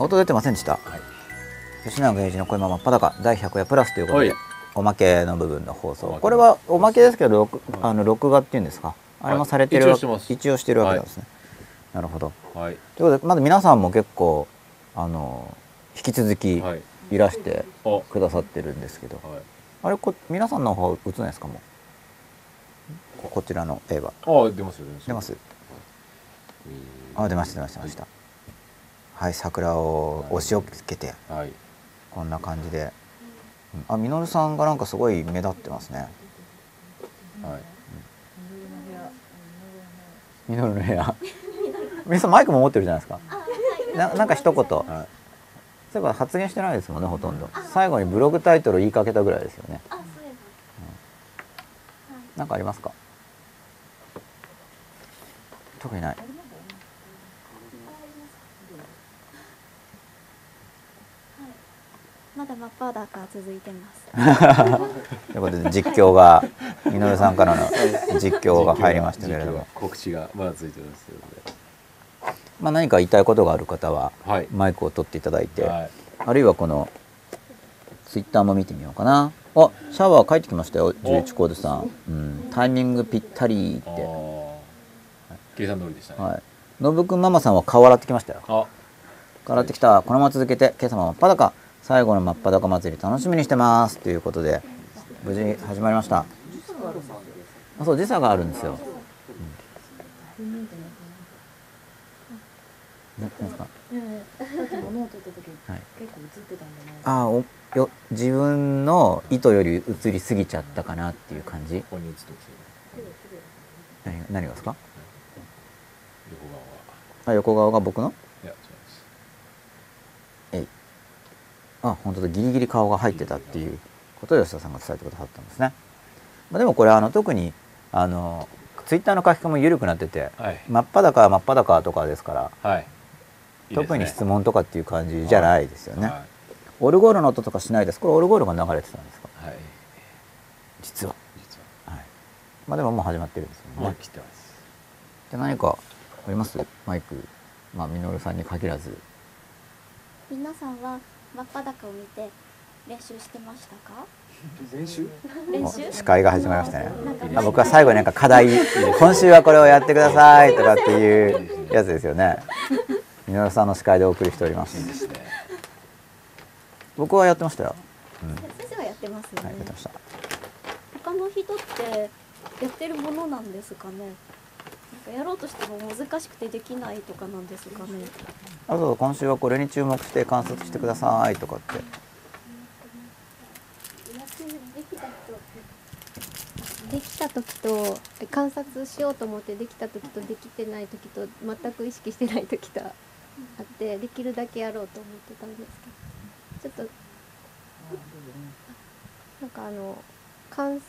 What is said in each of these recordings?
音出てませんでした、吉永英二の声真っ裸。第100夜プラスということで、はい。おまけの部分の放送。これはおまけですけど録あの録画っていうんですか？あれもされてるわ一応してます。一応してるわけなんですね、なるほど。はい。ということでまず皆さんも結構あの引き続きはい。いらしてくださってるんですけど、い。あれこ皆さんの方映んないですか？もう。ここちらの絵はあ出ますよ。出ます。えー。あ出ました出ました出ましたはい桜を押し寄けて。はい。こんな感じで、うんあみのるさんがなんかすごい目立ってますね。はい。みのるの部屋。皆さんマイクも持ってるじゃないですか。ななんか一言。そうはいいえば発言してないですもんねほとんど。最後にブログタイトル言いかけたぐらいですよね。あ、そういえなんかありますか？特にないまだ真っ裸続いてます。ということで実況がみのるさんからの実況が入りましたけれども。告知がまだついてますのまあ、何か言いたいことがある方はマイクを取っていただいて、はい。あるいはこのツイッターも見てみようかな。あシャワー帰ってきましたよ11コードさん、うん、タイミングぴったりあって。ー。計算通りでしたね。はい。のぶくんママさんは顔洗ってきましたよ。あ。顔洗ってきた。このまま続けて今朝も真っ裸最後の真っ裸祭り楽しみにしてます。ということで無事に始まりました。あそう時差があるんですよ、うん。か？あおよ自分の意図より映りすぎちゃったかなっていう感じ？何が何がですか？あ横側が僕のいや違いますえいあ本当だ。ギリギリ顔が入ってたっていうことを吉田さんが伝えてくださったんですね、まあ、でもこれあの特にあのツイッターの書き込みも緩くなっててはい。真っ裸真っ裸とかですからはい。いいですね。特に質問とかっていう感じじゃないですよね、はオルゴールの音とかしないです。これオルゴールが流れてたんですか？いはい。実は。実は。い。まあでももう始まってるんですよね、はもう来てます。で何かあります？マイク。まあみのるさんに限らず。皆さんは真っ裸を見て練習してましたか？練習？練お習？司会が始まりましたね。僕は最後になんか課題 今週はこれをやってくださいとかっていうやつですよね。みのるさんの司会でお送りしております。いいですね。僕はやってましたよ、先生はやってますようん、はいやねってました。他の人ってやってるものなんですかね？かやろうとしても難しくてできないとかなんですかね？あと今週はこれに注目して観察してくださいとかってできた時と観察しようと思ってできた時とできてない時と全く意識してない時とあってできるだけやろうと思ってたんですけどちょっとなんかあの観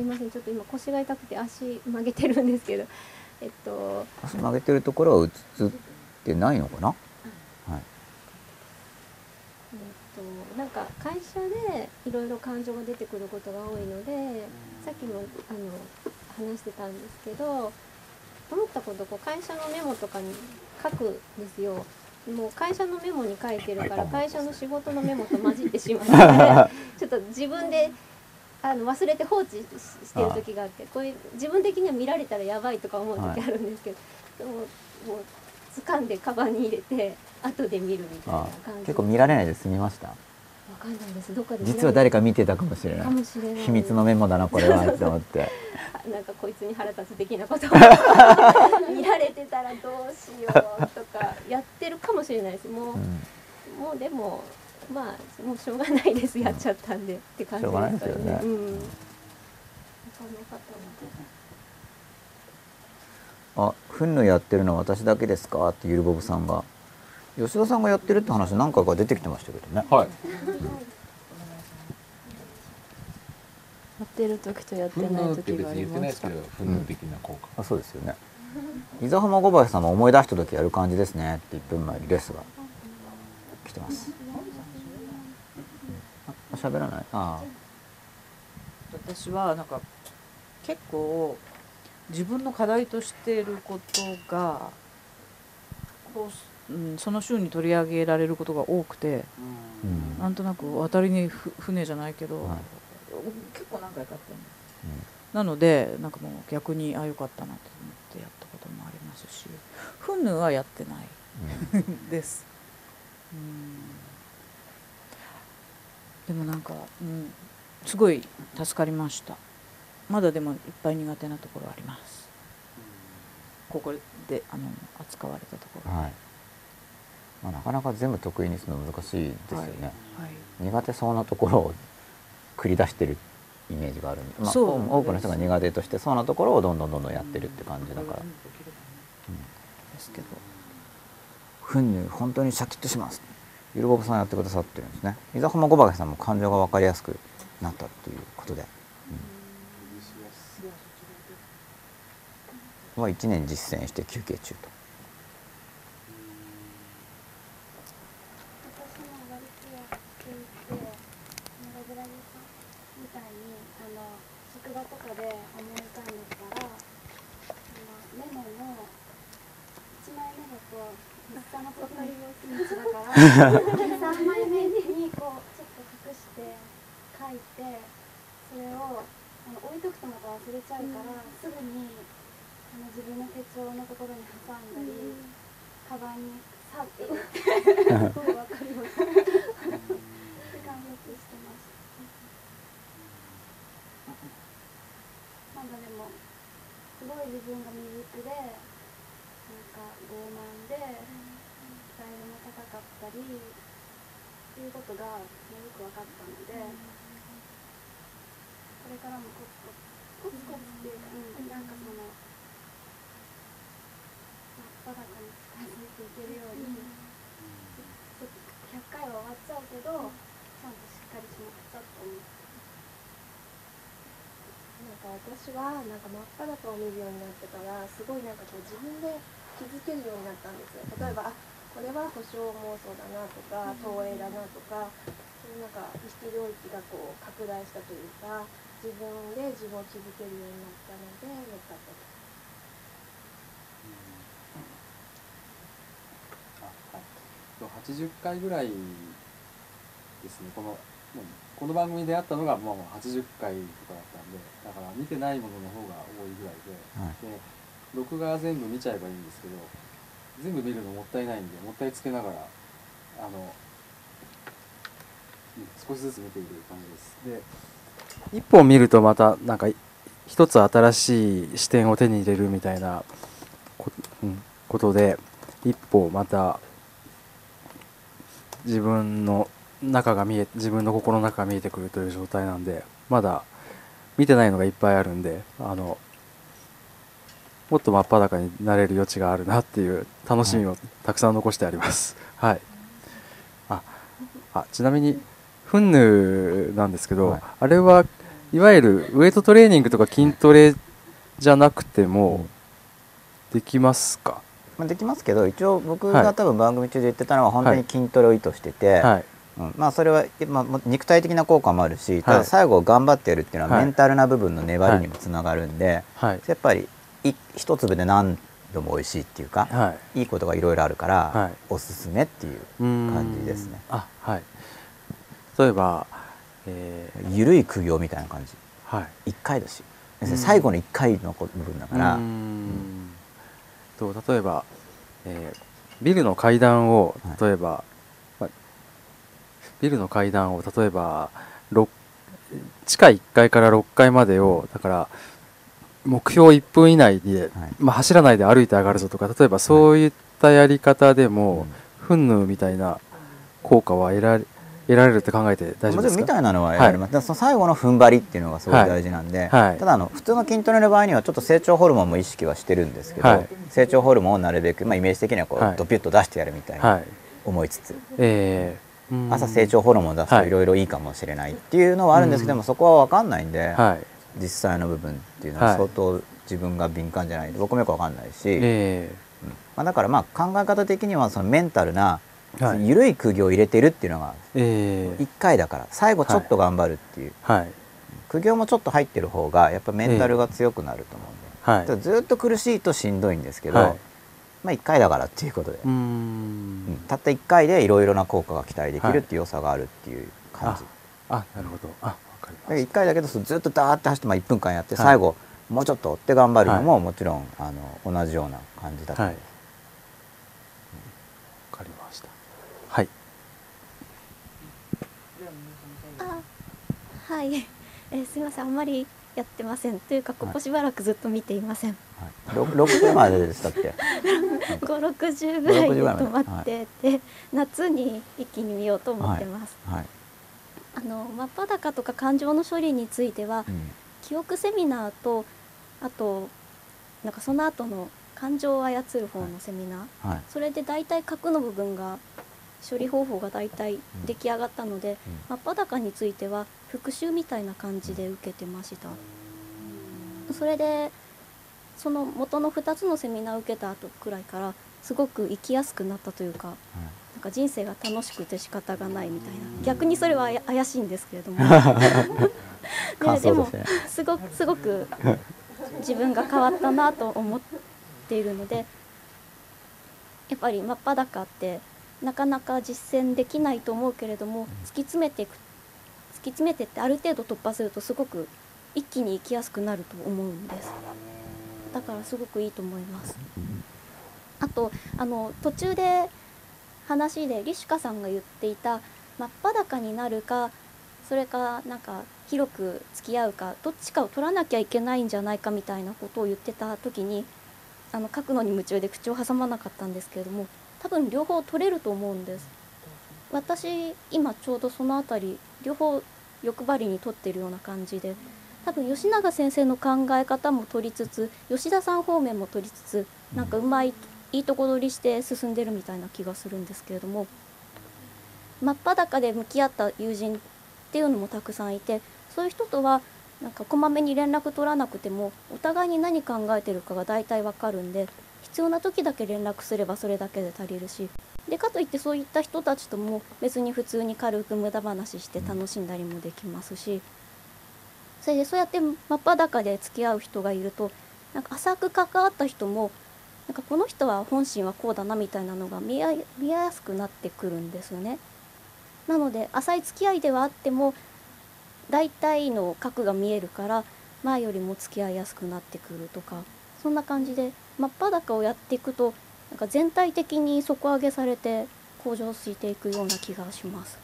すいませんちょっと今腰が痛くて足曲げてるんですけど えっと足曲げてるところは映ってないのかな？はい。えっと、なんか会社でいろいろ感情が出てくることが多いのでさっきもあの話してたんですけど思ったことをこう会社のメモとかに書くんですよ。もう会社のメモに書いてるから会社の仕事のメモと混じってしまうのでちょっと自分であの忘れて放置ししてる時があってこういう自分的には見られたらやばいとか思う時あるんですけど、でももう掴んでカバンに入れて後で見るみたいなあ感じ。結構見られないで済みました？わかんないです。どっかで実は誰かか見てたかもしれなかいもしれない。秘密のメモだなこれはって思って。なんかこいつに腹立つ的なことを。見られてたらどうしようとかやってるかもしれないです。もう、うん。もうでもまあもうしょうがないです。やっちゃったんで、って感じしょうがないですよね。うん。あ、ふんぬやってるのは私だけですか？ってゆるぼぶさんが。吉田さんがやってるって話何回か出てきてましたけどね。はい。やってる時とやってない時がありに言ってないでました的な効果。あそうですよね。伊沢浜小林さんも思い出した時やる感じですねって1分前にレスが来てます。あ喋らない。あ私はなんか結構自分の課題としていることがこううん、その週に取り上げられることが多くてうん。なんとなく渡りにふ船じゃないけど、はい。結構何回かあったんですなのでなんかもう逆にあよかったなと思ってやったこともありますしフンヌはやってない。です。うんでもなんか、うん、すごい助かりました。まだでもいっぱい苦手なところあります。ここであの扱われたところ。はい。まあ、なかなか全部得意にするの難しいですよね、はい。苦手そうなところを繰り出してるイメージがあるんで、まあ、多くの人が苦手としてそうなところをどんどんどんどんやってるって感じだから、ですけど。ふんぬ本当にシャキッとしますゆるぼぶさんやってくださってるんですね。伊沢浜ごばけさんも感情が分かりやすくなったっていうことで、うん、は1年実践して休憩中と私も割とやっていてラブラギさんみたいにあの職場とかで思い浮かんできたらあのメモの1枚目だと日産の時の日にちだから3枚目にこうちょっと隠して書いてそれをあの置いとくとまた忘れちゃうから、すぐにあの自分の手帳のところに挟ん。だり、カバンにさって入れてすごいわかります。って感じしてました。まだでもすごい自分が未熟でなん。か傲慢で高かったりっていうことがよく分かったので。これからもコツコツコツコツっていうか、うん、なんかその真っ裸に近づいていけるように、100回は終わっちゃうけどちゃんとしっかりしなくちゃと思って。なんか私はなんか真っ裸を見るようになってからすごいなんかこう自分で気づけるようになったんですよ例えばあこれは保証妄想だなとか投影だなとかそういうなんか意識領域がこう拡大したというか自分で自分を気づけるようになったのでよかったです80回ぐらいですね。このもうこの番組に出会ったのがまあまあ80回とかだったんでだから見てないものの方が多いぐらいで,、はい。で録画全部見ちゃえばいいんですけど全部見るのもったいないんでもったいつけながらあの少しずつ見ている感じです。で一本見るとまたなんか一つ新しい視点を手に入れるみたいなこ,、うん、ことで一歩また自分の中が見え自分の心の中が見えてくるという状態なんでまだ見てないのがいっぱいあるんであのもっと真っ裸になれる余地があるなっていう楽しみをたくさん残してあります。はい。あ、あちなみにフンヌなんですけど、はいあれはいわゆるウエイトトレーニングとか筋トレじゃなくてもできますか？まあ、できますけど一応僕はいが多分番組中で言ってたのは本当に筋トレを意図してて、はい。うん、まあそれは、まあ、も肉体的な効果もあるしただ最後頑張ってやるっていうのははいメンタルな部分の粘りにもつながるんで、はい。やっぱりい一粒で何度も美味しいっていうか、はい。い、いことがいろいろあるから、はい。おすすめっていう感じですね。あ、はい。例えば、えー緩い苦行みたいな感じ。はい。1回だし。うん。最後の1回のこ部分だから、うーん。と例えば、えービルの階段をはい。例えば、まビルの階段を例えば地下1階から6階までをだから目標1分以内で、はい。まあ、走らないで歩いて上がるぞとか例えばそういったやり方でも、フンヌみたいな効果は得られ得られるって考えて大丈夫ですか？みたいなのはやります、でもその最後の踏ん張りっていうのがすごいはい。大事なんで、はい。ただあの普通の筋トレの場合にはちょっと成長ホルモンも意識はしてるんですけど、はい。成長ホルモンをなるべく、まあ、イメージ的にはこう、はい。ドピュッと出してやるみたいはない。思いつつ、えーうん。朝成長ホルモンを出すとはい。いろいろいいかもしれないっていうのはあるんですけども、そこは分かんないんで、はい実際の部分っていうのははい。相当自分が敏感じゃないんで僕もよく分かんないし、えうん。まあ、だからまあ考え方的にはそのメンタルな、ーはい。緩い釘を入れてるっていうのがえー1回だから最後ちょっと頑張るっていう、はい。苦行もちょっと入ってる方がやっぱメンタルが強くなると思うんで、はい。ただずっと苦しいとしんどいんですけど、はい。まあ1回だからっていうことで、うん。ん。たった1回でいろいろな効果が期待できるっていう良さがあるっていう感じ、あなるほど。あ1回だけどずっとダーって走ってまあ1分間やってはい。最後、もうちょっと追って頑張るのもはい。もちろんあの同じような感じだと思い。ます、わかりました。はい。あはい、えーすみません。あんまりやってません。というかここしばらくずっと見ていません、はい、6, 6分まででしたっけ？560ぐらいで560ぐらいまで。止まってて、夏に一気に見ようと思ってます、はい、あの真っ裸とか感情の処理についてはうん。記憶セミナーとあとなんかその後の感情を操る方のセミナー、はい。それで大体核の部分が処理方法が大体出来上がったので、真っ裸については復習みたいな感じで受けてました、それでその元の2つのセミナーを受けた後くらいからすごく生きやすくなったというかなんか人生が楽しくて仕方がないみたいな。逆にそれは怪しいんですけれども。感ででもすごくすごく自分が変わったなと思っているのでやっぱり真っ裸ってなかなか実践できないと思うけれども突き詰めていく突き詰めてってある程度突破するとすごく一気に生きやすくなると思うんです。だからすごくいいと思います。あとあの途中で話でリシュカさんが言っていた真っ裸になるかそれかなんか広く付き合うかどっちかを取らなきゃいけないんじゃないかみたいなことを言ってた時にあの書くのに夢中で口を挟まなかったんですけれども多分両方取れると思うんです。私今ちょうどその辺り両方欲張りに取ってるような感じで多分吉永先生の考え方も取りつつ吉田さん方面も取りつつなんかうまいいいとこ取りして進んでるみたいな気がするんですけれども真っ裸で向き合った友人っていうのもたくさんいてそういう人とはなんかこまめに連絡取らなくてもお互いに何考えてるかが大体わかるんで必要な時だけ連絡すればそれだけで足りるしでかといってそういった人たちとも別に普通に軽く無駄話して楽しんだりもできますしそれでそうやって真っ裸で付き合う人がいるとなんか浅く関わった人もなんかこの人は本心はこうだなみたいなのが見え見やすくなってくるんですよね。なので浅い付き合いではあっても大体の核が見えるから前よりも付き合いやすくなってくるとかそんな感じで真っ裸をやっていくとなんか全体的に底上げされて向上していくような気がします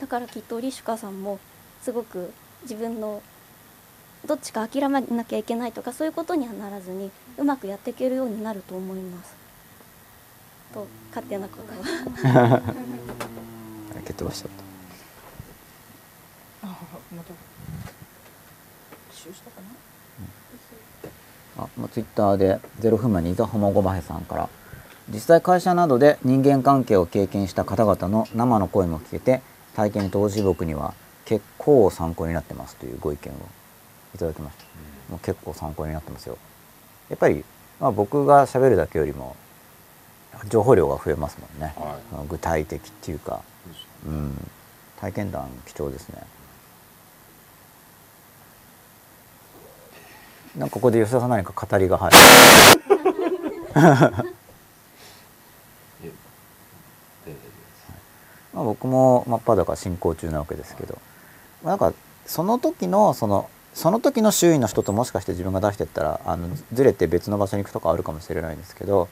だからきっとリシュカさんもすごく自分のどっちか諦めなきゃいけないとかそういうことにはならずにうまくやっていけるようになると思います。と勝手なことは 蹴っ飛ばしちゃっあまた一周したかな？たあ、まあ、ツイッターでゼロ分前に伊沢浜ごまへさんから実際会社などで人間関係を経験した方々の生の声も聞けて体験投資僕には結構参考になってますというご意見をいただきました、もう結構参考になってますよ。やっぱり、まあ、僕が喋るだけよりも情報量が増えますもんね、はい。具体的っていうか、うん、体験談貴重ですね。なんかここで吉田さん何か語りが入る。ええまあ、僕も真っ裸進行中なわけですけど、まあ、なんかその時のそのその時の周囲の人ともしかして自分が出してったらあのずれて別の場所に行くとかあるかもしれないんですけど、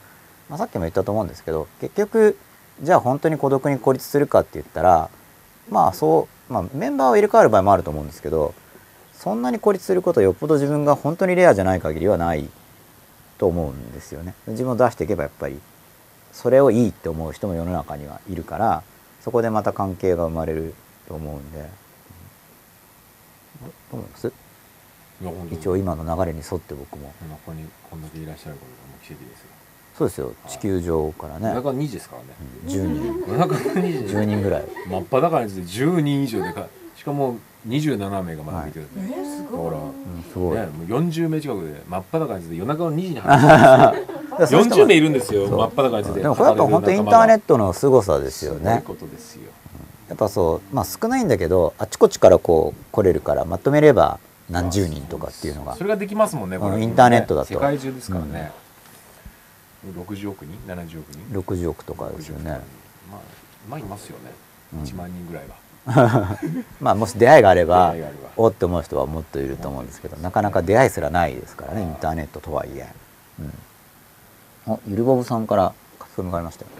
まあ、さっきも言ったと思うんですけど結局じゃあ本当に孤独に孤立するかって言ったらまあそう、まあ、メンバーを入れ替わる場合もあると思うんですけどそんなに孤立することよっぽど自分が本当にレアじゃない限りはないと思うんですよね。自分を出していけばやっぱりそれをいいって思う人も世の中にはいるからそこでまた関係が生まれると思うんで、どう思います？一応今の流れに沿って僕も。ここにこんだけいらっしゃることがもう奇跡ですよ。そうですよ。地球上からね。夜中2時ですからね。10人。夜中2時10人ぐらい。真っ裸について10人以上でかしかも27名がまだ見てるんで、えー、すだからごいうんすごい、ね、もう40名近くで真っ裸について夜中の2時に 話してる40名いるんですよそう。真っ裸について。でもこれやっぱ本当インターネットの凄さですよね。すごいことですよ。やっぱそうまあ少ないんだけどあちこちからこう来れるからまとめれば何十人とかっていうのが。それができますもんねこれ。うんインターネットだと。世界中ですからね、60億人？70億人？60億とかですよね。60億人。まあまあいますよね、うん。1万人ぐらいは。まあもし出会いがあれば出会いがあれば。おって思う人はもっといると思うんですけどなかなか出会いすらないですからねインターネットとはいえ、うん、あゆるぼぶさんから書き込みがありましたよ。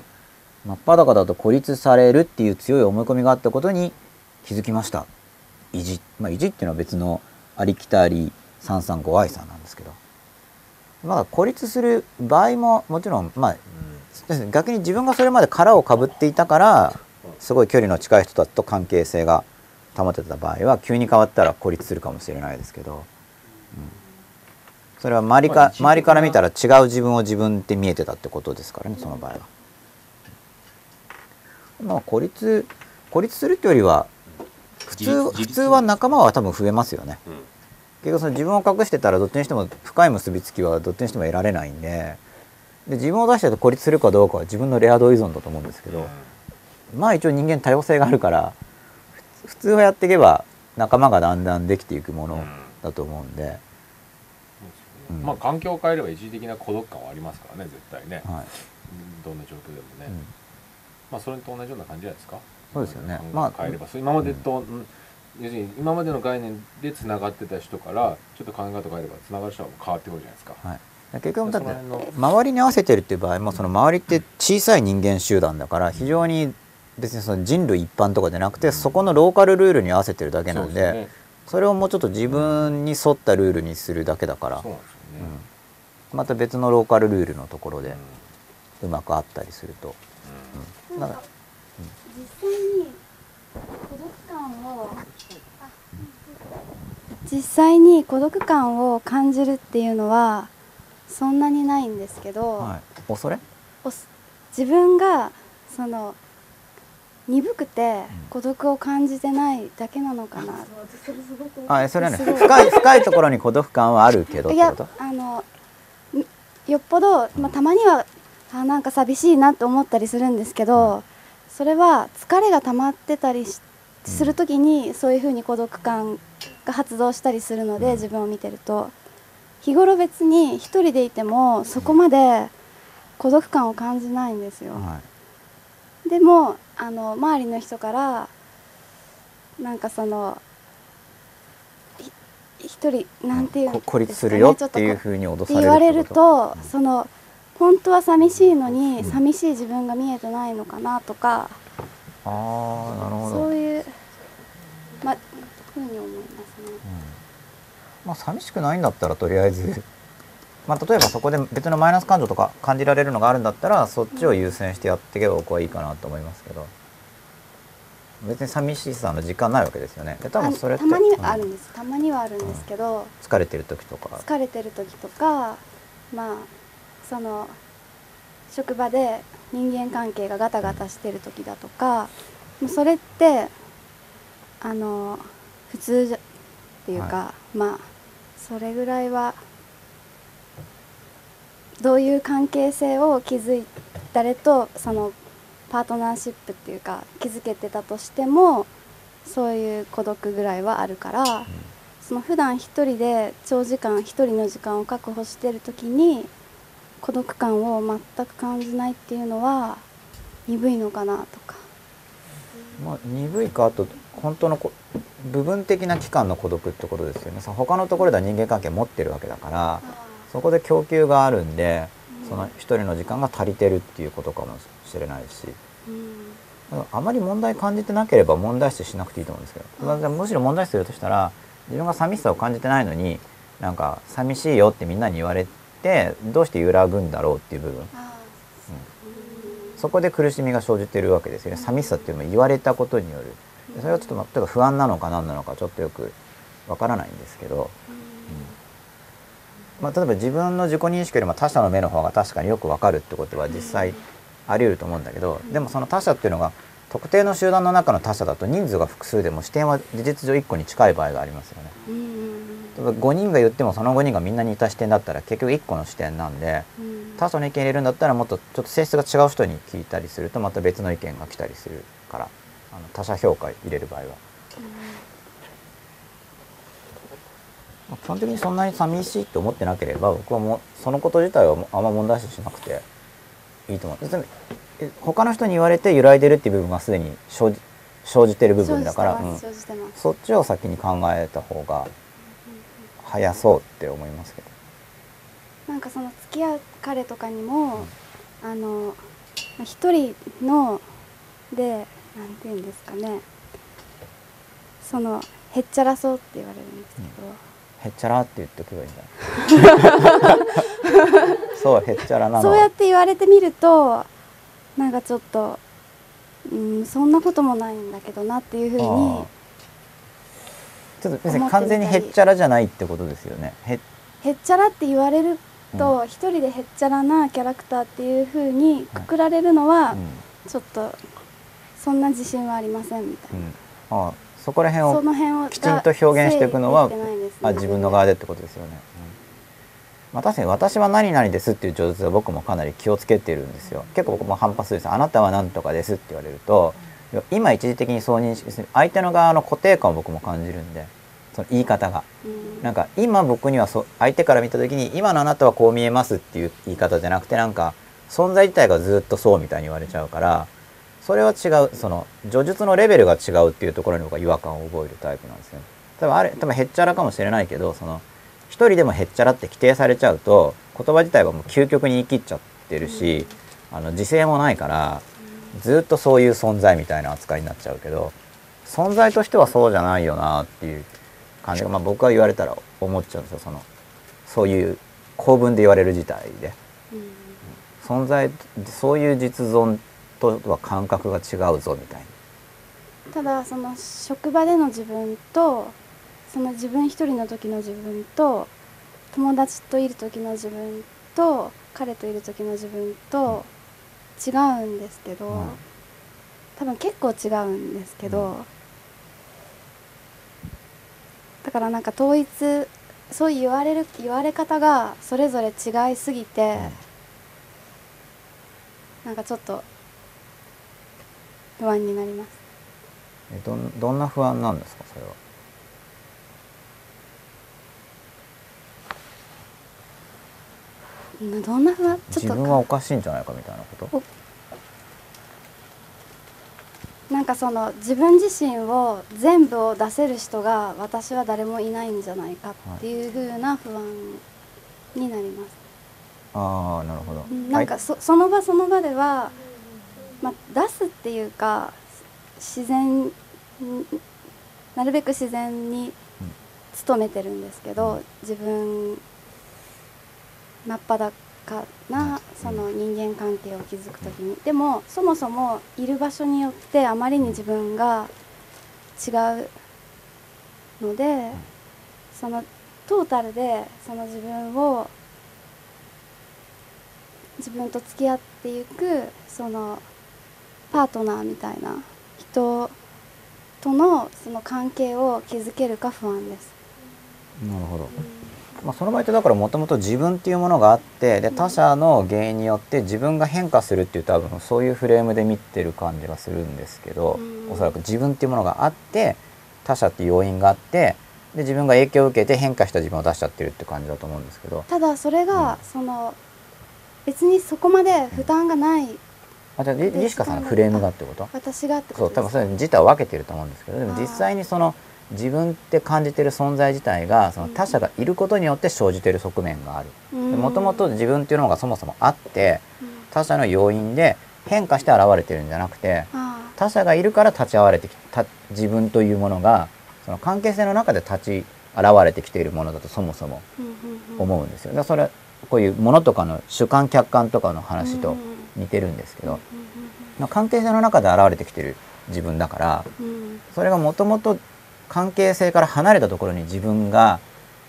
真っ裸だと孤立されるっていう強い思い込みがあったことに気づきました。意地まあ意地っていうのは別のありきたり335愛さんなんですけど。まあ孤立する場合ももちろんまあ逆に自分がそれまで殻をかぶっていたからすごい距離の近い人たちと関係性が保てた場合は急に変わったら孤立するかもしれないですけど、うん。それは周りか周りから見たら違う自分を自分って見えてたってことですからねその場合は。まあ孤立孤立するってよりは普通普通は仲間は多分増えますよね。うん。結局その自分を隠してたらどっちにしても深い結びつきはどっちにしても得られないんで。で自分を出してると孤立するかどうかは自分のレア度依存だと思うんですけど、まあ一応人間多様性があるからふ普通はやっていけば仲間がだんだんできていくものだと思うんで、うん。まあ環境を変えれば一時的な孤独感はありますからね絶対ね、はい。どんな状況でもね、うん。まあそれと同じような感じじゃないですかそうですよね。まあ変えれば、そう今までと、うん。要するに今までの概念でつながってた人からちょっと考え方変えればつながる人はもう変わってくるじゃないですか、はい、結局だって周りに合わせてるっていう場合もその周りって小さい人間集団だから非常に別にその人類一般とかじゃなくてそこのローカルルールに合わせてるだけなんでそれをもうちょっと自分に沿ったルールにするだけだからそうなんですよね、また別のローカルルールのところでうまくあったりすると、実際に孤独感を感じるっていうのはそんなにないんですけど、はい、恐れ？自分がその鈍くて孤独を感じてないだけなのかな、あそれはね深い深いところに孤独感はあるけどっいやあのんよっぽど、まあ、たまにはあなんか寂しいなって思ったりするんですけど、それは疲れが溜まってたりしする時にそういうふうに孤独感が発動したりするので、うん。自分を見てると。日頃別に一人でいてもそこまで孤独感を感じないんですよ。はでもあの周りの人からなんかそのひ一人なんていうねこ孤立するよっていうこふうに脅される言われるとその本当は寂しいのに、うん。寂しい自分が見えてないのかなとか、ああなるほど。そういうまふうに思いますね。まあ寂しくないんだったらとりあえずまあ例えばそこで別のマイナス感情とか感じられるのがあるんだったらそっちを優先してやっていけば僕はいいかなと思いますけど。別に寂しさの時間ないわけですよね。で多分それたまにはあるうんんです、たまにはあるんですけど、疲れてる時とか。疲れてる時とかまあその職場で人間関係がガタガタしてる時だとかもうそれってあの普通じゃっていうか、まあそれぐらいはどういう関係性を築い誰とそのパートナーシップっていうか築けてたとしてもそういう孤独ぐらいはあるから。その普段一人で長時間一人の時間を確保してる時に孤独感を全く感じないっていうのは鈍いのかなとか。まあ、鈍いかあと本当のこ部分的な期間の孤独ってことですよね。その他のところでは人間関係持ってるわけだからそこで供給があるんでその一人の時間が足りてるっていうことかもしれないし。うん。あまり問題感じてなければ問題視しなくていいと思うんですけど、まあむしろ問題視するとしたら自分が寂しさを感じてないのになんか寂しいよってみんなに言われてどうして揺らぐんだろうっていう部分。あそこで苦しみが生じてるわけですよね。寂しさっていうのも言われたことによる。でそれはちょっとまあ例えば不安なのか何なのかちょっとよくわからないんですけど、まあ、例えば自分の自己認識よりも他者の目の方が確かによくわかるってことは実際あり得ると思うんだけどでもその他者っていうのが特定の集団の中の他者だと人数が複数でも視点は事実上1個に近い場合がありますよね。ーうん例えば5人が言ってもその5人がみんな似た視点だったら結局1個の視点なんでうん。他者の意見入れるんだったらもっとちょっと性質が違う人に聞いたりするとまた別の意見が来たりするからあの他者評価入れる場合は。まあ基本的にそんなに寂しいと思ってなければ僕はもうそのこと自体はあんま問題視しなくていいと思う。別にえ他の人に言われて揺らいでるっていう部分がすでに生じ生じてる部分だから、そっちを先に考えた方が早そうって思いますけど。なんかその付き合う彼とかにも、あのまあ一人のでなんていうんですかね。そのへっちゃらそうって言われるんですけど、へっちゃらって言っておけばいいんじゃない？そうへっちゃらなの。そうやって言われてみるとなんかちょっと、うん、そんなこともないんだけどなっていうふうにちょっと完全にへっちゃらじゃないってことですよね。へへっちゃらって言われると一、人でへっちゃらなキャラクターっていうふうにくくられるのは、うん。ちょっとそんな自信はありませんみたいな。うん、あそこら辺をきちんと表現していくのはね。あ自分の側でってことですよね、うん。まあ、確かに私は何々ですっていう上手は僕もかなり気をつけてるんですよ。結構僕も反発ですあなたは何とかですって言われるといや今一時的にそう認識する相手の側の固定感を僕も感じるんでその言い方が。うん。なんか今僕にはそ相手から見た時に今のあなたはこう見えますっていう言い方じゃなくてなんか存在自体がずっとそうみたいに言われちゃうからそれは違うその叙述のレベルが違うっていうところに僕は違和感を覚えるタイプなんですよね。多分あれ多分へっちゃらかもしれないけどその一人でもへっちゃらって規定されちゃうと言葉自体はもう究極に言い切っちゃってるし、あの自制もないからずっとそういう存在みたいな扱いになっちゃうけど存在としてはそうじゃないよなっていう感じが、まあ、僕は言われたら思っちゃうんですよ。そのそういう構文で言われる自体で。うん。存在そういう実存とは感覚が違うぞみたいな。ただその職場での自分とその自分一人の時の自分と友達といる時の自分と彼といる時の自分と違うんですけど、うん多分結構違うんですけど、だからなんか統一そう言われる言われ方がそれぞれ違いすぎて、なんかちょっと不安になります。えどんどんな不安なんですかそれは？うんどんな不安ちょっと自分はおかしいんじゃないかみたいなこと？なんかその自分自身を全部を出せる人が私は誰もいないんじゃないかっていう風な不安になります。ああなるほど。うんなんかそその場その場では、まあ、出すっていうか自然になるべく自然に努めてるんですけど、自分真っ裸なその人間関係を築く時にでもそもそもいる場所によってあまりに自分が違うのでそのトータルでその自分を自分と付き合っていくそのパートナーみたいな人とのその関係を築けるか不安です。なるほど。まあ、その場合ってだからもともと自分っていうものがあってで他者の原因によって自分が変化するっていう多分そういうフレームで見てる感じがするんですけどうん。おそらく自分っていうものがあって他者っていう要因があってで自分が影響を受けて変化した自分を出しちゃってるって感じだと思うんですけど。ただそれが、その別にそこまで負担がないあじゃあリリシカさんのフレームがってこと？私がってそう多分それ自体は分けてると思うんですけどでも実際にその自分って感じてる存在自体がその他者がいることによって生じてる側面がある。もともと自分っていうのがそもそもあって他者の要因で変化して現れてるんじゃなくてあ他者がいるから立ち現れてきた自分というものがその関係性の中で立ち現れてきているものだとそもそも思うんですよ。だそれこういうものとかの主観客観とかの話とうん似てるんですけど、関係性の中で現れてきてる自分だからそれがもともと関係性から離れたところに自分が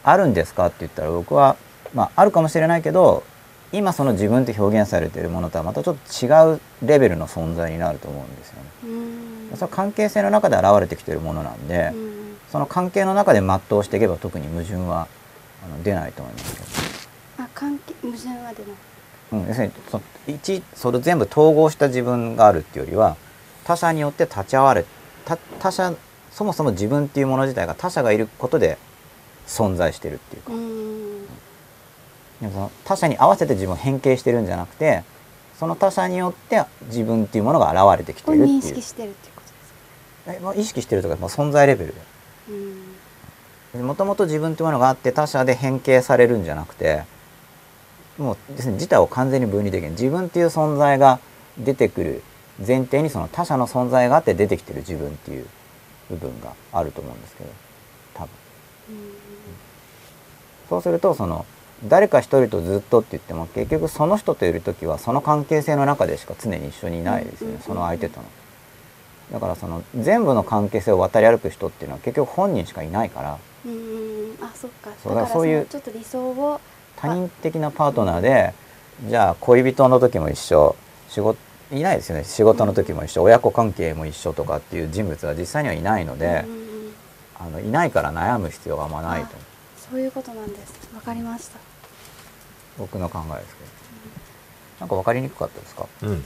あるんですかって言ったら僕は、まあ、あるかもしれないけど今その自分って表現されているものとはまたちょっと違うレベルの存在になると思うんですよね。うんそれは関係性の中で現れてきているものなんで、うんその関係の中で全うしていけば特に矛盾はあの出ないと思いますけど。あ関係矛盾は出ないうん、要するにそ一それ全部統合した自分があるっていうよりは他者によって立ち会われ他他者そもそも自分っていうもの自体が他者がいることで存在してるっていうか。うん。でもその他者に合わせて自分を変形してるんじゃなくてその他者によって自分っていうものが現れてきてをるっていう。認識してるっていうことですか？えまあ意識してるとか、まあ、存在レベル。うん。でもともと自分っていうものがあって他者で変形されるんじゃなくてもうですね自体を完全に分離できる自分っていう存在が出てくる前提にその他者の存在があって出てきてる自分っていう部分があると思うんですけど多分。そうするとその誰か一人とずっとって言っても結局その人といる時はその関係性の中でしか常に一緒にいないですよねその相手との。だからその全部の関係性を渡り歩く人っていうのは結局本人しかいないから。あそっか。そうだからそういうちょっと理想を他人的なパートナーでじゃあ恋人の時も一緒仕事いないですよね。仕事の時も一緒。親子関係も一緒とかっていう人物は実際にはいないのでうん、うんうん。あのいないから悩む必要があんまないと。そういうことなんです。わかりました。僕の考えですけど。なんか分かりにくかったですか？うん。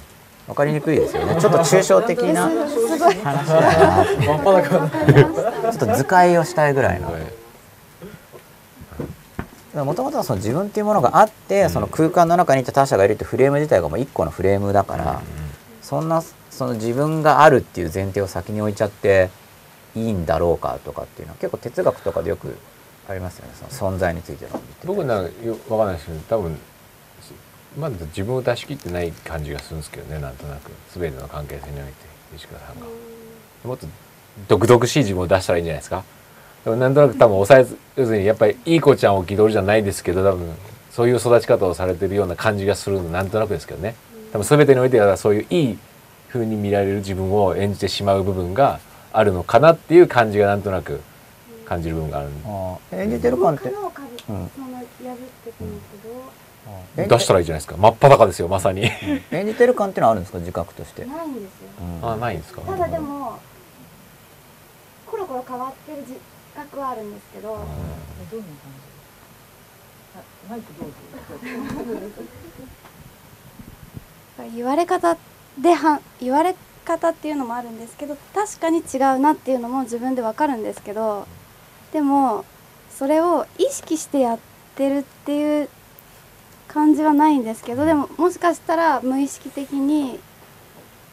分かりにくいですよね。ちょっと抽象的な 話だなちょっと図解をしたいぐらいの。はいもともとはその自分っていうものがあって、その空間の中にいて他者がいるってフレーム自体がもう一個のフレームだから、そんなその自分があるっていう前提を先に置いちゃっていいんだろうかとかっていうのは結構哲学とかでよくありますよね。その存在についての僕なんかよわかんないですけど多分まだ自分を出し切ってない感じがするんですけどねなんとなく。全ての関係性において石川さんが。もっと独々しい自分を出したらいいんじゃないですかでもなんとなく多分抑えず要するにやっぱりいい子ちゃんを気取りじゃないですけど多分そういう育ち方をされてるような感じがするのなんとなくですけどね。多分全てにおいてはそういういい風に見られる自分を演じてしまう部分があるのかなっていう感じがなんとなく感じる部分がある。演じてる感って。うん出したらいいじゃないですか。真っ裸ですよまさに。演じてる感っていうのはあるんですか自覚として、ないんですよ。うん。あないんですか？ただでもコロコロ変わってる自覚はあるんですけど、どん。な感じあマイクどうぞ言われ方では言われ方っていうのもあるんですけど確かに違うなっていうのも自分でわかるんですけどでもそれを意識してやってるっていう感じはないんですけどでももしかしたら無意識的に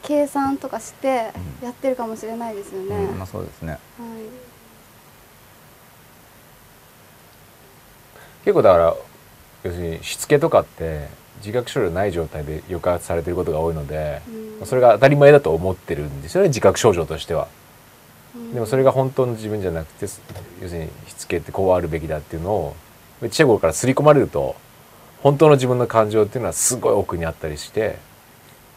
計算とかしてやってるかもしれないですよね。うんまあそうですね。はい結構だから要するにしつけとかって自覚症状ない状態で抑圧されてることが多いので、うんそれが当たり前だと思ってるんですよね自覚症状としては。うんでもそれが本当の自分じゃなくて要するにしつけってこうあるべきだっていうのをちっちゃい頃から刷り込まれると本当の自分の感情っていうのはすごい奥にあったりして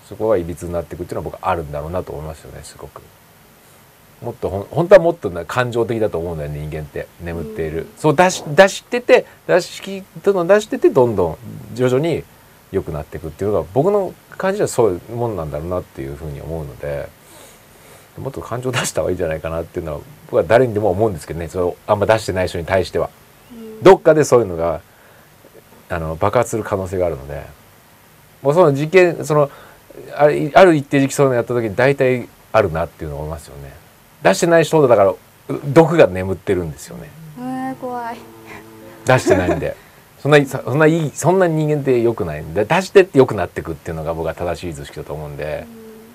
そこがいびつになっていくっていうのは僕はあるんだろうなと思いますよねすごく。もっとほん本当はもっとな感情的だと思うんだよね人間って。眠っている、そう出し出してて出し切どんどん出しててどんどん徐々に良くなっていくっていうのが僕の感じはそういうもんなんだろうなっていうふうに思うのでもっと感情出した方がいいんじゃないかなっていうのは僕は誰にでも思うんですけどね。それをあんま出してない人に対しては。うん。どっかでそういうのがあの爆発する可能性があるので。もうその事件そのあるある一定時期そういうのやった時に大体あるなっていうのを思いますよね出してない人だからう毒が眠ってるんですよね。えー怖い。出してないんで。そんなそんないいそんな人間って良くないんで出してって良くなってくっていうのが僕は正しい図式だと思うんで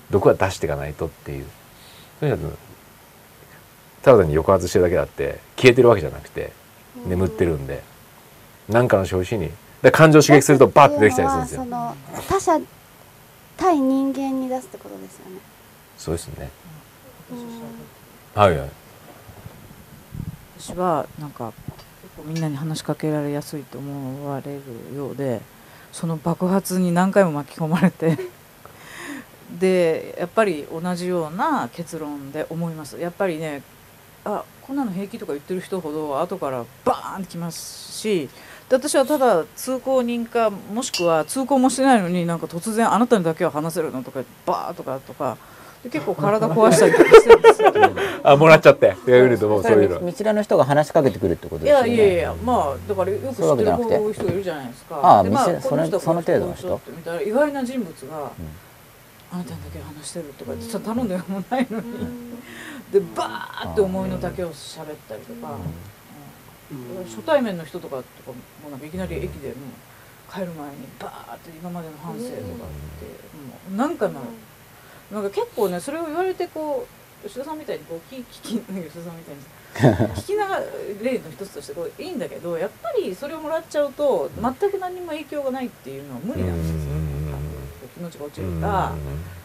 毒は出していかないとっていう。そういうのはただ単に抑圧してるだけだって消えてるわけじゃなくて眠ってるんで何かの拍子に。で感情を刺激するとバッてできたりするんですよ。その他者対人間に出すってことですよね。そうですね。うんはいはい。私はなんか結構みんなに話しかけられやすいと思われるようでその爆発に何回も巻き込まれて でやっぱり同じような結論で思います。やっぱりねあこんなの平気とか言ってる人ほど後からバーンってきますしで私はただ通行人かもしくは通行もしてないのになんか突然あなたにだけは話せるのとかバーとかとか結構体壊したりとかしてるんですよ。あもらっちゃって。いや見るともうそういうの。道連れの人が話しかけてくるってこといですよね。やいやいやまあだからよく知ってるそういるじゃないですか。ああでま店それこ人はその程度の人？意外な人物が、あなたにだけ話してるとか実は頼んでもないのに、でバーって思いの丈を喋ったりとか、うん。初対面の人とかとかもなんかいきなり駅でもう帰る前にバーって今までの反省とかって、もう何回もなんか結構ねそれを言われてこう吉田さんみたいにこう聞聞き吉田さんみたいに 聞きながら例の一つとしてこういいんだけどやっぱりそれをもらっちゃうと全く何にも影響がないっていうのは無理なんですよ。気持ちが落ちるか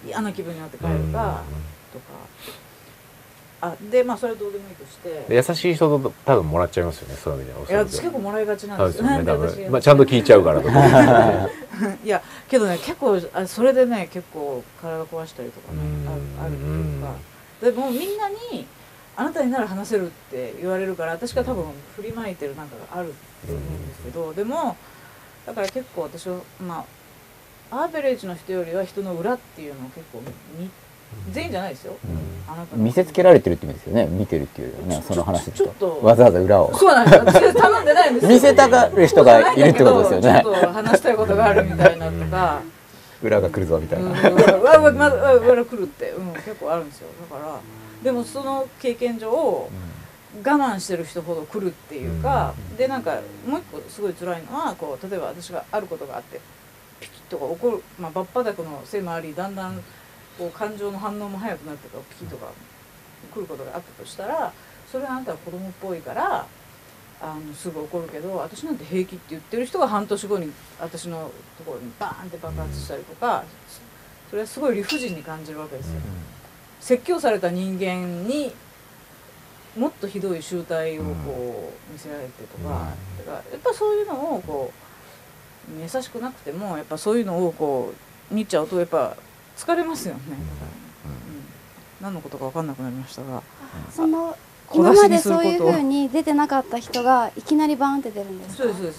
嫌な気分になって帰るかとかあでまあそれはどうでもいいとして。で優しい人と多分もらっちゃいますよねそういう意味では。いや私結構もらいがちなんでですすよよね多分、まあ、ちゃんと聞いちゃうからとか。いやけどね結構あそれでね結構体壊したりとかねうん。あるあるっていうか。でもうみんなにあなたになら話せるって言われるから私が多分振りまいてるなんかがあると思うんですけどでもだから結構私はまあアーベレージの人よりは人の裏っていうのを結構見全員じゃないですよ、あなたの。見せつけられてるって意味ですよね。見てるっていうよりはねその話ちょっと。わざわざ裏を。そうなんです私頼んでないんですよ。見せたがる人がいるってことですよね。ちょっと話したいことがあるみたいなとか裏が来るぞみたいな、うん、わわまわわ来るって、うん、結構あるんですよ。だからでもその経験上我慢してる人ほど来るっていうか、でなんかもう一個すごい辛いのはこう例えば私があることがあってピキッとか怒るまあバッパダクのせいもありだんだんこう感情の反応も早くなってからピキッとか来ることがあったとしたらそれはあなたは子供っぽいからあのすぐ怒るけど私なんて平気って言ってる人が半年後に私のところにバーンって爆発したりとかそれはすごい理不尽に感じるわけですよ。説教された人間にもっとひどい集体をこう見せられてとか,、だからやっぱそういうのをこう優しくなくてもやっぱそういうのをこう見ちゃうとやっぱ疲れますよね。うん。何のことか分かんなくなりましたが。その今までそういう風に出てなかった人がいきなりバーンって出るんですか？そうですそうで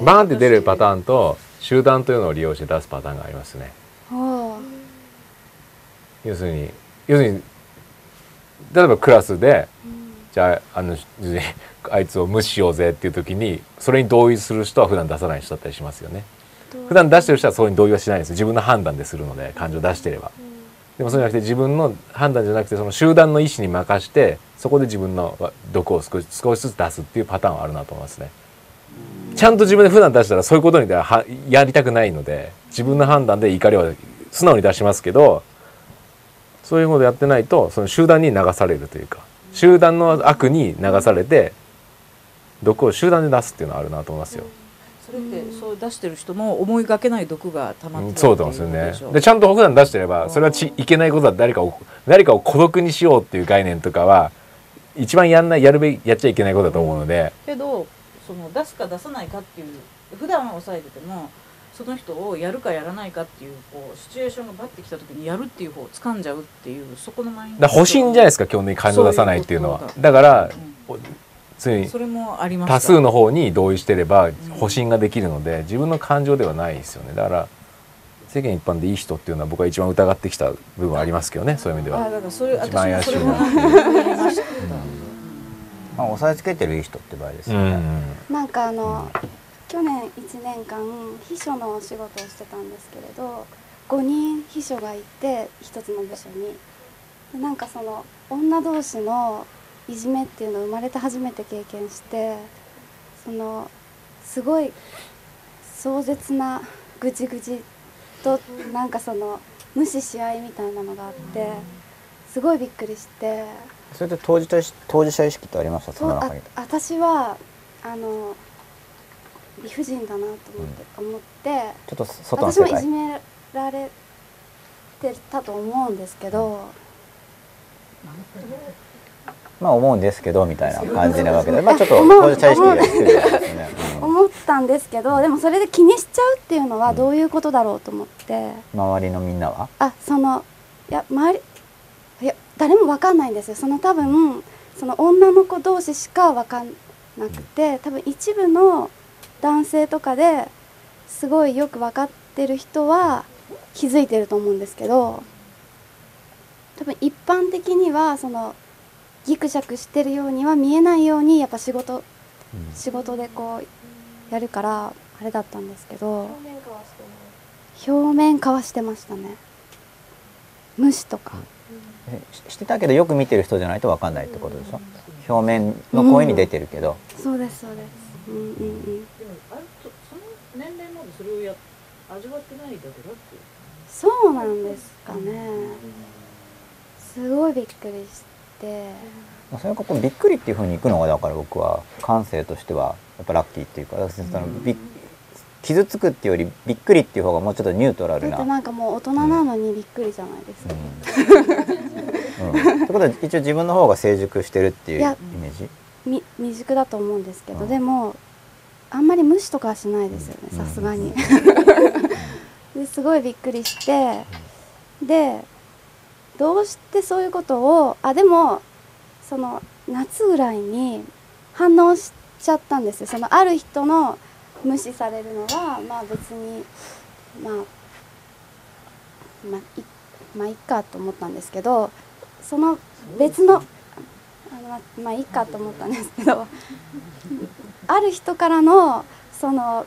すバーンって出るパターンと集団というのを利用して出すパターンがありますね。ほ要するに要するに例えばクラスでううん。じゃああのあいつを無視しようぜっていう時にそれに同意する人は普段出さない人だったりしますよね普段出してる人はそれに同意はしないんです自分の判断でするので感情出してれば。でもそうじゃなくて自分の判断じゃなくてその集団の意思に任してそこで自分の毒を少し少しずつ出すっていうパターンはあるなと思いますね。ちゃんと自分で普段出したらそういうことにはやりたくないので自分の判断で怒りは素直に出しますけどそういうことやってないとその集団に流されるというか集団の悪に流されて毒を集団で出すっていうのはあるなと思いますよ。それってそう出してる人も思いがけない毒が溜まってるそうだと思うんですよね。でちゃんと普段出してればそれはちいけないことだ。誰かを誰かを孤独にしようっていう概念とかは一番やんないやるべきやっちゃいけないことだと思うので。けどその出すか出さないかっていう普段は抑えててもその人をやるかやらないかっていうこうシチュエーションがバッてきた時にやるっていう方を掴んじゃうっていうそこのマインドだから保身じゃないですか基本的に感情出さないっていうのはだからうんついにそれもありました多数の方に同意してれば保身ができるので自分の感情ではないですよね。だから世間一般でいい人っていうのは僕は一番疑ってきた部分はありますけどねそういう意味では。あだからそれ一番怪しいな まあ、押さえつけてるいい人って場合ですうよね、んなんかあの去年1年間秘書のお仕事をしてたんですけれど5人秘書がいて1つの部署に。でなんかその女同士のいじめっていうのを生まれて初めて経験してそのすごい壮絶なぐちぐちとなんかその無視し合いみたいなのがあってすごいびっくりして。それって当事者意識当事者意識ってありましたそそうあの中に。私はあの理不尽だなと思って,、思ってちょっと外の私もいじめられてたと思うんですけど、まあ思うんですけどみたいな感じなわけで。まあちょっと当事者意識が低いですね、思ったんですけどでもそれで気にしちゃうっていうのはどういうことだろうと思って、うん、周りのみんなは？あそのいや周りいや誰もわかんないんですよ。その多分その女の子同士しかわかんなくて多分一部の男性とかですごいよく分かってる人は気づいてると思うんですけど多分一般的にはそのギクシャクしてるようには見えないようにやっぱ仕事仕事でこうやるからあれだったんですけど表面化はしてましたね。虫とか。えししてたけどよく見てる人じゃないと分かんないってことでしょ？表面の声に出てるけど、そうですそうです。うんうんうん。でもあれそその年齢までそれをや味わってないだけだってそうなんですかね。すごいびっくりしてまあそれがこうびっくりっていうふうにいくのがだから僕は感性としてはやっぱラッキーっていうかそのび傷つくっていうよりびっくりっていう方がもうちょっとニュートラルな。だってなんかもう大人なのにびっくりじゃないですか、うん。うん、ってことは一応自分の方が成熟してるっていうイメージ？み未熟だと思うんですけど、うん。でもあんまり無視とかはしないですよねうん。さすがに。ですごいびっくりしてでどうしてそういうことをあでもその夏ぐらいに反応しちゃったんですよ。そのある人の無視されるのはまあ別にまあまあいまあいっかと思ったんですけどその別のあのままあいいかと思ったんですけどある人からのその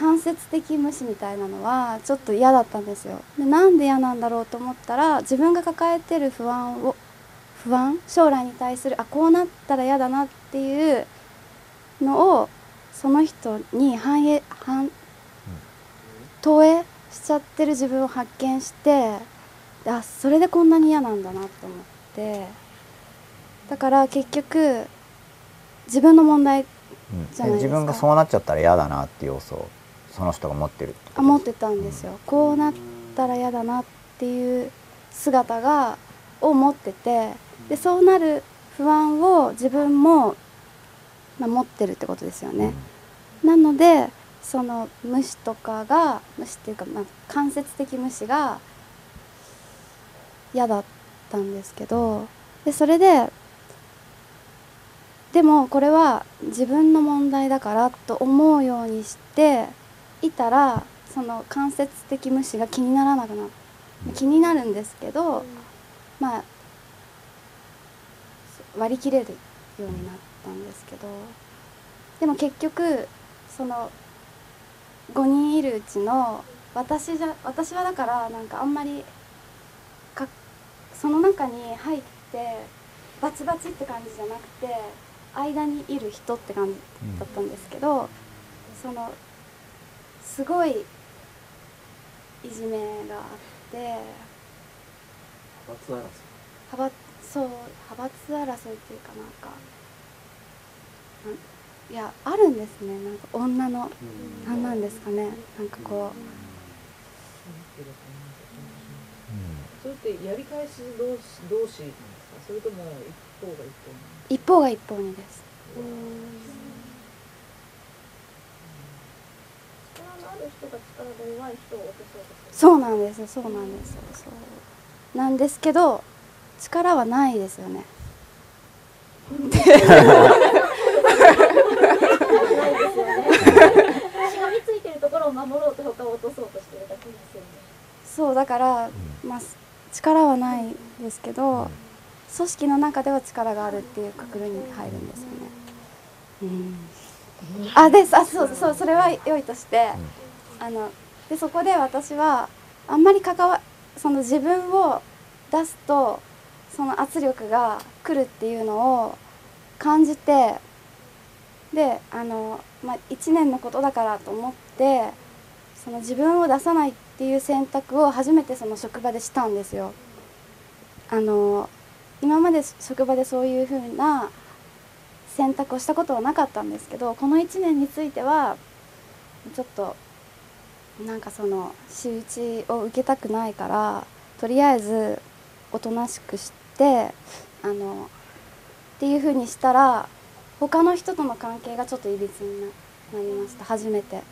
間接的無視みたいなのはちょっと嫌だったんですよ。でなんで嫌なんだろうと思ったら自分が抱えてる不安を不安？将来に対するあこうなったら嫌だなっていうのをその人に反映反投影しちゃってる自分を発見してあそれでこんなに嫌なんだなと思って。だから結局自分の問題じゃないですか。自分がそうなっちゃったら嫌だなっていう要素。その人が持ってるあ持ってたんですよ。こうなったら嫌だなっていう姿がを持っててでそうなる不安を自分も、まあ、持ってるってことですよね、なのでその無視とかが無視っていうか、まあ、間接的無視が嫌だったんですけどでそれででもこれは自分の問題だからと思うようにしていたらその間接的無視が気にならなくな気になるんですけど、まあ割り切れるようになったんですけどでも結局その5人いるうちの私じゃ私はだからなんかあんまりかその中に入ってバチバチって感じじゃなくて間にいる人って感じだったんですけど、そのすごいいじめがあって。派閥そう派閥争いっていうかなんかいやあるんですね。なんか女の何なんですかね。なんかこそれってやり返す同士同士なんですか？それとも一方が一方なんですか？う一方が一方にです。うとするそう。なんですよそうなんですよ。そう。なんですけど力はないですよね。しがみついてるところを守ろうと他を落とそうとしてるだけですよねそうだから、まあ力はないですけど、組織の中では力があるっていうくくりに入るんですよね。うん、あであそうそうそれは良いとして、あのでそこで私はあんまり関わその自分を出すとその圧力が来るっていうのを感じてであの、まあ、1年のことだからと思ってその自分を出さないっていう選択を初めてその職場でしたんですよ。あの今まで職場でそういうふうな選択をしたことはなかったんですけどこの1年についてはちょっとなんかその仕打ちを受けたくないからとりあえずおとなしくしてあのっていうふうにしたら他の人との関係がちょっといびつにななりました初めて。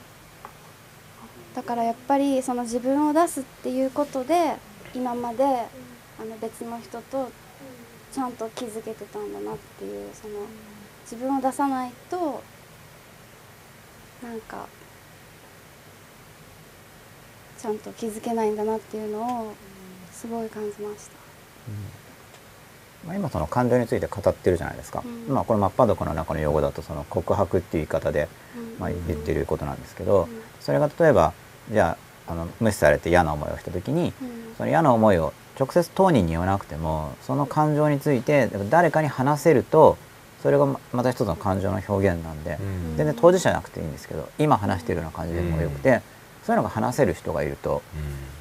だからやっぱりその自分を出すっていうことで今まであの別の人とちゃんと気づけてたんだなっていうその自分を出さないとなんかちゃんと気づけないんだなっていうのをすごい感じました。まあ、今その感情について語ってるじゃないですか、うん。まあこれ真っ裸の中の用語だとその告白っていう言い方で、うん。まあ、言ってることなんですけど、うん。それが例えばじゃああの無視されて嫌な思いをした時にうん。その嫌な思いを直接当人に言わなくてもその感情について誰かに話せるとそれがままた一つの感情の表現なんで、うん。全然当事者じゃなくていいんですけど今話しているような感じでもよくて、そういうのが話せる人がいると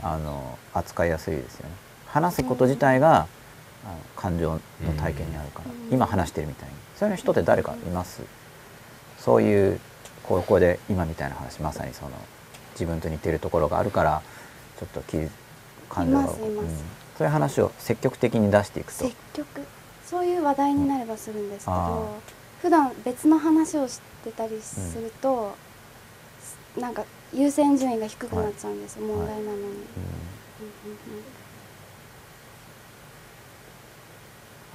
あの扱いやすいですよね。話すこと自体が、あの感情の体験にあるから、うん。今話してるみたいに。そういう人って誰かいます？そういうここで今みたいな話まさにその自分と似てるところがあるからちょっと気感情がそういう話を積極的に出していくと。積極。そういう話題になればするんですけど、あ普段別の話をしてたりすると、なんか優先順位が低くなっちゃうんですよ、はい。問題なのに、うんうんうん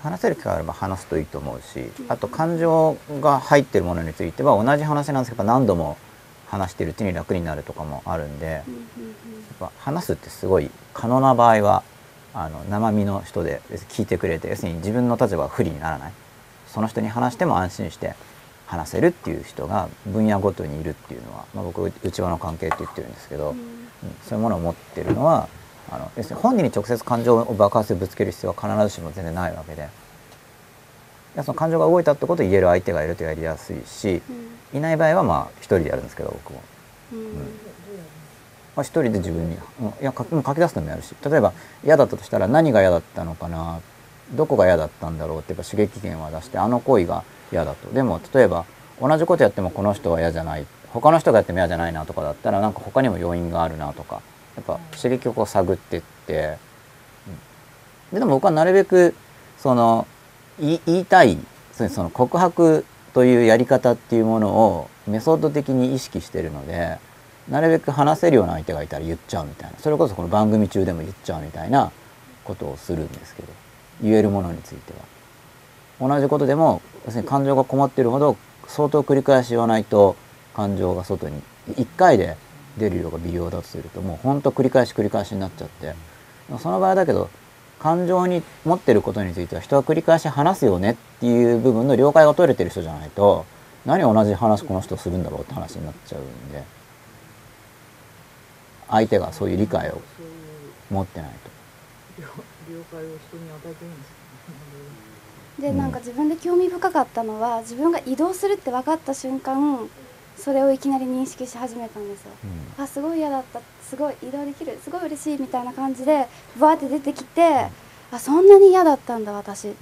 話せる機会があれば話すといいと思うしあと感情が入ってるものについては同じ話なんですけど何度も話してるうちに楽になるとかもあるんでやっぱ話すってすごい可能な場合はあの生身の人で聞いてくれて要するに自分の立場が不利にならない。その人に話しても安心して話せるっていう人が分野ごとにいるっていうのは、まあ、僕内輪の関係って言ってるんですけど、うん。うんそういうものを持ってるのはあの要するに本人に直接感情を爆発でぶつける必要は必ずしも全然ないわけで。でその感情が動いたってことを言える相手がいるとやりやすいしうん。いない場合はまあ一人でやるんですけど僕も、うん。まあ、一人で自分にうんいやかもう書き出すのもやるし例えば嫌だったとしたら何が嫌だったのかなどこが嫌だったんだろうってやっぱ刺激源は出してあの行為が嫌だと。でも例えば同じことやってもこの人は嫌じゃない。他の人がやっても嫌じゃないなとかだったらなんか他にも要因があるなとか。やっぱ刺激をこう探ってって、ででも僕はなるべくその言い言いたい。その告白というやり方っていうものをメソッド的に意識してるのでなるべく話せるような相手がいたら言っちゃうみたいな。それこそこの番組中でも言っちゃうみたいなことをするんですけど。言えるものについては。同じことでも要するに感情がこもってるほど相当繰り返し言わないと感情が外に1回で出る量が微量だとするともうほんと繰り返し繰り返しになっちゃって。その場合だけど感情に持ってることについては人は繰り返し話すよねっていう部分の了解が取れてる人じゃないと何同じ話この人するんだろうって話になっちゃうんで。相手がそういう理解を持ってないと。了解を人に与えてるんですか？でうん。なんか自分で興味深かったのは自分が移動するって分かった瞬間それをいきなり認識し始めたんですよ。あすごい嫌だった。すごい移動できる。すごい嬉しいみたいな感じでバーって出てきてあそんなに嫌だったんだ私。っ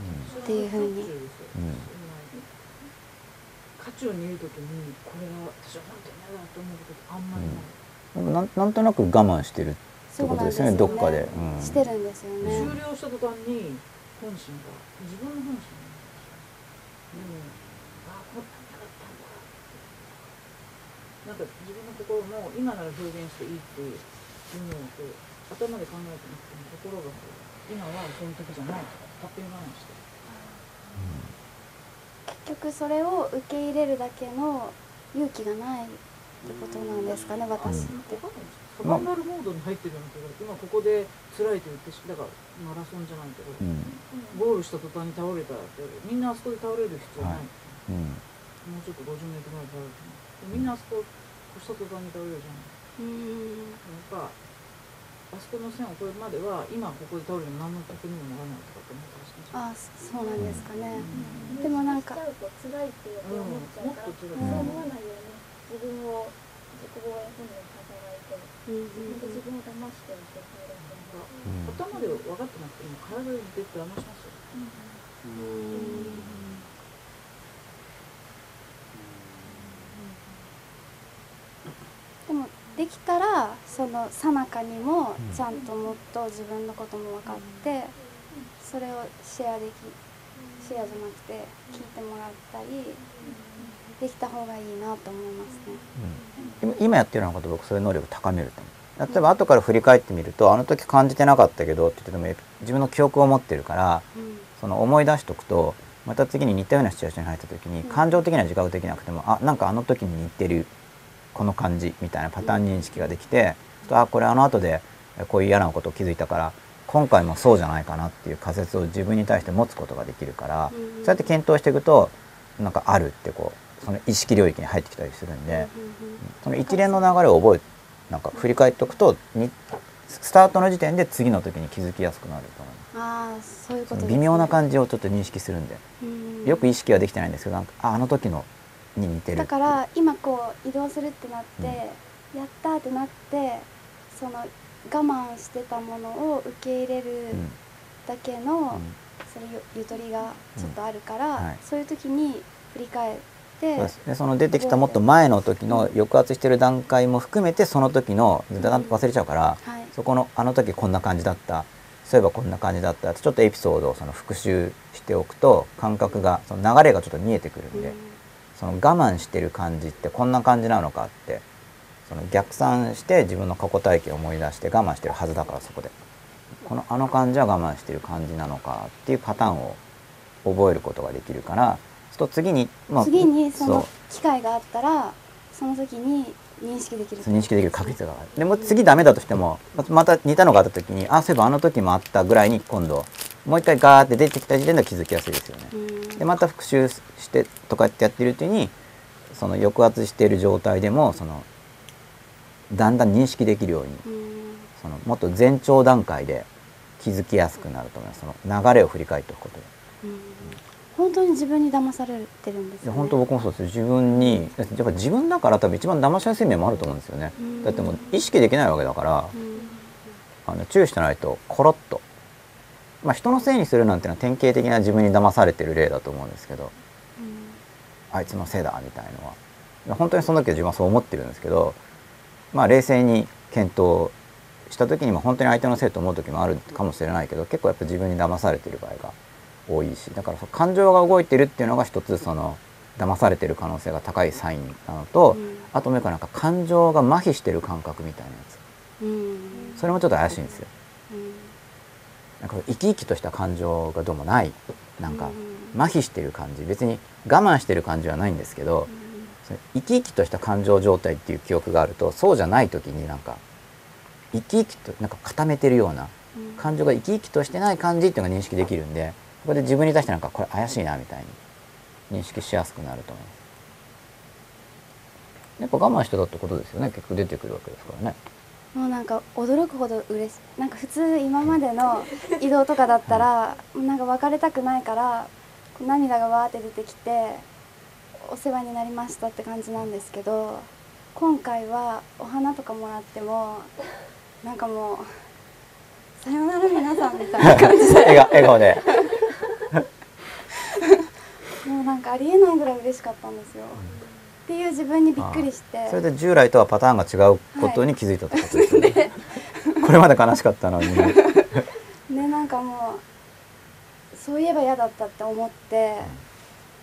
ていうふうに。うん。うん。渦中にいる時にこれは私は本当に嫌だと思うことあんまりない、でもなんなんとなく我慢してるってことですよね。どっかで、うん、してるんですよね。終了した途端に本心が自分の本心がでもあこんなに嫌だったんだなんか自分の心も今なら表現していいっていうのをこう頭で考えてなくても心がこう今はその時じゃないとか勝手に我慢して結局それを受け入れるだけの勇気がないってことなんですかね私ってサバンナルモードに入ってるような気が今ここで辛いと言ってしだからマラソンじゃないけど、うん。ゴールした途端に倒れたらってみんなあそこで倒れる必要ない、はい。うん。もうちょっと50メートルぐらい倒れてもみんなあそこ越した途端に倒れるじゃない。うんやっぱあそこの線を越えるまでは今ここで倒れても何の得にもならないとかって思ったりしまあそうなんですかね。うん。でもなんか辛いっていう思っちゃうから、もっと辛い。そう思わないように自分を自己防衛本能うん。本当自分を騙してるうん頭で分かってなくても体で騙しますようんでもできたらその最中にもちゃんともっと自分のことも分かってそれをシェアできシェアじゃなくて聞いてもらったりできた方がいいなと思いますね。今今やってるようなこと僕そういう能力高めると思う。例えば後から振り返ってみるとあの時感じてなかったけどって言ってても自分の記憶を持ってるからうん。その思い出しとくとまた次に似たようなシチュエーションに入った時に感情的には自覚できなくてもあなんかあの時に似てるこの感じみたいなパターン認識ができてあこれあの後でこういう嫌なことを気づいたから今回もそうじゃないかなっていう仮説を自分に対して持つことができるからうん。そうやって検討していくとなんかあるってこうその意識領域に入ってきたりするんで。その一連の流れを覚えなんか振り返っておくとにスタートの時点で次の時に気づきやすくなると思いああそういうことます微妙な感じをちょっと認識するんで。じよく意識はできてないんですけどなんかああの時のに似てるだから今こう移動するってなって、やったーってなってその我慢してたものを受け入れるうん。だけの、うん。それゆゆとりがちょっとあるから、うん。はい。そういう時に振り返ってそうですでその出てきたもっと前の時の抑圧してる段階も含めてその時の忘れちゃうから、はい。そこのあの時こんな感じだったそういえばこんな感じだったってちょっとエピソードをその復習しておくと感覚がその流れがちょっと見えてくるんで、その我慢してる感じってこんな感じなのかってその逆算して自分の過去体験を思い出して我慢してるはずだからそこで。このあの感じは我慢してる感じなのかっていうパターンを覚えることができるからと次に、まあ次にその機会があったらその時に認識できる認識できる確率が上がる。でも次ダメだとしてもままた似たのがあった時にあそういえばあの時もあったぐらいに今度もう一回ガーって出てきた時点では気づきやすいですよね。うん。でまた復習してとかってやってるうちにその抑圧している状態でもそのだんだん認識できるようにうん。そのもっと前兆段階で気づきやすくなると思います。その流れを振り返っておくことで。うん本当に自分に騙されてるんですよ、ね、で本当僕もそうです自分にやっぱ自分だから多分一番騙しやすい面もあると思うんですよね。うん。だってもう意識できないわけだからうん。あの注意してないとコロッと、まあ、人のせいにするなんていうのは典型的な自分に騙されてる例だと思うんですけど。あいつのせいだみたいのは。本当にその時は自分はそう思ってるんですけどまあ冷静に検討した時にも本当に相手のせいと思う時もあるかもしれないけど結構やっぱ自分に騙されてる場合が多いしだから感情が動いてるっていうのが一つその騙されてる可能性が高いサインなのと、うん。あともう一個なんか感情が麻痺してる感覚みたいなやつ。うん。それもちょっと怪しいんですよ。うん。なんか生き生きとした感情がどうもない。なんかうん。麻痺してる感じ。別に我慢してる感じはないんですけど生き生きとした感情状態っていう記憶があるとそうじゃない時になんか生き生きとなんか固めてるようなうん。感情が生き生きとしてない感じっていうのが認識できるんでそこで自分に対してなんかこれ怪しいなみたいに認識しやすくなると思います。やっぱ我慢してたってことですよね結局出てくるわけですからね。もうなんか驚くほど嬉しいなんか普通今までの移動とかだったらなんか別れたくないから涙がわーって出てきてお世話になりましたって感じなんですけど今回はお花とかもらってもなんかもう「さようなら皆さん」みたいな感じで笑顔でもうなんかありえないぐらい嬉しかったんですよ。っていう自分にびっくりして。それで従来とはパターンが違うことに気づいたってことですよね。これまで悲しかったのに。ねなんかもうそういえば嫌だったって思って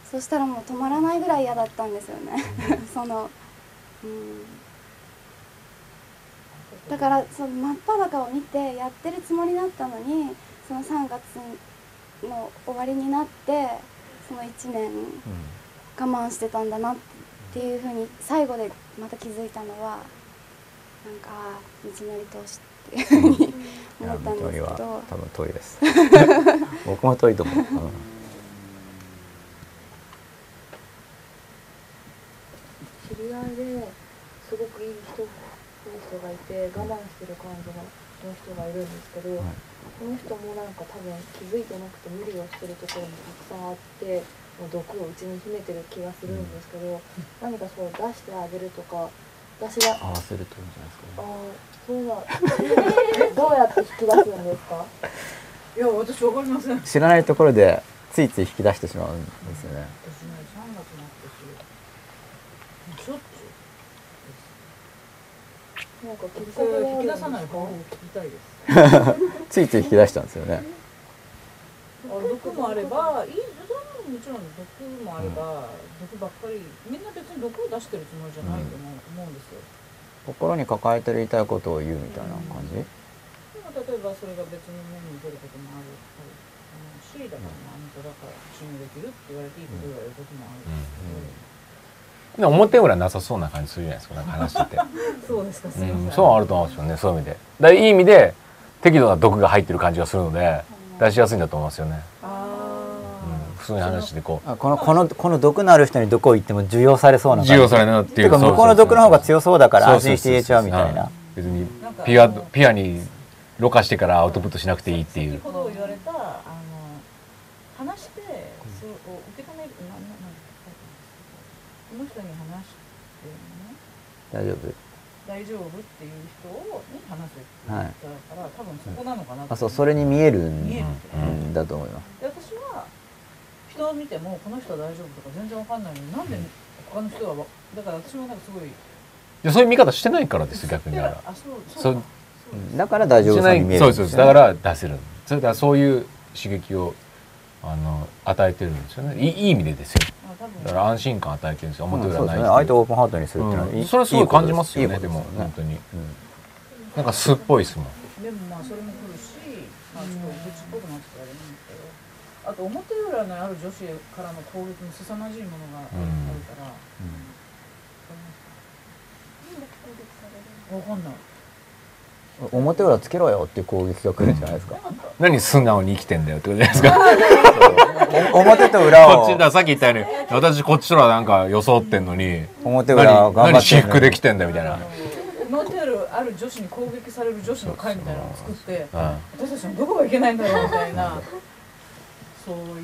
そしたらもう止まらないぐらい嫌だったんですよね。そのうん。だからその真っ裸を見てやってるつもりだったのにその3月の終わりになってその1年我慢してたんだなっていうふうに最後でまた気づいたのはなんか道のり通しっていうふうに思ったんですけはど多分遠いです。僕も遠いと思う。うん。知り合いですごくいい人いい人がいて我慢してる感じのの人がいるんですけど、はいこの人もなんか多分気づいてなくて無理をしてるところもたくさんあってもう毒をうちに秘めてる気がするんですけど、何かそう出してあげるとか私が合わせるといいんじゃないですかね。ああそうだ どうやって引き出すんですか？いや私わかりません。知らないところでついつい引き出してしまうんですよね。私ね3月になんかきっですか？けがあ引き出さない方を聞きたいです ついつい引き出しちゃうんですよね。毒もあればいいもちろん毒もあれば、毒ばっかりみんな別に毒を出してるつもりじゃないと思う,、思うんですよ。心に抱えてる言いたいことを言うみたいな感じ？でも例えばそれが別に目に出ることもあるあの C だからあなただから信用できるって言われていいこと言われることもあるでも表裏なさそうな感じするじゃないですかなんか話してて、そうですかうん、そうあると思うんですよねそういう意味で。だいい意味で適度な毒が入ってる感じがするので出しやすいんだと思いますよね、あうん、普普通に話してこう。あこのこのこの毒のある人にどこ行っても受容されそうな感じ。授与されなっていうてか向こうの毒の方が強そうだから安心して言えちゃうみたいな。別にピュアピュアにろ過してからアウトプットしなくていいっていう。先ほど言われたあの話してそれを受け止めるなななんこの人に話してね。大丈夫。大丈夫っていう人をはいったから、多分そこなのかなあそうそれに見えるんだと思います。で私は人を見てもこの人は大丈夫とか全然わかんないのになんで他の人はわだから私はなんかすごい。でそういう見方してないからですよ逆にでだから。あそうそそう。だから大丈夫そうに見えそうるんですよですそうです。だから出せるそれだからそういう刺激をあの与えてるんですよね。いいいい意味でですよ。だから安心感与えてるんですよ。うん表裏ないそうですね。相手をオープンハートにするっていうのは、うん。それはすごい感じますよねいいでも本当に。うんなんか素っぽいですもん。でもまあそれも来るし、まあ、ちょっと愚痴っぽくなってたらあれなんですけどあと表裏のある女子からの攻撃に凄まじいものがあるから、わかん。ない表裏つけろよっていう攻撃が来るん。じゃないですか何素直に生きてん。だよってことじゃないですかお表と裏をこっちださっき言ったように私こっちとらなん。か装ってん。のに表裏何何頑張って私服できてん。だよみたいな、ある女子に攻撃される女子の会みたいなのを作ってうん私たちのどこがいけないんだろうみたいな。そういう飲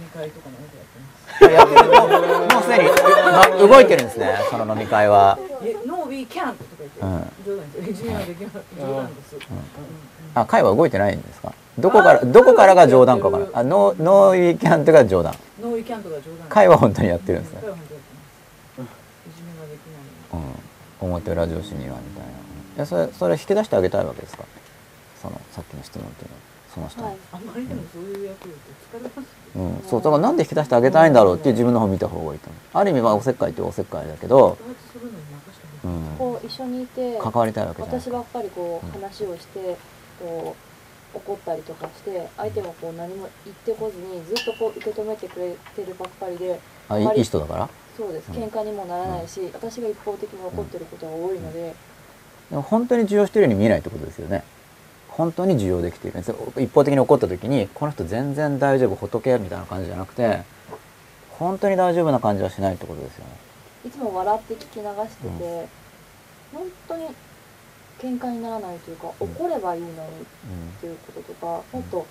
み会とかもよくやってます。やってるもうすでにま動いてるんですねその飲み会は。え No, we can't とか言って、うん。冗談です。いじめはできない冗談です、あ会は動いてないんですか？どこからどこからが冗談かわからない。あノーノーウィーキャントが冗談。No, we can't が冗談です。会は本当にやってるんですね。いじめができない。うん、表裏上司にはみたいないやそれそれ引き出してあげたいわけですか？そのさっきの質問っていうのは。その人に、はい。あまりにもそういう役を疲れますうん、そうだからなんで引き出してあげたいんだろうっていう自分の方を見た方がいいと思う。ある意味まあおせっかいっておせっかいだけど、こう一緒にいて関わりたいわけじゃない私ばっかりこう話をしてこう怒ったりとかして相手もこう何も言ってこずにずっとこう受け止めてくれてるばっかりであいい人だから？そうです。うん。喧嘩にもならないし私が一方的に怒ってることが多いのででも本当に受容してるように見えないってことですよね。本当に受容できている。んです一方的に怒った時にこの人全然大丈夫仏みたいな感じじゃなくて本当に大丈夫な感じはしないってことですよね。いつも笑って聞き流してて本当に喧嘩にならないというかうん。怒ればいいのにうっていうこととかもっと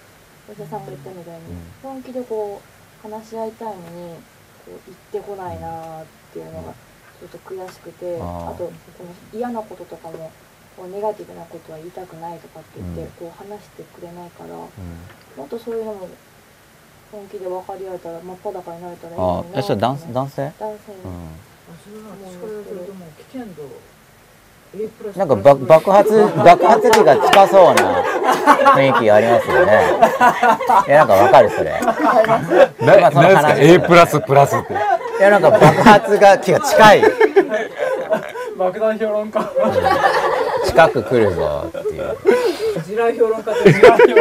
吉田さんが言ったみたいにうん。本気でこう話し合いたいのにこう言ってこないなーっていうのがちょっと悔しくてあとこの嫌なこととかもこうネガティブなことは言いたくないとかって言ってうん。こう話してくれないからもん。っとそういうのも本気で分かり合えたら真っ裸になれたらいいあのになえそれ男性、男性に。うん、なんか爆爆発 爆発時が近そうな雰囲気ありますよね。いやなんかわかるそれ。なまあ何そのですか？話 A プラスプラスっていやなんか爆発が気が近い。爆弾評論家。近く来るぞっていう。地雷評論家って地雷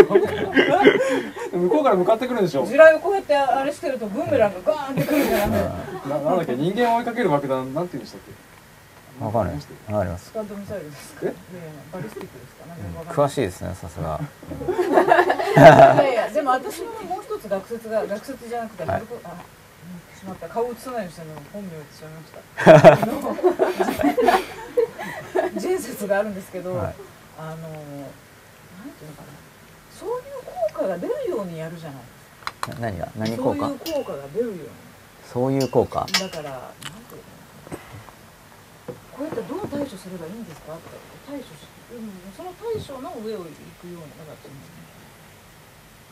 向こうから向かってくるんでしょ。地雷をこうやってあれしてるとブーメランがガーンってくるからね。ななんだっけ？人間を追いかける爆弾なんて言うんでしたっけ？わかんない。わかります。スタンドミサイルですか？え？いやいやバリスティックですか？なんかわかんない。詳しいですねさすが。いやいやでも私ももう一つ学説が学説じゃなくて、はい。あしまった。顔映さないようにしたの本名言ってしまいました人説があるんですけど、はい。あのなんていうのかな。そういう効果が出るようにやるじゃない。な何が？何効果？そういう効果が出るように。そういう効果？だからなんていうこうやってどう対処すればいいんですか？って対処し、うん、その対処の上を行くようにだからその。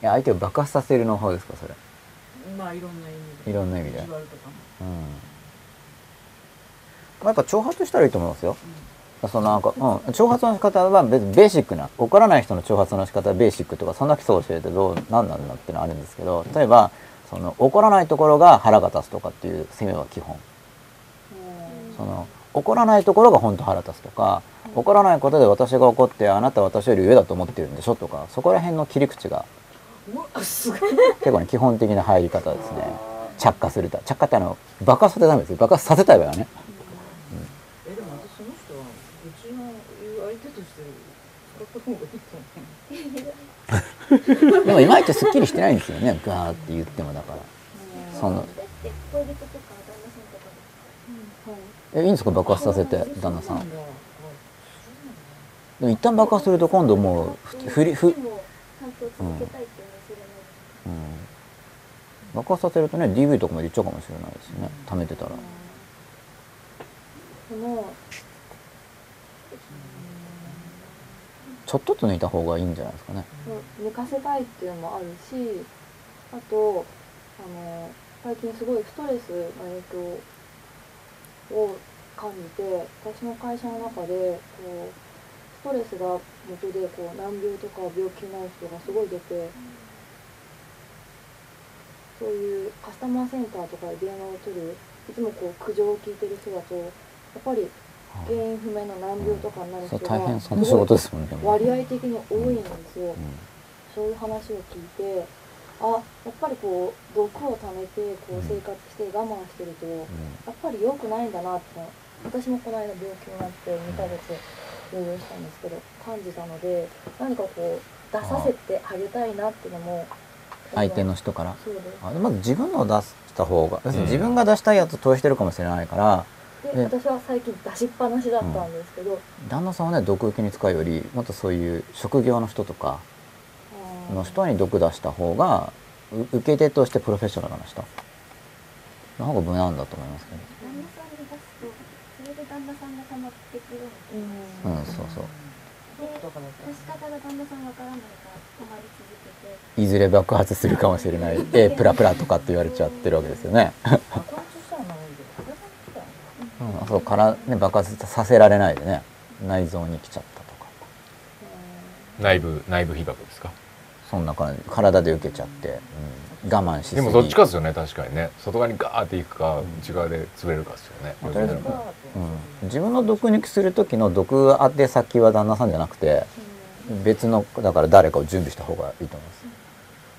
いや相手を爆発させるの方ですかそれまあいろんな意味で。いろんな意味で。うん。まあやっぱ挑発したらいいと思いますよ。そのなんか、うん、挑発の仕方は別にベーシックな怒らない人の挑発の仕方はベーシックとかそんな基礎を教えてどう何なんだっていうのはあるんですけど例えばその怒らないところが腹が立つとかっていう攻めは基本。その怒らないところが本当腹立つとか怒らないことで私が怒ってあなたは私より上だと思ってるんでしょとかそこら辺の切り口が結構ね基本的な入り方ですね。着火するた着火ってあの爆発させたらダメですよ。爆発させたい場合はね。えでも私その人はうちの言う相手として使った方がいいと思う。でもいまいちすっきりしてないんですよね。ガーって言ってもだから。その。えいいんですか爆発させて旦那さん。でも一旦爆発すると今度もうふふりふ、うん、爆発させるとね DV とかまでいっちゃうかもしれないですね。貯めてたら。でもちょっとずつ抜いた方がいいんじゃないですかね。抜かせたいっていうのもあるしあとあの最近すごいストレスの影響を感じて私の会社の中でこうストレスが元でこう難病とか病気になる人がすごい出てそういうカスタマーセンターとかで電話を取るいつもこう苦情を聞いてる人だとやっぱり原因不明の難病とかになるそ人がう大変その仕事ですもんねでも割合的に多いんですよ。うんそういう話を聞いてあやっぱりこう毒を溜めてこう生活して我慢してると、やっぱり良くないんだなって私もこの間病気になって2ヶ月療養したんですけど感じたので何かこう出させてあげたいなっていうのも相手の人から。あまず自分のを出した方が自分が出したいやつを投影してるかもしれないから。でね私は最近出しっぱなしだったんですけど、旦那さんはね毒受けに使うよりもっとそういう職業の人とかの人に毒出した方がう受け手としてプロフェッショナルな人。の方が無難だと思いますけ旦那さんに出すとそれで旦那さんが溜まってくるうんどうんそうそう。で出し方が旦那さんわからないいずれ爆発するかもしれない。A プラプラとかって言われちゃってるわけですよね、うん、そうから、ね、爆発させられないでね。内臓に来ちゃったとか。内部内部被爆ですか？そんな感じ。体で受けちゃって、うん、我慢しすぎ。でもどっちかですよね。確かにね。外側にガーっていくか内側で潰れるかですよね、まあと。りあえずうん、自分の毒抜きする時の毒当て先は旦那さんじゃなくて別のだから誰かを準備した方がいいと思います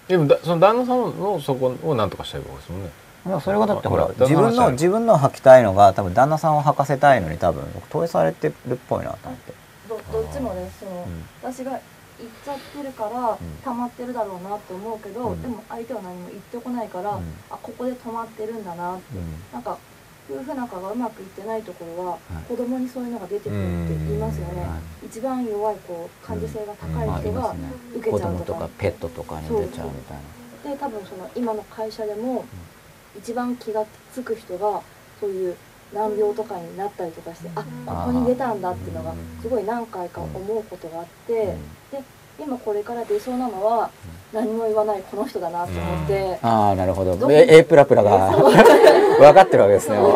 でもだその旦那さんのそこを何とかしたいわけですもんね。でもそれがだってほら自分の自分のを吐きたいのが多分旦那さんを吐かせたいのに多分投影されてるっぽいなと思って、どどっちもねその、うん。私が言っちゃってるから溜まってるだろうなって思うけど、うん。でも相手は何も言ってこないから、うん。あここで止まってるんだなって、なんか夫婦仲がうまくいってないところは、い。子供にそういうのが出てくるって言いますよね、は一番弱いこう感受性が高まあい人が受け子ちゃうとか,、供とかペットとかに出ちゃうみたいな。で多分その今の会社でも一番気がつく人がそういう難病とかになったりとかして、あここに出たんだっていうのがすごい何回か思うことがあって、で今これから出そうなのは何も言わないこの人だなと思って、ああなるほど。A, A プラプラが。分かってるわけですね。もう。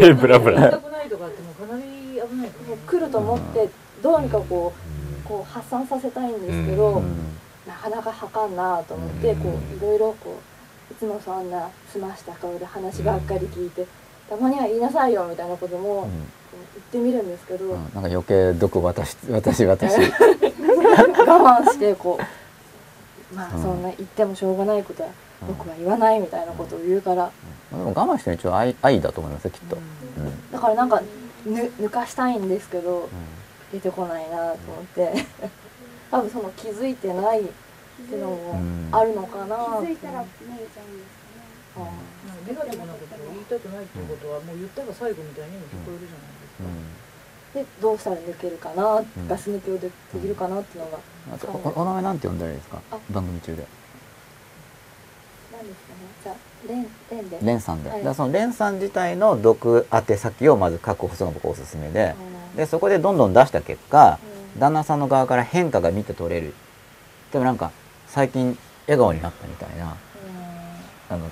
えブラブラ痛くないとかってもうかなり危ないからね来ると思ってどうにかこうこう発散させたいんですけど、うん。なかなかはかんなと思ってこういろいろこういつもそんな澄ました顔で話ばっかり聞いてたまには言いなさいよみたいなこともこう言ってみるんですけど、うんなんか余計毒渡し私 私。我慢してこうまあうんそんな言ってもしょうがないことは僕は言わないみたいなことを言うから。でも我慢してる一応愛愛だと思いますよきっと、うん。だからなんかぬ抜かしたいんですけど出てこないなと思って。多分その気づいてないっていうのもあるのかな気づいたら逃げちゃうんですかね。うん。ネガティブなことを言いたくないっていうことはもう言ったら最後みたいにも聞こえるじゃないでどうしたら抜けるかな、ガス抜きをでできるかなっていうのがおお名前なんて呼んだらいいですか？あ。番組中で。何ですかね？じゃあレンレンで。レンさんで、はそのレンさん自体の毒当て先をまず確保するのが僕おすすめで、でそこでどんどん出した結果、旦那さんの側から変化が見て取れる。でもなんか最近笑顔になったみたいな。あの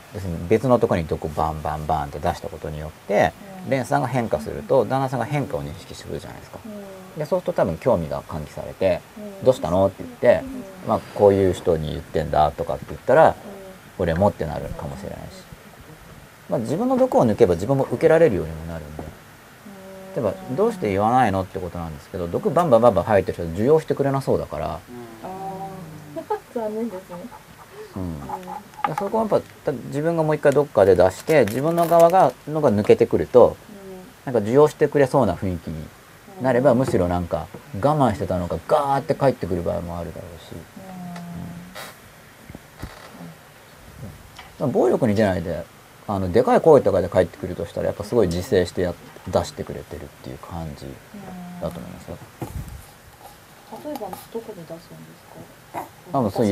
別のところに毒をバンバンバンって出したことによって、レンさんが変化すると旦那さんが変化を認識するじゃないですか。でそうすると多分興味が喚起されて「どうしたの?」って言って、まあ、こういう人に言ってんだとかって言ったら「俺も」ってなるかもしれないし、まあ、自分の毒を抜けば自分も受けられるようにもなるんで。例えば「どうして言わないの?」ってことなんですけど毒バンバンバンバン吐いてる人は受容してくれなそうだから、あー。残念ですねうん、でそこはやっぱ自分がもう一回どっかで出して自分の側がのが抜けてくるとなんか受容してくれそうな雰囲気になればむしろなんか我慢してたのがガーって帰ってくる場合もあるだろうし。ら暴力に出ないであのでかい声とかで帰ってくるとしたらやっぱすごい自制してや出してくれてるっていう感じだと思いますよ。例えばどこで出すんですか？あもうそう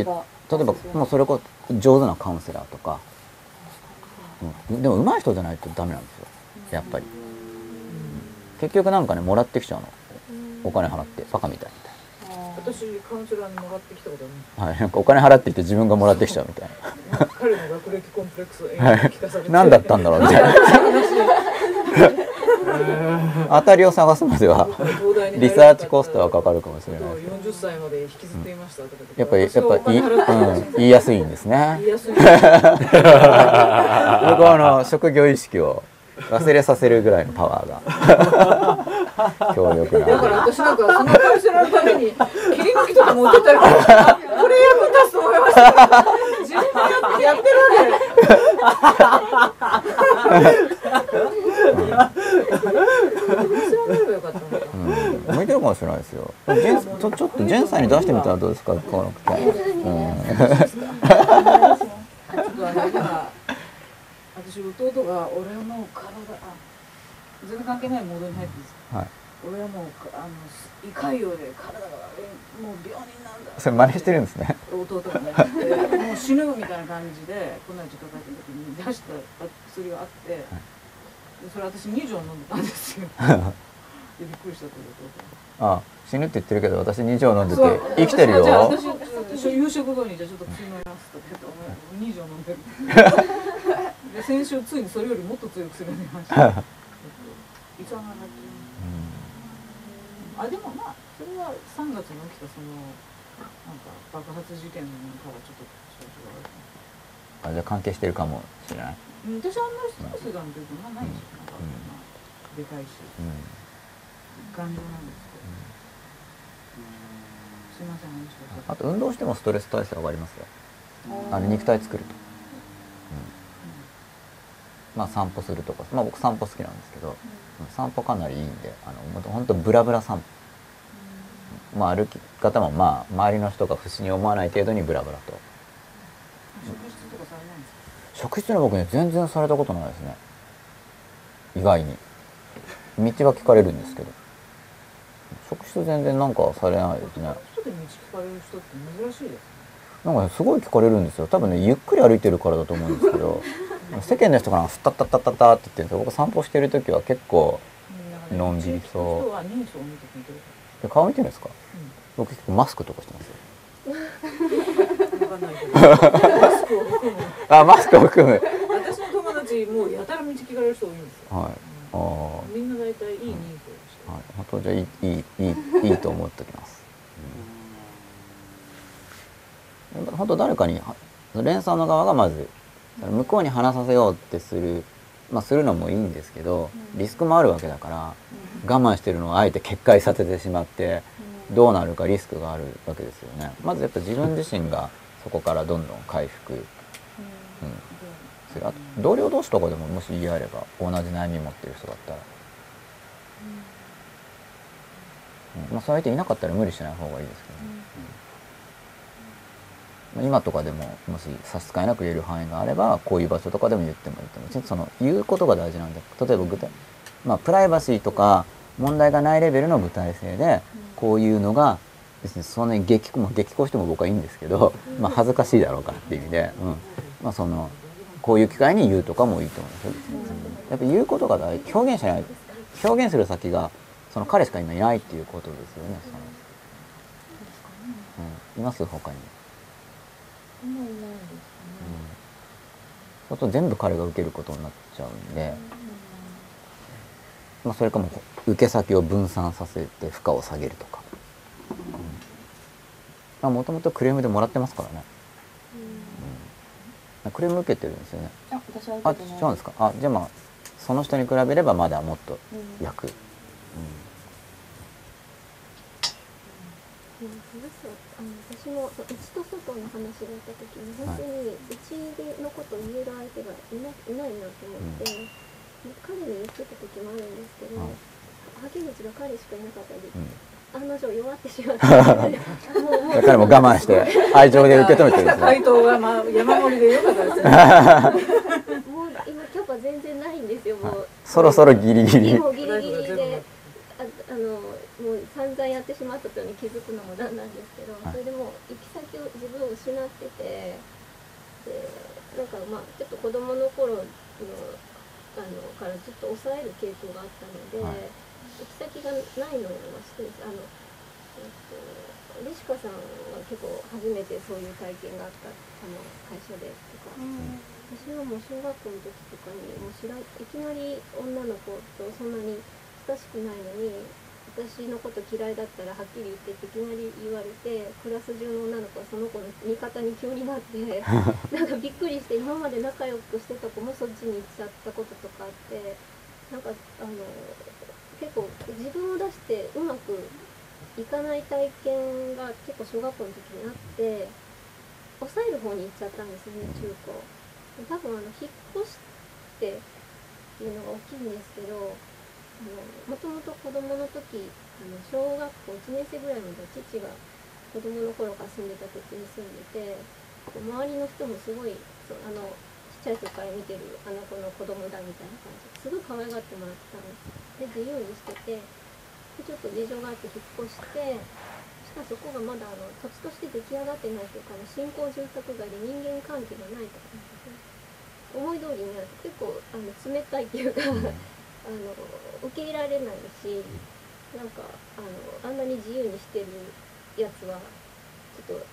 例えばもうそれこそ上手なカウンセラーとか、うん、でも上手い人じゃないとダメなんですよ。やっぱり、うん。結局なんかねもらってきちゃうの。お金払ってバカみたい私カウンセラーにもらってきたことあるみたいな、はい、なんかお金払って言って自分がもらってきちゃうみたい彼の学歴コンプレックスをな、はい聞かされて、何だったんだろうみたいな 当たりを探すまでは リサーチコストはかかるかもしれない。40歳まで引きずっていましたやっぱりやっぱ言い,、うん、言いやすいんですね。僕はあの職業意識を忘れさせるぐらいのパワーが 強力だからな私なんかそのカウンセラーのために切り抜きとか持ってたらあこれ役立つと思いました。自分でやってるわけ知らなればよかったのか。うん、向いてるかもしれない。ですよジェンちょちょっとジェンさんに出してみたらどうですかこの機会、うん、ちょっとあの今私弟が俺はもう体あ全然関係ない。モードに入ってるんですはい。俺はもうあの胃潰瘍で体が悪い。もう病人なんだそれ真似してるんですね弟がねもう死ぬみたい。な感じでこの間ちょっと帰った時に出した薬があって、でそれ私2錠飲んでたんですよ。でびっくりしたと弟あ死ぬって言ってるけど私2錠飲んでて生きてるよ。私私夕食後にじゃあちょっと薬飲みますとか言ってお前2錠飲んでる。で先週ついにそれよりもっと強い薬飲みました。胃酸がなあでもまあそれは3月に起きたそのなんか爆発事件からちょっと症状があるあじゃあ関係してるかもしれない、うん。私あんまりストレスが出てまあないし、なんか、うんまあ、でかいしうん頑丈なんですけど、すいません話しあと運動してもストレス耐性上がりますよ。あの肉体作ると、うん、まあ散歩するとか。まあ僕散歩好きなんですけど、散歩かなりいいんであのほんとほんとブラブラ散歩、まあ歩き方もまあ周りの人が不思議に思わない程度にブラブラと職質とかされないんですか職質の僕ね全然されたことないですね。意外に。道は聞かれるんですけど。職質全然なんかされないですね。なんかねすごい聞かれるんですよ。多分ねゆっくり歩いてるからだと思うんですけど。世間の人からスタッタッタッタッタって言ってるんですよ僕散歩してる時は結構ねのんびりそう。顔見てるんですか、僕結構マスクとかしてますよ。わ かんないけど。マスクを含むあマスクを含む。私の友達もうやたら道聞かれる人多いんですよ、はい。ああみんな大体いい人数はい、あとじゃいいいいいいと思っておきます、うん、本当誰かに連鎖の側がまず向こうに話させようってする、まあ、するのもいいんですけどリスクもあるわけだから、我慢してるのをあえて決壊させてしまってどうなるかリスクがあるわけですよね。まずやっぱ自分自身がそこからどんどん回復、うん、する。あと同僚同士とかでももし言い合えれば同じ悩み持ってる人だったら。うん。まあ、そういう相手いなかったら無理しない方がいいですけど、ね。まあ今とかでももし差し支えなく言える範囲があればこういう場所とかでも言ってもいいと思う別にその言うことが大事なんで例えば具体、まあ、プライバシーとか問題がないレベルの具体性でこういうのが別にそんなに激高激高しても僕はいいんですけど、まあ、恥ずかしいだろうからっていう意味で、うん。まあ、そのこういう機会に言うとかもいいと思いますよ。やっぱ言うことが表現しない表現する先がその彼しか今いないっていうことですよね。その。うん、います？他に。うすると全部彼が受けることになっちゃうんで、まあ、それかも受け先を分散させて負荷を下げるとか。もともとクレームでもらってますからね。うん。クレーム受けてるんですよね。あ私はあ、受け違うんですか。あ、じゃあまあその人に比べればまだもっと役。うん。私もそう内と外の話があった時に本当に内のことを言える相手がいないいないなと思って、で彼に言ってた時もあるんですけど、はい。萩口が彼しかいなかったり、うん。うん。案の定弱って彼 も我慢して愛情で受け止めてるんです回ね答がまあ山盛りでよかったです。ね。もう今キャパ全然ないんですよもうそろそろギリギリ。もうギリギリでああのもう散々やってしまったことに気づくのもなんなんですけど、はい。それでもう行き先を自分を失っててでなんかまあちょっと子供の頃のあのからずっと抑える傾向があったので、はい行き先がないのは知ってあの、えっと、リシカさんは結構初めてそういう体験があったあの会社でとか。私はもう小学校の時とかにもう知らんいきなり女の子とそんなに親しくないのに私のこと嫌いだったらはっきり言ってっていきなり言われてクラス中の女の子はその子の味方に急になって なんかびっくりして今まで仲良くしてた子もそっちに行っちゃったこととかあってなんかあの結構自分を出してうまくいかない体験が結構小学校の時にあって抑える方に行っちゃったんですね中高。多分あの引っ越してっていうのが大きいんですけどもともと子供の時あの小学校1年生ぐらいまで父が子供の頃から住んでた土地に住んでて周りの人もすごいそうあのちっちゃい時から見てるあの子の子供だみたいな感じですごい可愛がってもらってたんですで自由にしててでちょっと事情があって引っ越してそしたらそこがまだあの土地として出来上がってないというか新興住宅街で人間関係がないとか思い通りになると結構あの冷たいっていうかあの受け入れられないしなんかあのあんなに自由にしてるやつはちょっと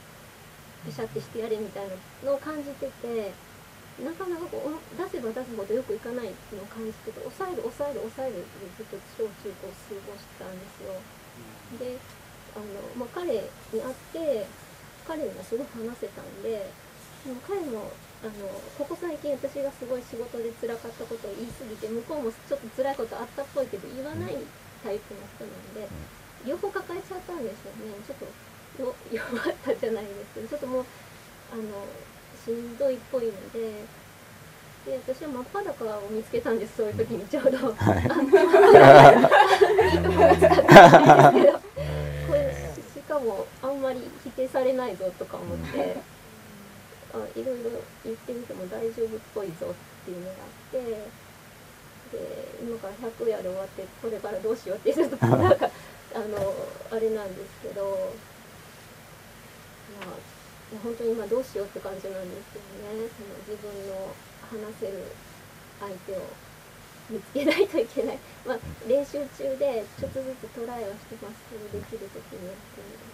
ペシャってしてやれみたいなのを感じててなかなかこう出せば出すほどよくいかないっていうのを感じてて抑える抑える抑えるってずっと小中高過ごしたんですよ。であの、まあ、彼に会って彼にはすごい話せたんででも彼もあのここ最近私がすごい仕事で辛かったことを言い過ぎて向こうもちょっと辛いことあったっぽいけど言わないタイプの人なんで両方抱えちゃったんですよね。ちょっとよ弱ったじゃないですけどちょっともうあのしんどいっぽいので。で私は真っ裸を見つけたんですそういう時にちょうど、い。いところを使ったんですけどこれしかもあんまり否定されないぞとか思って、あいろいろ言ってみても大丈夫っぽいぞっていうのがあってで今から100夜で終わってこれからどうしようってちょっとなんかあのあれなんですけど、まあ、本当に今どうしようって感じなんですけどね。その自分の話せる相手を見つけないといけない、まあ、練習中でちょっとずつトライはしてますけどできる時にやってみる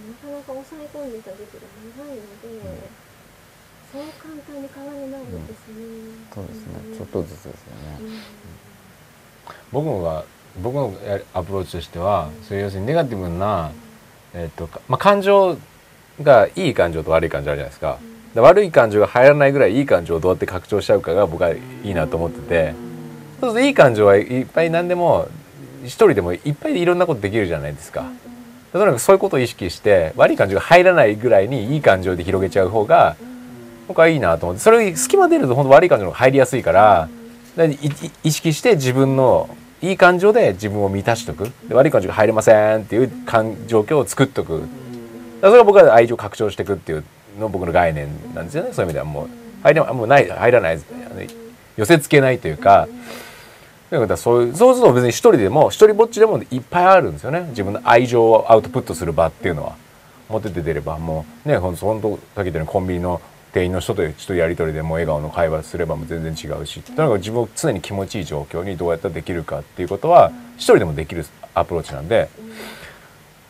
なかなか抑え込んでた時期が長いのでそう簡単に変われないですね、そうですね。んちょっとずつですよね。うん。僕のが僕のやるアプローチとしては、そういう要するにネガティブな、えっとかまあ、感情がいい感情と悪い感情あるじゃないですか。で悪い感情が入らないぐらいいい感情をどうやって拡張しちゃうかが僕はいいなと思っててそうするといい感情はいっぱい何でも一人でもいっぱいいろんなことできるじゃないですか。とにかくそういうことを意識して悪い感情が入らないぐらいにいい感情で広げちゃう方が僕はいいなと思ってそれ隙間出ると本当悪い感情のが入りやすいからだからいい意識して自分のいい感情で自分を満たしとくで悪い感情が入れませんっていう感状況を作っとくそれが僕は愛情を拡張していくっていうの僕の概念なんですよね。そういう意味ではもう入れもうない入らない寄せ付けないというかだからそういうそうすると別に一人でも一人ぼっちでもいっぱいあるんですよね。自分の愛情をアウトプットする場っていうのは。表で出ればもうねほんとさっき言ったようにコンビニの店員の人とちょっとやり取りでもう笑顔の会話すればもう全然違うし。とにかく自分を常に気持ちいい状況にどうやったらできるかっていうことは一人でもできるアプローチなんで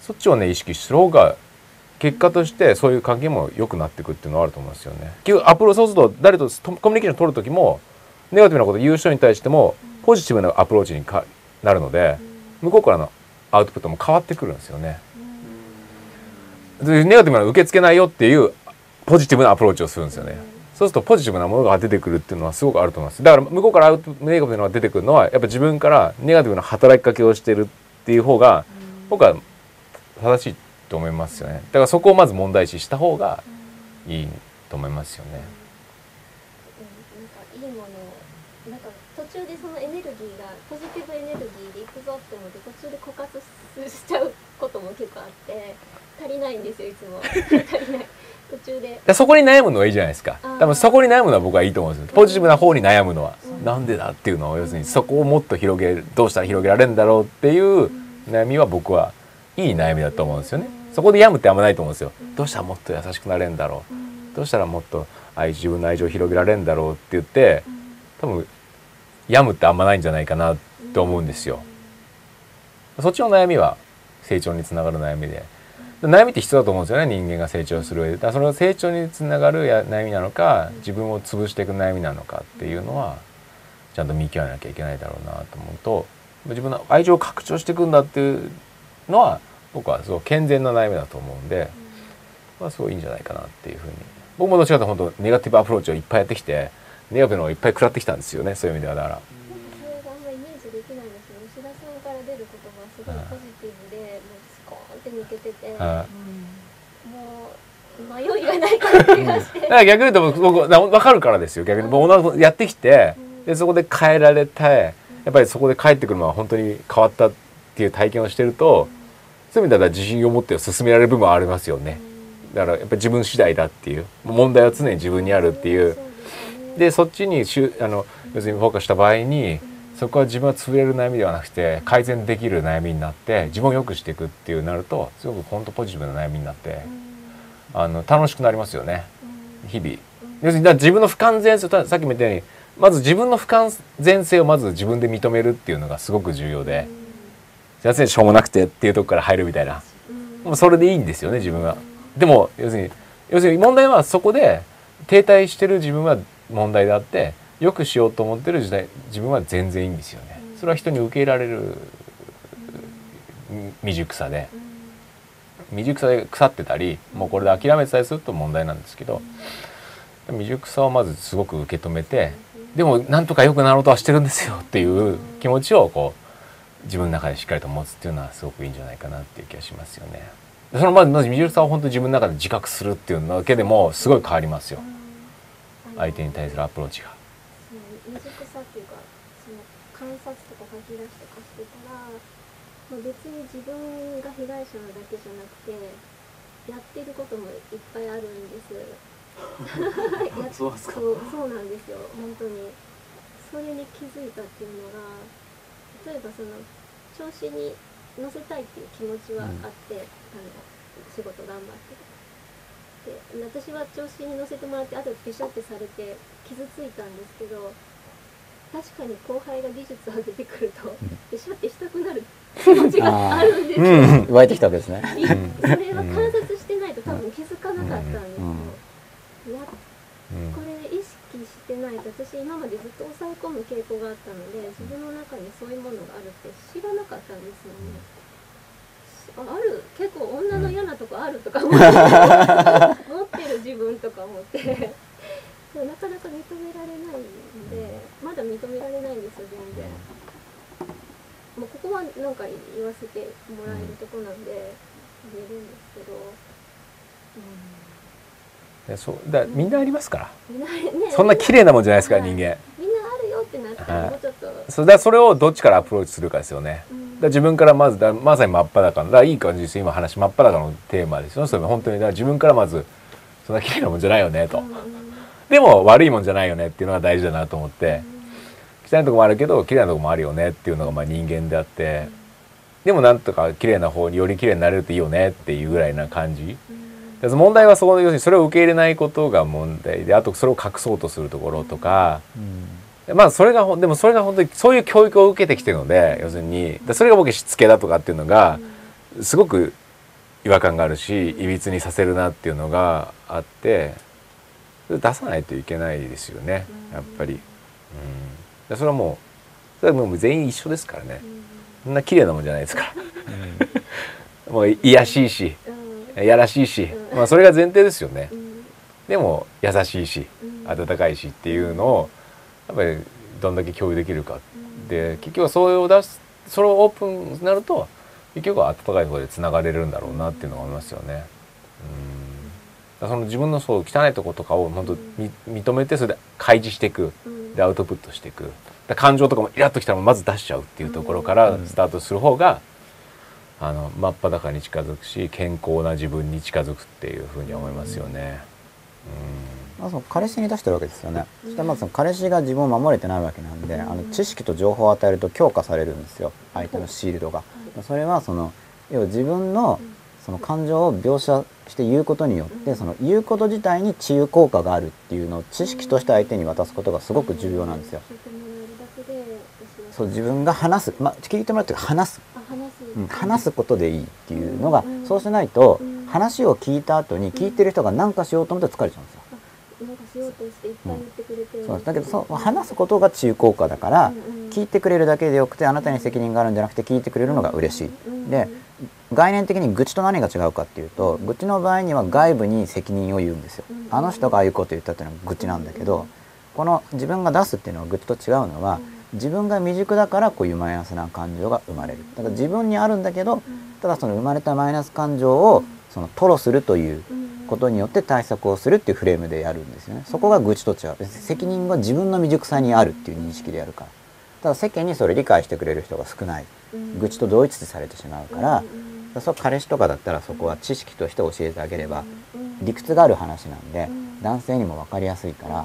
そっちをね意識する方が結果としてそういう関係も良くなっていくっていうのはあると思うんですよね。結局アプローチそうすると誰とコミュニケーション取る時もネガティブなことを言う人に対してもポジティブなアプローチにかなるので向こうからのアウトプットも変わってくるんですよね。でネガティブなの受け付けないよっていうポジティブなアプローチをするんですよね。そうするとポジティブなものが出てくるっていうのはすごくあると思います。だから向こうからアウトネガティブなのが出てくるのはやっぱ自分からネガティブな働きかけをしてるっていう方が僕は正しいと思いますよね。だからそこをまず問題視した方がいいと思いますよね。うんなんかいいものをなんか途中でそのエネルギーがポジティブエネルギーでいくぞって思って途中で枯渇しちゃうことも結構あって足りないんですよいつも。足りない。途中で。で そこに悩むのはいいじゃないですか。多分そこに悩むのは僕はいいと思うんですよ。ポジティブな方に悩むのは、なんでだっていうのを要するにそこをもっと広げるどうしたら広げられるんだろうっていう悩みは僕はいい悩みだと思うんですよねそこで病むってあんまないと思うんですよ。どうしたらもっと優しくなれるんだろう。どうしたらもっと愛自分の愛情を広げられるんだろうって言って多分病むってあんまないんじゃないかなと思うんですよ。そっちの悩みは成長につながる悩みで。悩みって必要だと思うんですよね人間が成長する上で。だからそれは成長につながるや悩みなのか自分を潰していく悩みなのかっていうのはちゃんと見極めなきゃいけないだろうなと思うと自分の愛情を拡張していくんだっていうのは僕はすごい健全な悩みだと思うんで、まあすごいいいんじゃないかなっていうふうに。僕もどっちかというと本当ネガティブアプローチをいっぱいやってきてネガティブのをいっぱい食らってきたんですよねそういう意味ではだから。それがあんまイメージできないんですけど吉田さんから出る言葉はすごいポジティブでもうスコーンって抜けててはい。もう迷いがない感じがして。だから逆に言うと僕な分かるからですよ。逆にもう同じやってきてでそこで変えられてやっぱりそこで帰ってくるのは本当に変わったっていう体験をしてるとそういう意味では自信を持って進められる部分はありますよね。だからやっぱり自分次第だっていう。問題は常に自分にあるっていう。でそっちにしゅあの要するにフォーカスした場合にそこは自分は潰れる悩みではなくて改善できる悩みになって自分を良くしていくっていうなるとすごく本当ポジティブな悩みになってあの楽しくなりますよね。日々。要するに自分の不完全性さっきも言ったようにまず自分の不完全性をまず自分で認めるっていうのがすごく重要で「先生しょうもなくて」っていうとこから入るみたいな。もうそれでいいんですよね自分は。でも要するに要するに問題はそこで停滞してる自分は問題であってよくしようと思ってる時代自分は全然いいんですよね。それは人に受け入れられる未熟さで。未熟さで腐ってたりもうこれで諦めてたりすると問題なんですけど未熟さをまずすごく受け止めてでもなんとか良くなろうとはしてるんですよっていう気持ちをこう自分の中でしっかりと持つっていうのはすごくいいんじゃないかなっていう気がしますよね。そのまずまず未熟さを本当に自分の中で自覚するっていうのだけでもすごい変わりますよ相手に対するアプローチが。未熟さっていうかその観察とか書き出しとかしてたらもう別に自分が被害者なだけじゃなくてやってることもいっぱいあるんです。そうそうなんですよ本当にそれに気づいたっていうのが例えばその調子に乗せたいっていう気持ちはあって、あの仕事頑張って。で私は調子に乗せてもらってあとでペシャってされて傷ついたんですけど確かに後輩が技術を上げてくるとペシャってしたくなる 気持ちがあるんですよ、うん。湧いてきたわけですね。いそれは観察してないと多分気づかなかったんですよ、やうん。これ意識してないと私今までずっと抑え込む傾向があったので自分の中にそういうものがあるって知らなかったんですよね、あある結構女の嫌なとこあるとか思って 持ってる自分とか思って。でもなかなか認められないのでまだ認められないんですよ全然。もうここはなんか言わせてもらえるとこなんで言えるんですけど、でそうだみんなありますから。ね。そんな綺麗なもんじゃないですからはい。人間。みんなあるよってなったらはい。もうちょっと、そうだからそれをどっちからアプローチするかですよね。うん。だ自分からまずだまさに真っ裸のだからいい感じですよ今話真っ裸のテーマですよそれ本当にだ自分からまずそんな綺麗なもんじゃないよねと。うんうんでも悪いもんじゃないよねっていうのが大事だなと思って。汚いとこもあるけど綺麗なとこもあるよねっていうのがまあ人間であって。でもなんとか綺麗な方により綺麗になれるといいよねっていうぐらいな感じ。で問題はそこ要するにそれを受け入れないことが問題。であとそれを隠そうとするところとか。まあそれがでもそれが本当にそういう教育を受けてきてるので要するに。でそれが僕しつけだとかっていうのがすごく違和感があるしいびつにさせるなっていうのがあってそれ出さないといけないですよねやっぱり。うん、でそれはもうそれはもう全員一緒ですからね。そんな綺麗なもんじゃないですから。もういやしいし。うんやらしいし、うん。まあ、それが前提ですよね。う。ん。でも優しいしうん。温かいしっていうのをやっぱりどんだけ共有できるか。で結局はそれを出すそれをオープンになると結局は温かい方でつながれるんだろうなっていうのがありますよね。うん。その自分のそう汚いとことかを本当に認めてそれで開示していく。うん。でアウトプットしていく。感情とかもイラッときたらまず出しちゃうっていうところからスタートする方が、あの真っ裸に近づくし健康な自分に近づくっていうふうに思いますよね。まあ、その彼氏に出してるわけですよね、そしてまずその彼氏が自分を守れてないわけなんで、あの知識と情報を与えると強化されるんですよ。相手のシールドが、それはその要は自分のその感情を描写して言うことによってその言うこと自体に治癒効果があるっていうのを知識として相手に渡すことがすごく重要なんですよ。そう自分が話す、まあ、聞いてもらうというか話す。話す、ことでいいっていうのがそうしないと話を聞いた後に聞いてる人が何かしようと思って疲れちゃうんですよ。なんかしようとしていっぱい言ってくれてる。そう。だけどそう話すことが治癒効果だから聞いてくれるだけでよくてあなたに責任があるんじゃなくて聞いてくれるのが嬉しい。で概念的に愚痴と何が違うかっていうと愚痴の場合には外部に責任を言うんですよ。あの人がああいうこと言ったっていうのは愚痴なんだけどこの自分が出すっていうのは愚痴と違うのは自分が未熟だからこういうマイナスな感情が生まれる。だから自分にあるんだけどただその生まれたマイナス感情をその吐露するということによって対策をするっていうフレームでやるんですよね。そこが愚痴と違う。責任は自分の未熟さにあるっていう認識でやるから。ただ世間にそれ理解してくれる人が少ない。愚痴と同一視されてしまうから。そう彼氏とかだったらそこは知識として教えてあげれば理屈がある話なん。で男性にも分かりやすいから、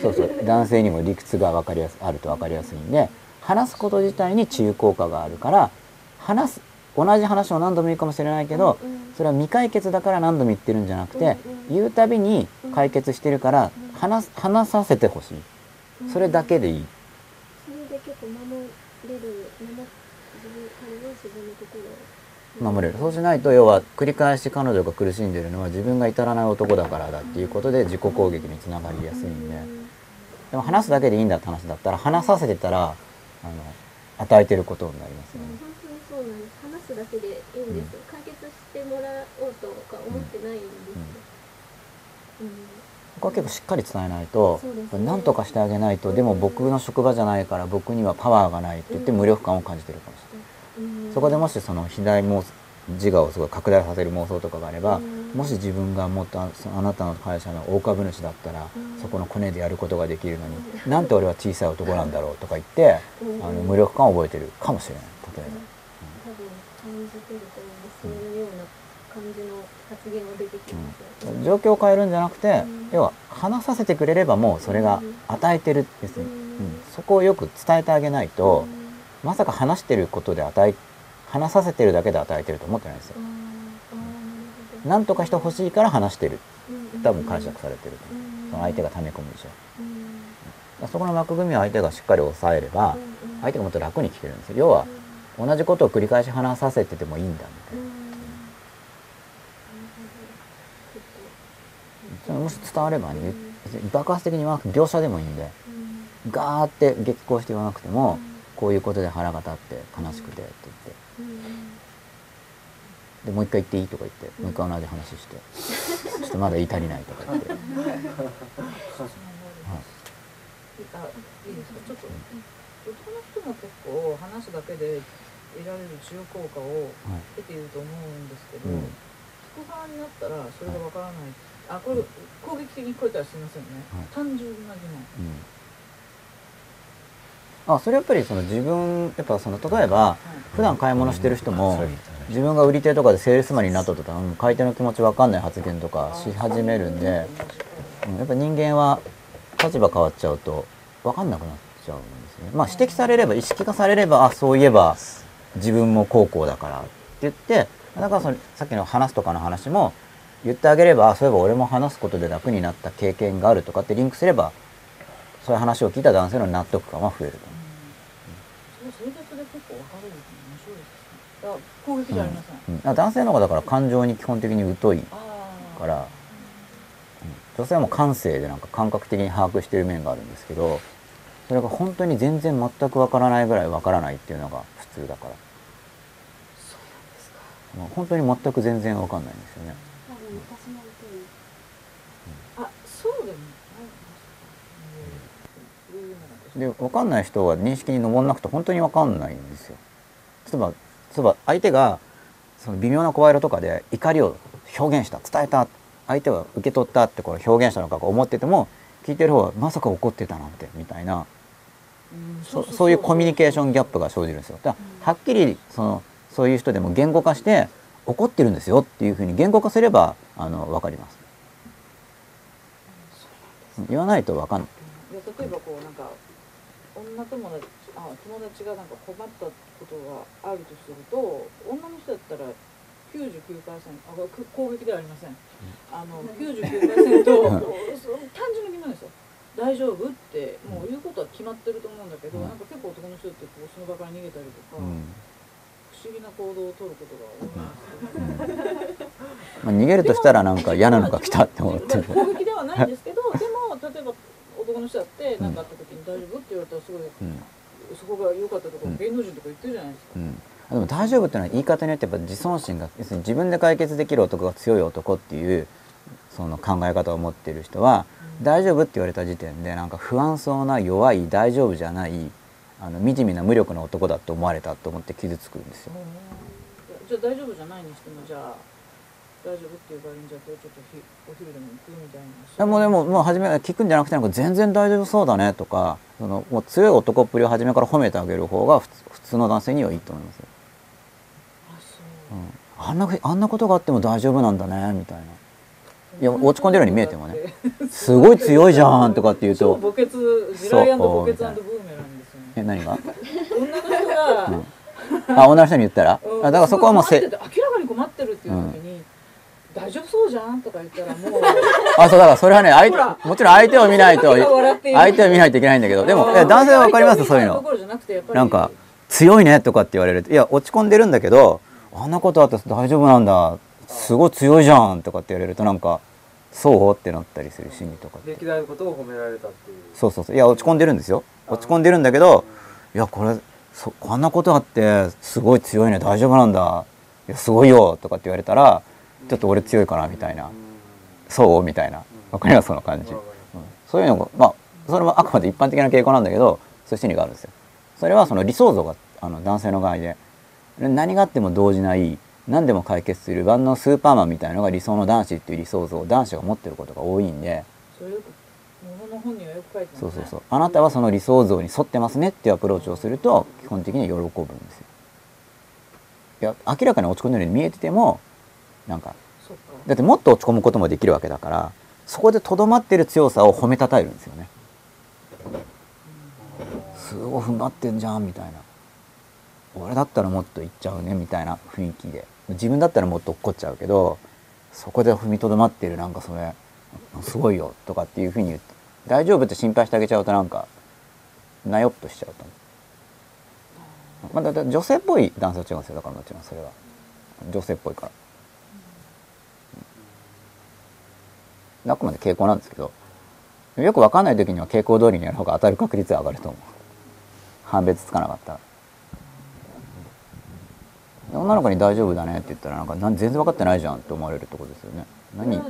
そうそう男性にも理屈が分かりやすあると分かりやすいんで話すこと自体に治癒効果があるから話す同じ話を何度も言うかもしれないけどそれは未解決だから何度も言ってるんじゃなくて言うたびに解決してるから話す話させてほしい。それだけでいい。それで結構守れる守自分彼は自分の心を守れる。そうしないと要は繰り返し彼女が苦しんでるのは自分が至らない男だからだっていうことで自己攻撃につながりやすいんで。でも話すだけでいいんだって話だったら話させてたらあの与えてることになりますよね。本当にそうなんです。話すだけでいいんですよ、解決してもらおうとか思ってないんですよ、うん。ここは結構しっかり伝えないとね。何とかしてあげないとでも僕の職場じゃないから僕にはパワーがないって言って無力感を感じてるかもしれない。うんそこでもしその肥大妄自我をすごい拡大させる妄想とかがあればもし自分がもっとあなたの会社の大株主だったらそこのコネでやることができるのになんて俺は小さい男なんだろうとか言ってあの無力感を覚えてるかもしれない例えば。状況を変えるんじゃなくて要は話させてくれればもうそれが与えてるですね、うん。そこをよく伝えてあげないとまさか話してることで与え話させてるだけで与えてると思ってないんですよ。なるほど。何とかしてほしいから話してる。うん多分解釈されてると。その相手が溜め込む以上だかうん。らそこの枠組みを相手がしっかり抑えれば相手がもっと楽に聞けるんですよ。要は同じことを繰り返し話させててもいいんだみたいな。それもし伝わればね爆発的に言わなくて描写でもいいんでガーって激高して言わなくてもこういうことで腹が立って悲しくてって言ってでもう一回言っていいとか言ってもう一回同じ話してちょっとまだ言い足りないとか言って。あい。い。ですかちょっと男の人も結構話すだけで得られる治癒効果を得ていると思うんですけど、うん。聞く側になったらそれがわからない、あこれ攻撃的に聞こえたらすみませんね、はい。単純な疑うん。あそれやっぱりその自分やっぱその例えば普段買い物してる人も自分が売り手とかでセールスマンになった途端うん買い手の気持ち分かんない発言とかし始めるんで、うんやっぱ人間は立場変わっちゃうと分かんなくなっちゃうんですね。まあ指摘されれば意識化されればあそういえば自分も高校だからって言ってだからそのさっきの話すとかの話も言ってあげればそういえば俺も話すことで楽になった経験があるとかってリンクすればそういう話を聞いた男性の納得感は増えると。思うそれ生活で結構わかるの面白いですねだから攻撃じゃありません、うん、男性の方がだから感情に基本的に疎いから、うん。女性はもう感性でなんか感覚的に把握している面があるんですけどそれが本当に全然全くわからないぐらいわからないっていうのが普通だから。もう本当に全く全然わかんないんですよね。うあそうでもなでわかんない人は認識に上んなくて本当にわかんないんですよ。例えば例えば相手がその微妙な声色とかで怒りを表現した伝えた相手は受け取ったってこれ表現したのか思ってても聞いてる方はまさか怒ってたなんてみたいなうん。そそういうコミュニケーションギャップが生じるんですよ。だはっきりそのそういう人でも言語化して怒ってるんですよっていうふうに言語化すればあの分かります。言わないと分かんない。いや例えばこうなんか女友達あ友達がなんか困ったことがあるとすると女の人だったら99%あこれ攻撃ではありません。あの99%そう 単純にみんなですよ。大丈夫ってもう言うことは決まってると思うんだけど、うん。なんか結構男の人ってこうその場から逃げたりとか、うん。不思議な行動を取ることが多いんですけど、まあ、逃げるとしたらなんか嫌なのが来たって思ってる。攻撃ではないんですけどでも例えば男の人だって何かあった時に「大丈夫?」って言われたらすごい、うんそこが良かったところ、うん芸能人とか言ってるじゃないですか。うんでも大丈夫っていうのは言い方によってやっぱ自尊心が要するに自分で解決できる男が強い男っていうその考え方を持っている人は大丈夫って言われた時点でなんか不安そうな弱い大丈夫じゃないあの惨めな無力な男だって思われたと思って傷つくんですよ。じゃあ大丈夫じゃないにしてもじゃあ大丈夫？っていう場合にじゃあ今日ちょっとひお昼でも行くみたいな。でもでももう初め聞くんじゃなくてなんか全然大丈夫？そうだねとかそのもう強い男っぷりを初めから褒めてあげる方が普通普通の男性にはいいと思います。あそううん、あんなあんなことがあっても大丈夫？なんだねみたいな。いや落ち込んでるように見えてもねすごい強いじゃんとかって言うと墓穴地雷墓穴ブーメランですよね。え何が女の人が、うんあ女の人に言ったらうんあだからそこはもうせ明らかに困ってるっていう時に、大丈夫そうじゃんとか言ったらもう。あそうだからそれはね相もちろん相手を見ないと相手を見ないといけないんだけど。でも男性は分かりますそういうの。なんか強いねとかって言われる。といや落ち込んでるんだけどあんなことあって大丈夫なんだ。すごい強いじゃんとかって言われるとなんかそうってなったりする心理とか歴代のことを褒められたっていう。そうそうそう。いや落ち込んでるんですよ。落ち込んでるんだけどいやこれそこんなことあってすごい強いね大丈夫なんだ。いやすごいよとかって言われたらちょっと俺強いかなみたいな。そう？みたいな。わかります？その感じ、うん。そういうのがまあそれもあくまで一般的な傾向なんだけどそういう心理があるんですよ。それはその理想像があの男性の場合で何があっても動じない何でも解決する万能スーパーマンみたいなのが理想の男子っていう理想像を男子が持ってることが多いんで。そうそうそうあなたはその理想像に沿ってますねっていうアプローチをすると基本的に喜ぶんですよ。いや明らかに落ち込んでるように見えててもなんか。だってもっと落ち込むこともできるわけだからそこでとどまってる強さを褒めたたえるんですよね。すごい踏ん張ってんじゃんみたいな。俺だったらもっといっちゃうねみたいな雰囲気で。自分だったらもっと落っこっちゃうけどそこで踏みとどまってるなんかそれすごいよとかっていうふうに言って。大丈夫って心配してあげちゃうとなんかなよっとしちゃうと思う、まあ、だだ女性っぽい男性は違うんですよだからもちろんそれは。女性っぽいからあくまで傾向なんですけどよくわかんない時には傾向通りにやる方が当たる確率は上がると思う。判別つかなかった女の子に「大丈夫だね」って言ったらなんか全然分かってないじゃんって思われるとこですよね。何？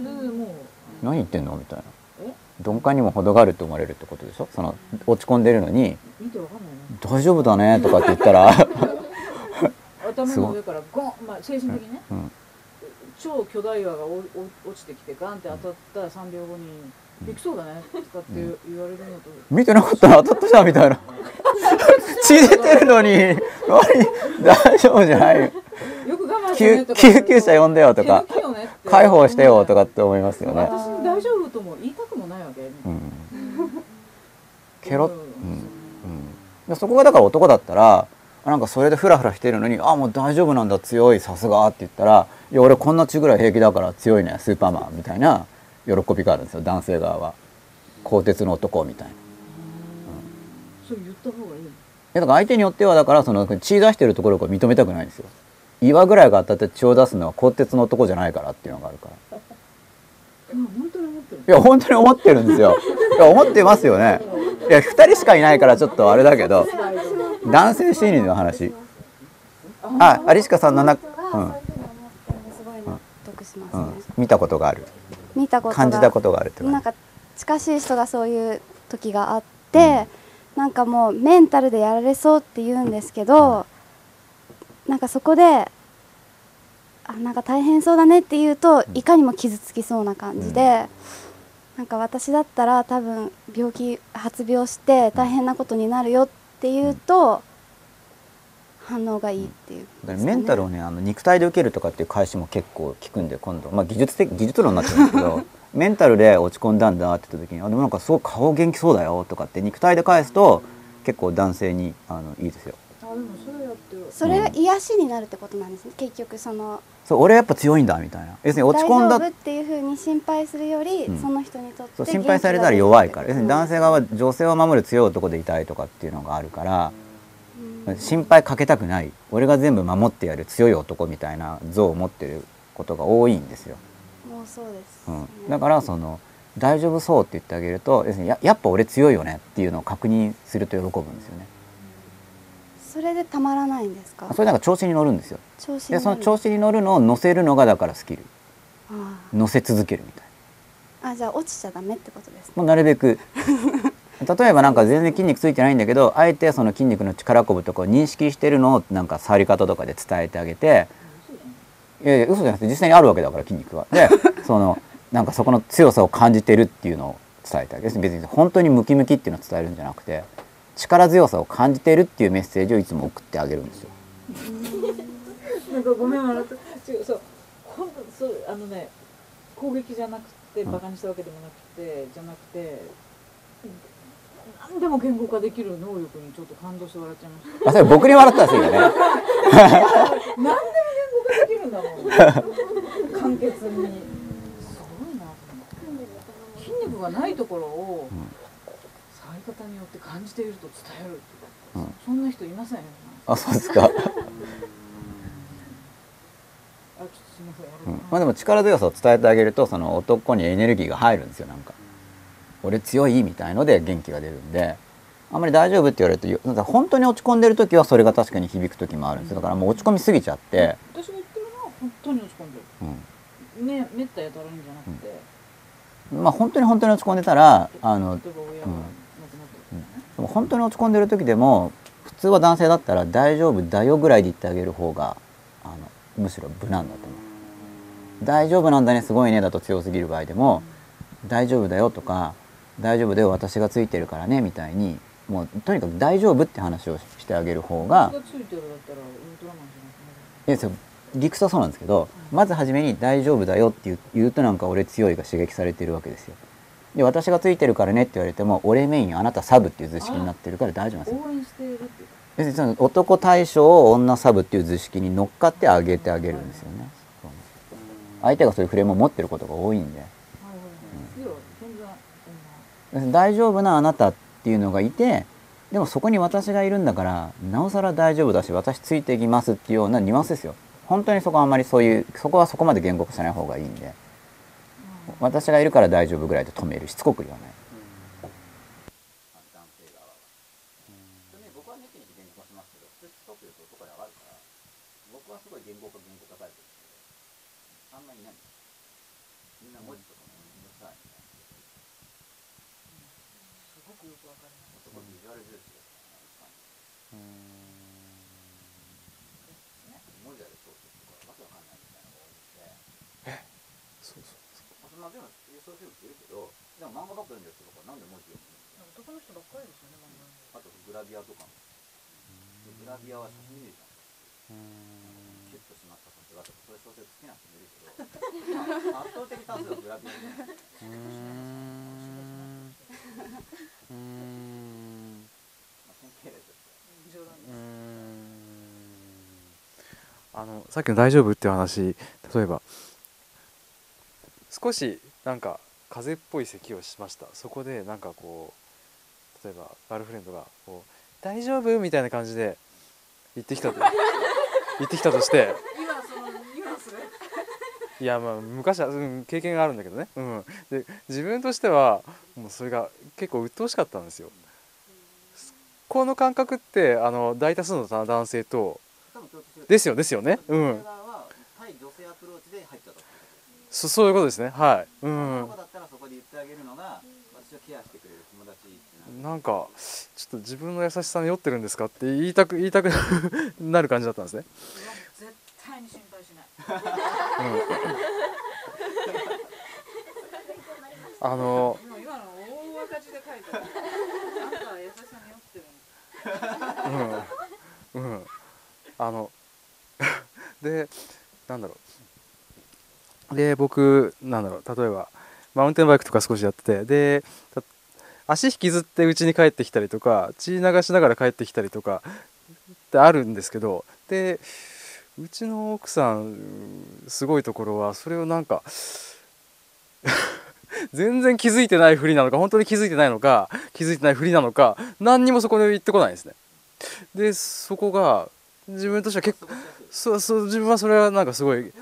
何言ってんの？みたいな。え？鈍感にも程があるって思われるってことでしょ？その落ち込んでるのに見てわかんない「大丈夫だね」とかって言ったら。な 頭の上からゴンまあ精神的にね、うん超巨大岩がおお落ちてきてガンって当たったら3秒後に「びくそうだね」とかって言われるのと、見てなかったら当たったじゃんみたいな。血出てるのに何大丈夫じゃないよ。よく我慢してね救とか。救急車呼んでよとか解放してよとかって思いますよね。私に大丈夫とも言いたくもないわけ、うん。ケロッうん。うん。でそこがだから男だったらなんかそれでフラフラしてるのに「あもう大丈夫なんだ強いさすが」って言ったら「いや俺こんな血ぐらい平気だから強いねスーパーマン」みたいな喜びがあるんですよ男性側は。鋼鉄の男みたいな。それ言った方がいいいやだから相手によってはだからその血出してるところを認めたくないんですよ。岩ぐらいが当たって血を出すのは鋼鉄の男じゃないからっていうのがあるから。いや本当に思ってるんですよ。いや思ってますよね。いや2人しかいないからちょっとあれだけど男性心理の話。あアリシカさんのな、そうんますね、うん。うん、見たことがある。見たことが感じたことがあるってなんか近しい人がそういう時があって、なんかもうメンタルでやられそうって言うんですけど、なんかそこであなんか大変そうだねって言うと、いかにも傷つきそうな感じで、なんか私だったら多分病気発病して大変なことになるよっていうと反応がいいっていうだからメンタルをねあの肉体で受けるとかっていう返しも結構効くんで今度、まあ、技術的 技術論になってるんですけど メンタルで落ち込んだんだって言った時にあでもなんかすごい顔元気そうだよとかって肉体で返すと結構男性にあのいいですよ。それが癒しになるってことなんですね結局その。そう俺やっぱ強いんだみたいな。要するに落ち込んだっていうふうに心配するより、うん。その人にとって心配されたら弱いから。要するに男性側はうん女性を守る強い男でいたいとかっていうのがあるからうん心配かけたくない。俺が全部守ってやる強い男みたいな像を持ってることが多いんですよ、もうそうです、うん、だからその大丈夫そうって言ってあげると要するにややっぱ俺強いよねっていうのを確認すると喜ぶんですよね。それでたまらないんですか？それなんか調子に乗るんですよ。調子にでその乗る調子に乗るのを乗せるのがだからスキル。あ乗せ続けるみたいな。ああじゃあ落ちちゃダメってことですね。もうなるべく 例えばなんか全然筋肉ついてないんだけどあえてその筋肉の力こぶとかを認識してるのをなんか触り方とかで伝えてあげていやいや嘘じゃなくて実際にあるわけだから筋肉は。で そのなんかそこの強さを感じてるっていうのを伝えてあげる別に本当にムキムキっていうのを伝えるんじゃなくて力強さを感じてるっていうメッセージをいつも送ってあげるんですよ。なんかごめん笑った違うそう本当そうあのね攻撃じゃなくてうんバカにしたわけでもなくて、じゃなくて何でも言語化できる能力にちょっと感動して笑っちゃいました。あそれ僕に笑ったらそうだね。何でも言語化できるんだもん簡潔に。すごいな筋肉がないところをうん触り方によって感じていると伝えるうんそんな人いませんあそうですか。まあでも力強さを伝えてあげるとその男にエネルギーが入るんですよなんか俺強いみたいので元気が出るんであんまり大丈夫って言われると本当に落ち込んでる時はそれが確かに響く時もあるんです。よだからもう落ち込みすぎちゃって、私が言ってるのは本当に落ち込んでる。ねめったやたらにじゃなくて、うん、まあ本当に本当に落ち込んでたらあの例えば親が亡くなったとかね、でも本当に落ち込んでる時でも普通は男性だったら大丈夫だよぐらいで言ってあげる方があのむしろ無難だと思う。大丈夫なんだねすごいねだと強すぎる場合でも大丈夫だよとか大丈夫だよ私がついてるからねみたいにもうとにかく大丈夫って話をしてあげる方が理屈はそうなんですけどまず初めに「大丈夫だよ」って言うとなんか俺強いが刺激されてるわけですよ。で私がついてるからねって言われても俺メインあなたサブっていう図式になってるから大丈夫なんですよ。男対象を女サブっていう図式に乗っかってあげてあげるんですよね。相手がそういうフレームを持ってることが多いんではいはいはい、いや全然そんな要するに大丈夫なあなたっていうのがいてでもそこに私がいるんだからなおさら大丈夫だし私ついていきますっていうようなニュアンスですよ。本当にそこはあんまりそういうそこはそこまで言語化しない方がいいんで。私がいるから大丈夫ぐらいで止める。しつこく言わない。ビアは写真見るじゃんキュッとしまったさすがとかそういう小説好きな人もいるけど、まあ、圧倒的多数はグラビアで、まあ、典型例として冗談うーんあのさっきの「大丈夫?」っていう話例えば少しなんか風邪っぽい咳をしましたそこでなんかこう例えばガールフレンドがこう「大丈夫?」みたいな感じで言ってきたと言ってきたとして今そのニュアンスいやまあ昔は、うん、経験があるんだけどね、うん、で自分としてはもうそれが結構鬱陶しかったんですよ。この感覚ってあの大多数の男性とですよですよね。うん、そそういうことですね。はい。うん子。だったらそこで言ってあげるのが私をケアしてくれなんかちょっと自分の優しさに酔ってるんですかって言いたく言いたく なる感じだったんですね。絶対に心配しない。あの今今の大赤字で書いたあんたは優しさに酔ってるの。うん。うん。あの でなんだろう。で僕なんだろう。例えばマウンテンバイクとか少しやっててでた足引きずって家に帰ってきたりとか血流しながら帰ってきたりとかってあるんですけどでうちの奥さんすごいところはそれをなんか 全然気づいてないふりなのか本当に気づいてないのか気づいてないふりなのか何にもそこで言ってこないんですね。でそこが自分としては結構そうそう自分はそれはなんかすごいっ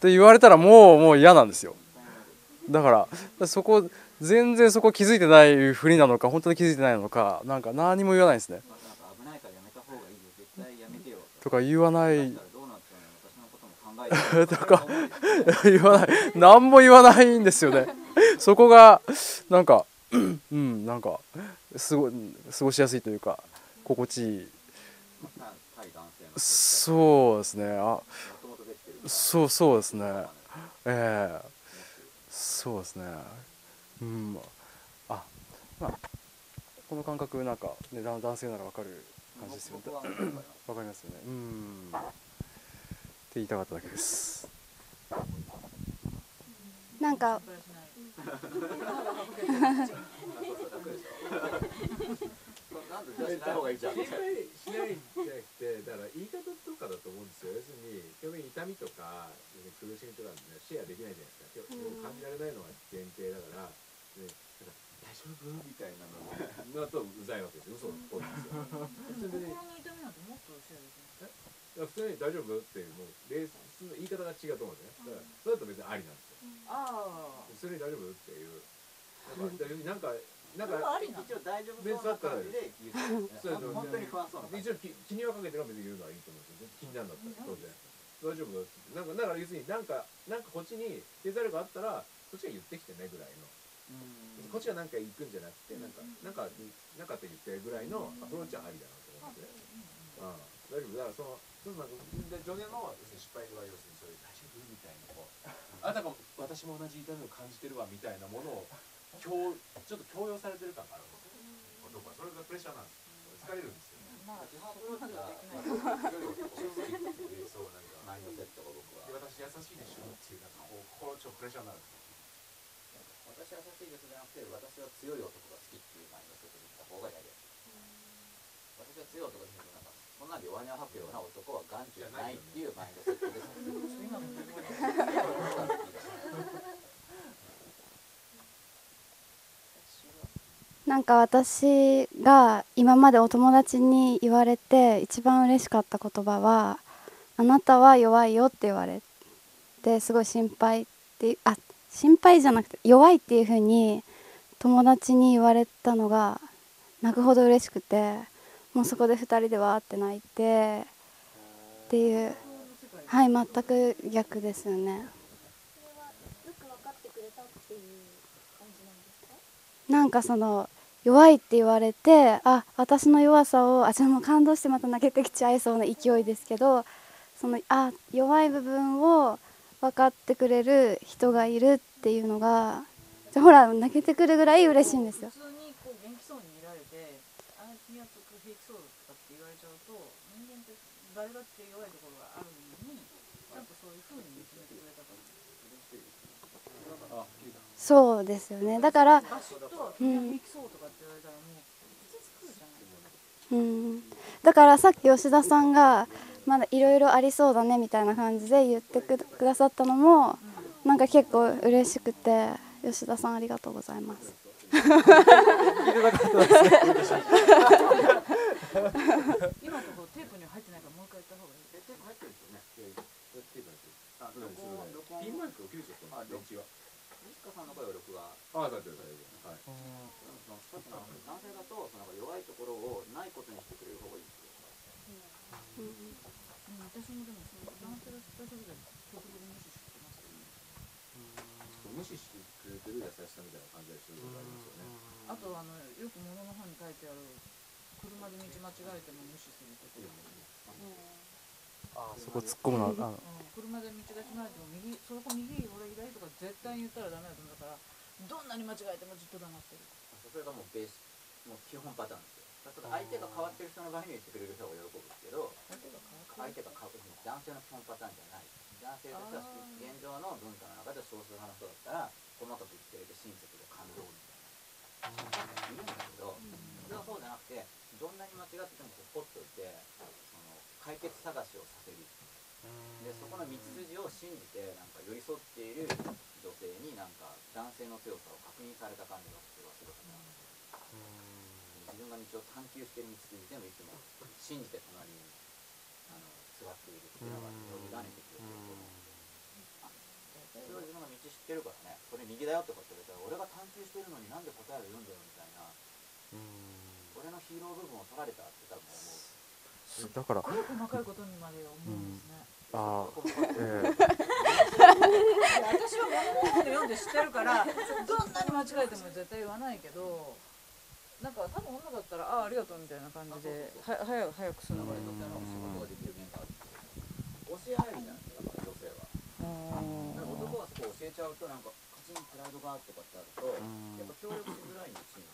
て言われたらもうもう嫌なんですよ。だからそこ全然そこ気づいてないふりなのか本当に気づいてないのかなんか何も言わないですね。とか言わない。とか 言わない。何も言わないんですよね。そこがなんかうんなんかすご過ごしやすいというか心地いい。そうですね。あそうそうですね。ええ。そうですね。うん。あまあこの感覚なんか、ね、男男性ならわかる感じですよね。わかります。よね。うん。って言いたかっただけです。なんかなんで女子ない方がいいじゃん。心配しないんじゃなくてだから言い方とかだと思うんですよ。要するに基本的に痛みとか苦しみとか、ね、シェアできないじゃないですか。感じられないのが前提だから、ね、なんか大丈夫みたいなののとうざいわけですよ嘘っぽいんですよ普通に痛みなんてもっとできない普通に大丈夫っていうもう言い方が違うと思うんですね。だからそれだと別にありなんですよ。あ普通に大丈夫っていうなんかなんか一応大丈夫そうな感じで言う本当に不安そうな一応気気にはかけてるのは別に言うのはいいと思うんですよ気になるんだったら当然大丈夫なんかだから要するになんかなんかこっちに経済力があったらこっちが言ってきてねぐらいのこっちがなんか行くんじゃなくてなんかなんかなんかって言ってぐらいのアプローチはありだなと思って。ああ大丈夫。だからそのそのなんかで女性の要するに失敗は要するにそういう大丈夫？みたいな。こうあだから私も同じ痛みを感じてるわみたいなものを強ちょっと強要されてる感がある男はそれがプレッシャーなんです疲れるんですよまあ基本僕はそうなんかマインドセットが僕はで私優しいでしょっていうなんかこう心ちょっとプレッシャーになる私は優しいですじゃなくて私は強い男が好きっていうマインドセットでいった方が嫌ですい私は強い男ですけどなんかそんな弱音を吐くような男は眼中ないっていうマインドセットです今の僕はなんか私が今までお友達に言われて一番嬉しかった言葉は「あなたは弱いよ」って言われてすごい心配ってあ心配じゃなくて弱いっていう風に友達に言われたのが泣くほど嬉しくてもうそこで2人でわーって泣いてっていうはい全く逆ですよね。なんかその弱いって言われてあ私の弱さをあじゃあもう感動してまた泣けてきちゃいそうな勢いですけどそのあ弱い部分を分かってくれる人がいるっていうのがほら泣けてくるぐらい嬉しいんですよ。普通にこう元気そうに見られてあ君はちょっと平気そうだとかって言われちゃうと人間って誰だって弱いところがあるのにちゃんとそういう風に見つめてくれたから。そうですよね。だからうん。だからさっき吉田さんがまだいろいろありそうだねみたいな感じで言ってくくださったのもなんか結構嬉しくて吉田さんありがとうございます。今のところテープには入ってないからもう一回やった方がいい。えテープ入ってるんですよね。テープああ電池が西川さん。の声はい男性だとその弱いところをないことにしてくれる方がいいうん、私もでもその男性が失敗したことは極力無視してますけどね無視してくれてる優しさみたいな感じがすることありますよねあとあのよく物の本に書いてある車で道間違えても無視するところ、あそこ突っ込むのうん、車で道が離れても右そこ右俺左とか絶対に言ったらダメだと思うからどん。なに間違えてもずっと黙ってるそれがもうベースもう基本パターンですよただ相手が変わってる人の場合に言ってくれる人が喜ぶんですけど相手が変わって男性の基本パターンじゃない。男性としては現状の文化の中で少数派の人だったら細かく言ってくれて親切で感動みたいな。いるんだけどそれはそうじゃなくてどんなに間違っててもこうポッといてその解決探しをさせる。でそこの道筋を信じてなんか寄り添っている女性になんか男性の強さを確認された感じがするわけです自分が道を探求している道筋でもいつも信じて隣にあの座っているっていうのが委ねてくれてると思うんであそれは自分が道知ってるからねこれ右だよとかって言われたら俺が探求してるのになんで答えを読んでるみたいな俺のヒーロー部分を取られたって多分思うだから細かいことにまで思うん。ですね、ああ、えいや私は物語で読んで知ってるからどんなに間違えても絶対言わないけどなんか多分女だったら「ああありがとう」みたいな感じでは早く早くするのがいい女の仕事ができる面がある教え合えるじゃないですか女性は。だから男はそこ教えちゃうとなんかカチンプライドがとかってあるとやっぱ協力しづらいんですよ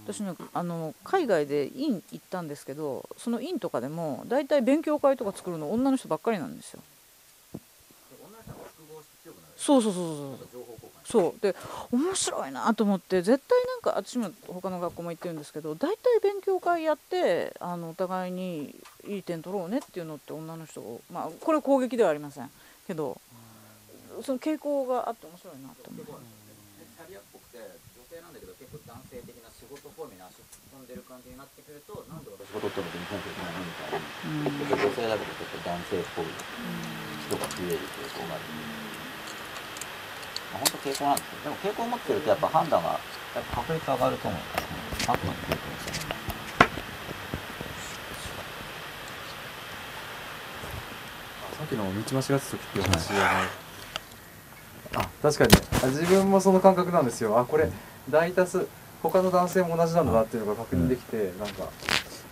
私ねあの海外で院行ったんですけどその院とかでも大体勉強会とか作るの女の人ばっかりなんですよで女の人が複合して強くなるそうそうそうそう。そう。で面白いなと思って絶対なんか私も他の学校も行ってるんですけど大体勉強会やってあのお互いにいい点取ろうねっていうのって女の人をまあこれ攻撃ではありませんけど。その傾向があって面白いなと思う結構キャリアっぽくて女性なんだけど結構男性的な仕事方面に足突っ込んでる感じになってくるとなんで私が取ってるのに日本とないのみたいなうん女性だけどちょっと男性っぽい人が増える傾向がある。本当傾向なんですけどでも傾向を持ってるとやっぱ判断がやっぱ確率上がると思う。あくまで傾向ですよねさっきの道間違ってた時っていう話はねあ確かに。あ自分もその感覚なんですよ。あこれ大多数他の男性も同じなんだなっていうのが確認できて、なんか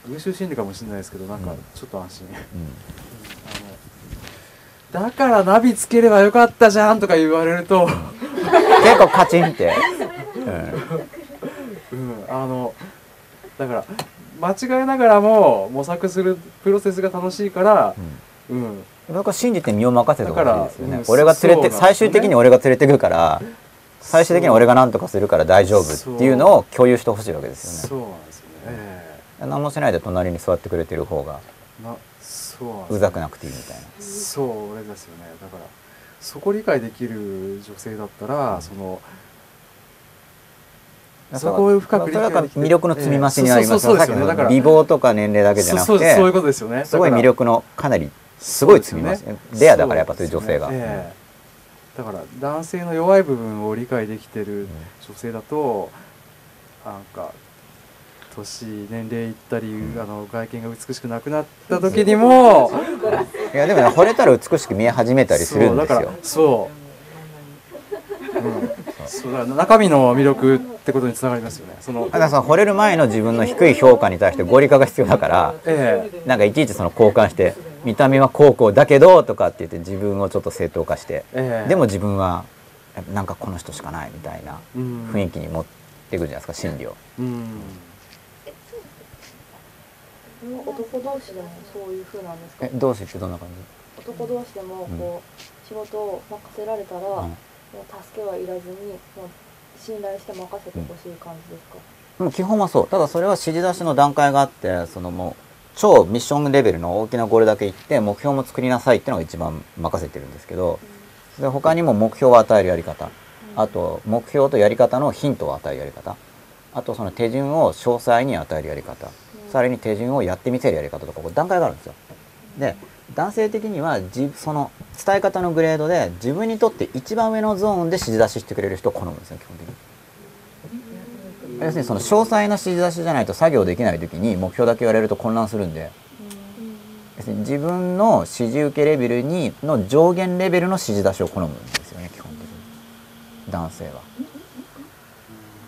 群衆心理かもしれないですけどなんかうん。ちょっと安心、うん。あのだからナビつければよかったじゃんとか言われると、結構カチンって、うん、あのだから間違えながらも模索するプロセスが楽しいからうん。うん。僕は信じて身を任せてほしいですよね。俺が連れて、ね。最終的に俺が連れてくから最終的に俺が何とかするから大丈夫っていうのを共有してほしいわけですよそうなんですよね、何もしないで隣に座ってくれてる方がうざくなくていいみたいな。そう俺ですよね。だからそこ理解できる女性だったらそのそこを深く理解できて魅力の積み増しになりますよね。だから美貌とか年齢だけじゃなくそうそういうてことですよね。すごい魅力のかなりすごい積み増しレアだからやっぱそういう女性が、ね。ええ。だから男性の弱い部分を理解できてる女性だとなんか年年齢いったり、あの外見が美しくなくなった時にもいやでもね惚れたら美しく見え始めたりするんですよ。そうだからそう、うん、そうだ中身の魅力ってことにつながりますよね。そのだからその惚れる前の自分の低い評価に対して合理化が必要だからええ。なんかいちいちその交換して見た目はこうこうだけどとかって言って自分をちょっと正当化してええ。でも自分はなんかこの人しかないみたいなうん。雰囲気に持っていくじゃないですか心理を。うん男同士でもそういう風なんですか？え同士ってどんな感じ？男同士でもこう、仕事を任せられたら、もう助けはいらずにもう信頼して任せてほしい感じですか、うん、基本はそう。ただそれは指示出しの段階があってそのもう超ミッションレベルの大きなゴールだけ言って目標も作りなさいっていうのが一番任せてるんですけどで他にも目標を与えるやり方。あと目標とやり方のヒントを与えるやり方。あとその手順を詳細に与えるやり方さらに手順をやってみせるやり方とかこう段階があるんですよ。で男性的にはじその伝え方のグレードで自分にとって一番上のゾーンで指示出ししてくれる人を好むんですよ基本的に。要するにその詳細な指示出しじゃないと作業できない時に目標だけ言われると混乱するんで要するに自分の指示受けレベルにの上限レベルの指示出しを好むんですよね基本的に男性は。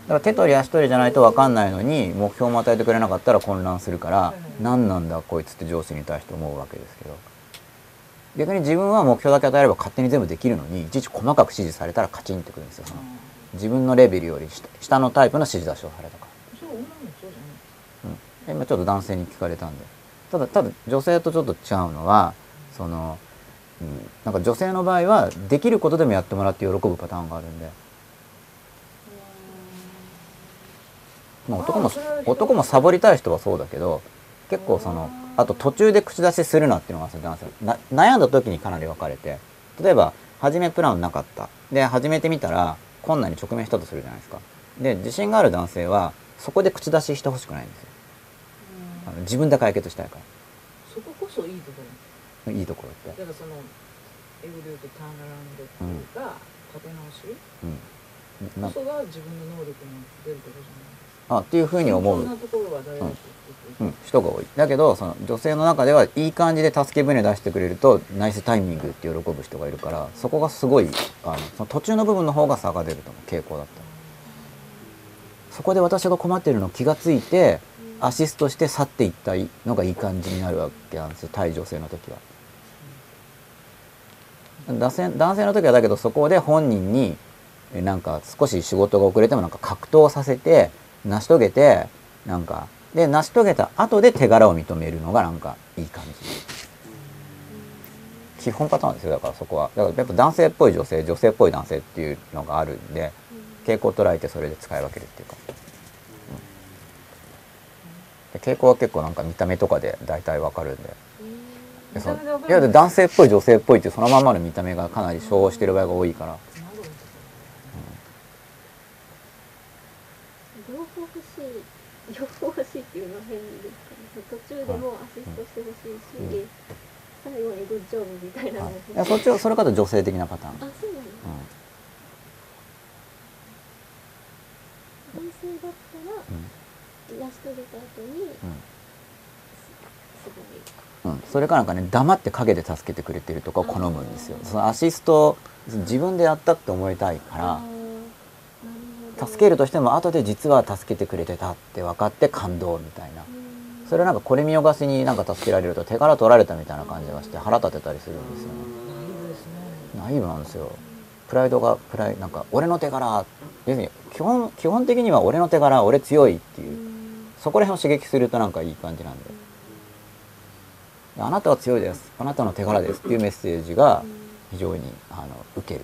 だから手取り足取りじゃないと分かんないのに目標も与えてくれなかったら混乱するから何なんだこいつって上司に対して思うわけですけど。逆に自分は目標だけ与えれば勝手に全部できるのにいちいち細かく指示されたらカチンってくるんですよ自分のレベルより下下のタイプの指示出しをされたか。らそう女もそうじゃない。で今ちょっと男性に聞かれたんで。ただただ女性とちょっと違うのはその、うん、なんか女性の場合はできることでもやってもらって喜ぶパターンがあるんで、まあ、男も男もサボりたい人はそうだけど結構そのあと途中で口出しするなっていうのがあるんですよ。男性な悩んだ時にかなり分かれて例えば初めプランなかった。で始めてみたら困難に直面したとするじゃないですか。で自信がある男性はそこで口出ししてほしくないんですよ。あの自分で解決したいかそここそいいところ。らいいところって。だからその英語で言うとターンアラウンドっていうか、立て直しうん。なこそが自分の能力の出るところじゃないあっていうふうに思う、そん。うん、人が多い。だけどその女性の中ではいい感じで助け舟出してくれるとナイスタイミングって喜ぶ人がいるからそこがすごいあのその途中の部分の方が差が出ると思う。傾向だった。らそこで私が困ってるの気がついてアシストして去っていったのがいい感じになるわけなんですよ。対女性の時は。男性男性の時はだけどそこで本人にえなんか少し仕事が遅れてもなんか格闘させて成し遂げてなんかで成し遂げた後で手柄を認めるのがなんかいい感じ。基本パターンですよ。だからそこは。だからやっぱ男性っぽい女性女性っぽい男性っていうのがあるんで傾向を捉えてそれで使い分けるっていうか、うん、で傾向は結構なんか見た目とかで大体わかるんで。いやで男性っぽい女性っぽいっていうそのまんまの見た目がかなり照合してる場合が多いから両方欲しい両方欲しいっていうのは変ですかね途中でもアシストしてほしいし、うん最後にグッジョブみたいなの。はい。やそっちはそれから女性的なパターン、あそうなの、うん。男性だったらうん。成し遂げた後にうん。すごい。うん、それかなんかね黙って陰で助けてくれてるとかを好むんですよ。そのアシスト自分でやったって思いたいから助けるとしても後で実は助けてくれてたって分かって感動みたいな。うんそれはなんかこれ見よがしになんか助けられると手柄取られたみたいな感じがして腹立てたりするんですよね。ナイーブなんですよ。プライドがプライなんか俺の手柄要するに基本基本的には俺の手柄俺強いっていう。そこら辺を刺激するとなんかいい感じなんで。あなたは強いです。あなたの手柄ですっていうメッセージが非常にあの受ける。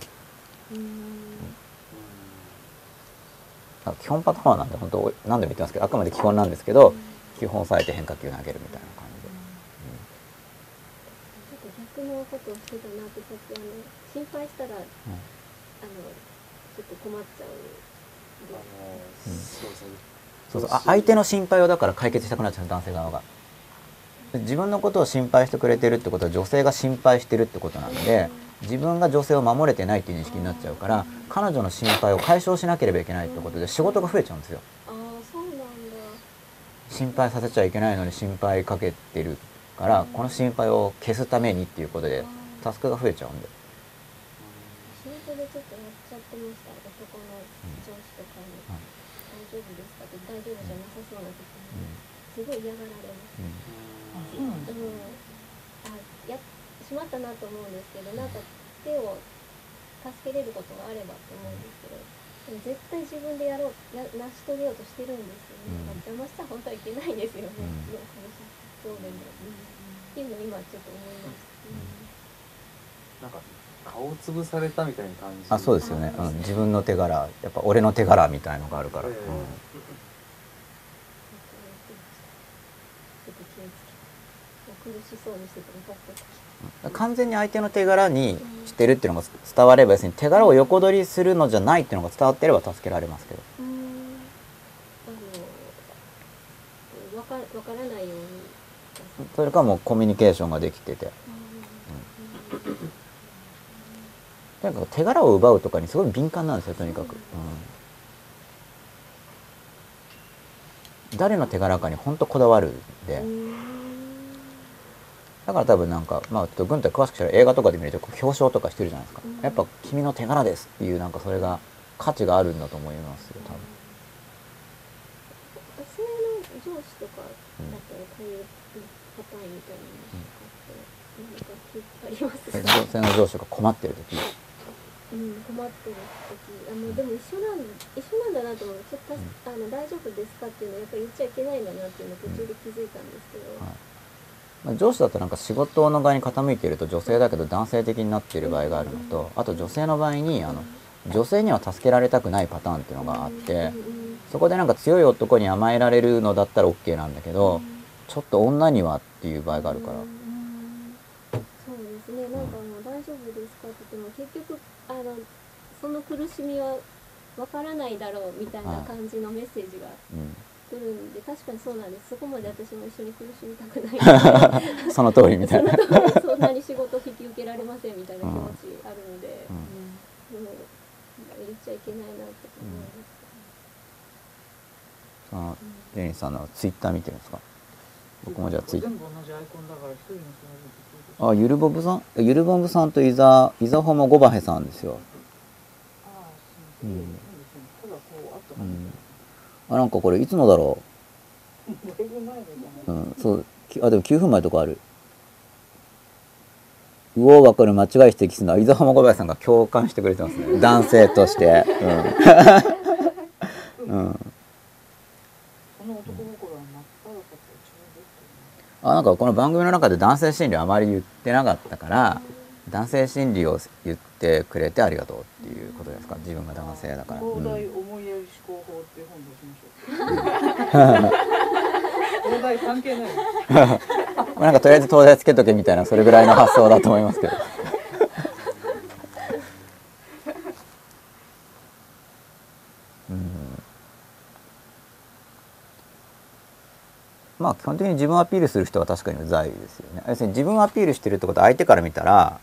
だか基本パターンなんで本当何度も言ってますけどあくまで基本なんですけど基本を抑えて変化球投げるみたいな感じで、ちょっと逆のことをしてたなってさっきあの心配したら、あのちょっと困っちゃうあのそうですねそうそう。あ相手の心配をだから解決したくなっちゃう男性側が。自分のことを心配してくれてるってことは女性が心配してるってことなんで自分が女性を守れてないっていう認識になっちゃうから彼女の心配を解消しなければいけないってことで仕事が増えちゃうんですよ心配させちゃいけないのに心配かけてるからこの心配を消すためにっていうことでタスクが増えちゃうんで仕事でちょっとやっちゃってました。男の上司とかに「うん。大丈夫ですか?」って大丈夫じゃなさそうな時にすごい嫌がられます。うん。あやしまったなと思うんですけどなんか手を助けれることがあればと思うんですけどでも絶対自分でやろうや成し遂げようとしてるんです邪魔したら本当はいけないですよね、うん。そうでも、っていうのを今ちょっと思いました、なん。か顔を潰されたみたいな感じあそうですよね、うん、自分の手柄やっぱ俺の手柄みたいのがあるから、うん。ええちょっと気をつけて。苦しそうにしててもほっとく完全に相手の手柄にしてるっていうのが伝われば要するに手柄を横取りするのじゃないっていうのが伝わってれば助けられますけどうーんあのわかわからないようにそれかもうコミュニケーションができてて。とにか手柄を奪うとかにすごい敏感なんですよとにかく、うん。誰の手柄かに本当こだわるんで、だから多分なんかまあ軍隊詳しくしたら映画とかで見ると表彰とかしてるじゃないですか、やっぱ君の手柄ですっていうなんかそれが価値があるんだと思いますよ多分女性の上司とかだったらこういうパターンみたいなのがあって、ありますえ女性の上司が困ってる時。うん、困ってる時。あのでも一緒なん一緒なんだなと思う。ちょっとたあの大丈夫ですかっていうのはやっぱり言っちゃいけないんだなっていうのを途中で気づいたんですけど、はい。まあ、上司だとなんか仕事の側に傾いていると女性だけど男性的になっている場合があるのとあと女性の場合にあの女性には助けられたくないパターンっていうのがあってそこでなんか強い男に甘えられるのだったら OK なんだけどちょっと女にはっていう場合があるからうんそうですねなんかもう大丈夫ですかって言っても結局あのその苦しみはわからないだろうみたいな感じのメッセージがうん来るんで確かにそうなんです。そこまで私も一緒に苦しみたくない。その通りみたいな。そんなに仕事を引き受けられませんみたいな気持ちあるので、うん。でも言っちゃいけないなって思います、そのジェニーさんのツイッター見てるんですか？僕もじゃあツイッ全部同じアイコンだから一人の人がずっとあゆるぼぶさん？ゆるぼぶさんとイザイザホモゴバヘさんですよ。うん。あなん。ん、あなんかこれいつのだろう、うん、そうきあでも9分前とかある。うお分かる間違い指摘するのは伊沢浜小林さんが共感してくれてますね。男性として。うん、うん、あなんかこの番組の中で男性心理あまり言ってなかったから男性心理を言ってくれてありがとうっていうことですか？自分が男性だから、るなうん。い広大思いやり思考法っていう本出しましょう広大関係ないまあなんかとりあえず東大つけとけみたいなそれぐらいの発想だと思いますけど。うん。まあ基本的に自分をアピールする人は確かにうざいですよね。要するに自分をアピールしてるってことは相手から見たら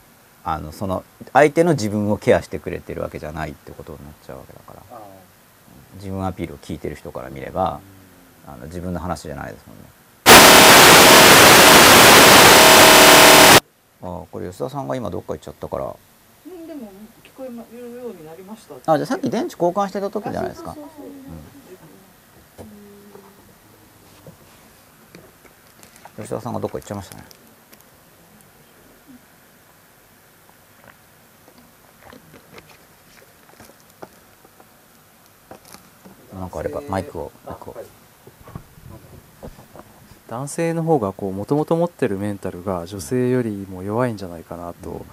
あのその相手の自分をケアしてくれてるわけじゃないってことになっちゃうわけだから。自分アピールを聞いてる人から見ればあの自分の話じゃないですもんね。あこれ吉田さんが今どっか行っちゃったから。うんでも聞こえるようになりました。あじゃあさっき電池交換してた時じゃないですか。そうそうそう吉田さんがどっか行っちゃいましたねなんかあれかマイクをマイクを。男性の方がこうもともと持ってるメンタルが女性よりも弱いんじゃないかなと。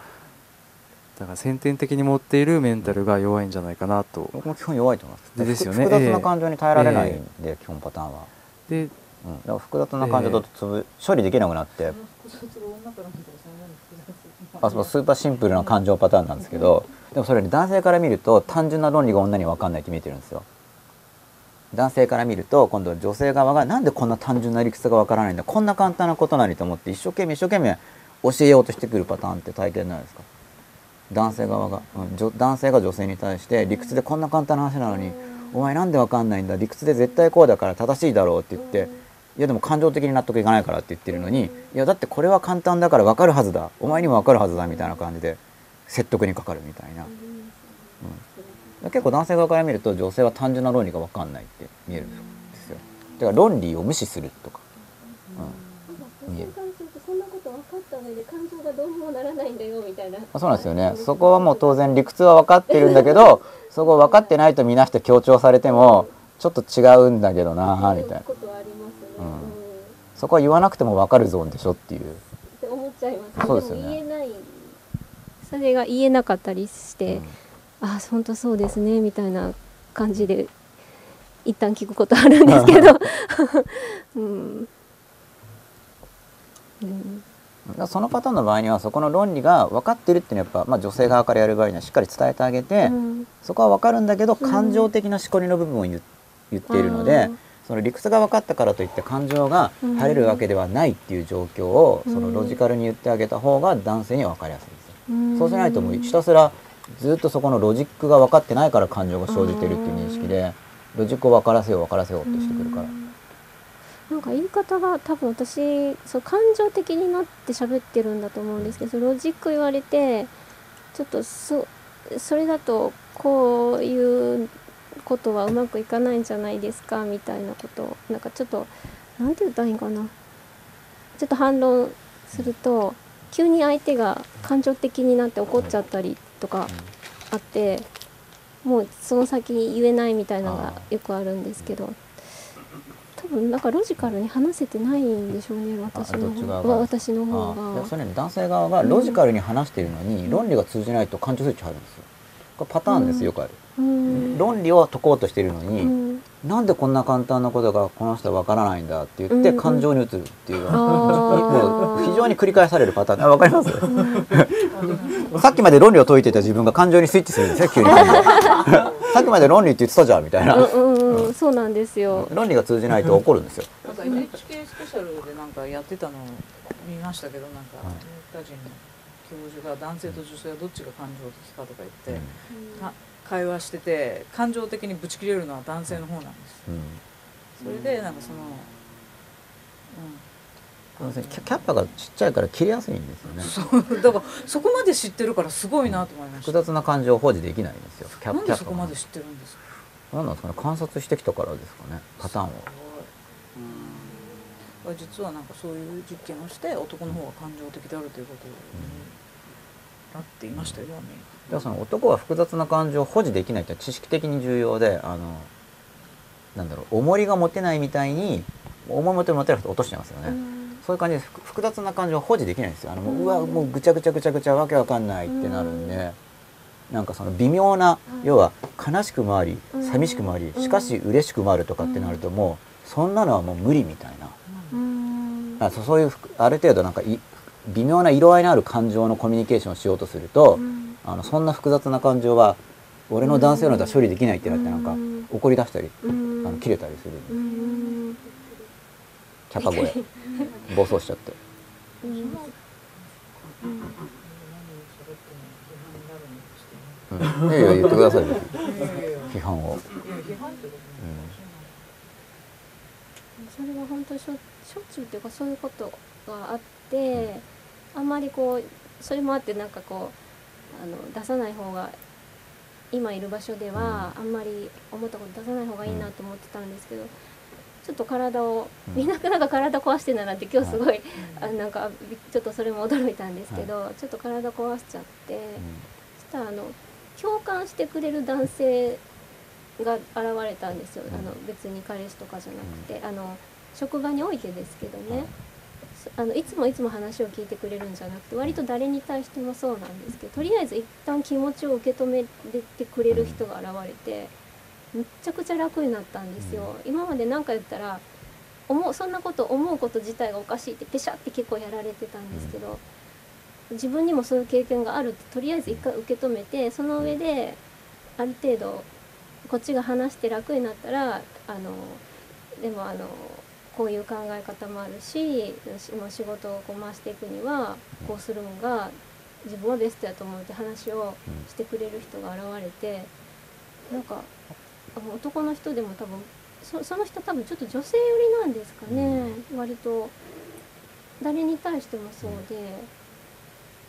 だから先天的に持っているメンタルが弱いんじゃないかなと。僕も基本弱いと思います。でですよね。複雑な感情に耐えられないんえで、基本パターンは、でうん、だから複雑な感情だとつぶ、処理できなくなって。あそうスーパーシンプルな感情パターンなんですけどでもそれに男性から見ると単純な論理が女には分かんないって見えてるんですよ男性から見ると今度は女性側がなんでこんな単純な理屈が分からないんだこんな簡単なことなのにと思って一生懸命一生懸命教えようとしてくるパターンって体験ないですか？男性側が、うん、女男性が女性に対して理屈でこんな簡単な話なのにお前なんで分かんないんだ理屈で絶対こうだから正しいだろうって言っていやでも感情的に納得いかないからって言ってるのにいやだってこれは簡単だから分かるはずだお前にも分かるはずだみたいな感じで説得にかかるみたいな、結構男性側から見ると女性は単純な論理が分かんないって見えるんですよ。だから論理を無視するとか、うん、見える。女性からするとそんなこと分かった上で感情がどうにもならないんだよみたいな。あそうなんですよね。そこはもう当然理屈は分かってるんだけど そこ分かってないとみなして強調されてもちょっと違うんだけどなみたいなことはありますね、うん。うん。そこは言わなくても分かるゾーンでしょっていう。って思っちゃいます。そうですよね。も言えない。それが言えなかったりして、あ本当そうですねみたいな感じで一旦聞くことあるんですけど。うん、そのパターンの場合にはそこの論理が分かってるっていうのはやっぱ、まあ、女性側からやる場合にはしっかり伝えてあげて、うん。そこは分かるんだけどうん。感情的なしこりの部分を言言っているので、その理屈が分かったからといって感情が晴れるわけではないっていう状況を、うん。そのロジカルに言ってあげた方が男性には分かりやすいです。そうしないともうひたすらずっとそこのロジックが分かってないから感情が生じてるっていう認識でロジックを分からせよう分からせようってしてくるから。なんか言い方が多分私そう感情的になって喋ってるんだと思うんですけどロジック言われてちょっとそそれだとこういうことはうまくいかないんじゃないですかみたいなことをなんかちょっとなんて言ったらいいんかなちょっと反論すると急に相手が感情的になって怒っちゃったりとかあってもうその先言えないみたいなのがよくあるんですけど多分なんかロジカルに話せてないんでしょうね私の方。は私の方が。それね男性側がロジカルに話しているのに、論理が通じないと感情スイッチ入るんですよ。これパターンですよくある、うん。論理を解こうとしているのに、うんなんでこんな簡単なことがこの人は分からないんだって言ってうん感情に移るっていう、あー。もう非常に繰り返されるパターン。あ分かります。さっきまで論理を解いてた自分が感情にスイッチするんですよ 急に。さっきまで論理って言ってたじゃんみたいな、うんうんうん。そうなんですよ。論理が通じないと怒るんですよ。なんか NHK スペシャルでなんかやってたのを見ましたけどなんかアメリカ人の教授が男性と女性はどっちが感情的かとか言って、た会話してて感情的にブチ切れるのは男性の方なんです。うん。それでなんかその、要するにキャキャッパがちっちゃいから切れやすいんですよね。うん、そう。だからそこまで知ってるからすごいなと思いました、複雑な感情を保持できないんですよ。キャなんでそこまで知ってるんですか？パは何なんですかね観察してきたからですかね。パターンを。実はなんかそういう実験をして男の方が感情的であるということになっていましたよね、でもその男は複雑な感情を保持できないって知識的に重要であのなんだろう重りが持てないみたいに重い持てる持てる人落としちゃいますよね、そういう感じで複複雑な感情を保持できないんですよ。あのもううわもうぐちゃぐちゃぐちゃぐちゃわけわかんないってなるんで、なんかその微妙な、要は悲しくもあり寂しくもあり、しかし嬉しくもあるとかってなるともうそんなのはもう無理みたいな、うん。あそういうふある程度なんかい微妙な色合いのある感情のコミュニケーションをしようとすると、あのそんな複雑な感情は俺の男性のだ処理できないってなってなんかうん。怒り出したり、うん。あの切れたりする。んですうん。キャパ声。暴走しちゃって。うん。いやいや言ってくださいよ。批判を、それは本当しょしょっちゅうっていうかそういうことがあって、あんまりこうそれもあってなんかこうあの出さない方が今いる場所ではあんまり思ったこと出さない方がいいなと思ってたんですけど、ちょっと体を、うん。みんななんか体壊してんだなって今日すごい、あなんかびちょっとそれも驚いたんですけど、ちょっと体壊しちゃって、そしたらあの共感してくれる男性が現れたんですよ、あの別に彼氏とかじゃなくて、あの職場においてですけどね、そあのいつもいつも話を聞いてくれるんじゃなくて割と誰に対してもそうなんですけどとりあえず一旦気持ちを受け止めてくれる人が現れてめっちゃくちゃ楽になったんですよ。今まで何か言ったら思うそんなこと思うこと自体がおかしいってペシャって結構やられてたんですけど、自分にもそういう経験があるってとりあえず一回受け止めてその上である程度こっちが話して楽になったらあのでもあのこういう考え方もあるししもう仕事をこう回していくにはこうするのが自分はベストやと思うって話をしてくれる人が現れてなんか男の人でも多分そその人多分ちょっと女性寄りなんですかね、割と。誰に対してもそうで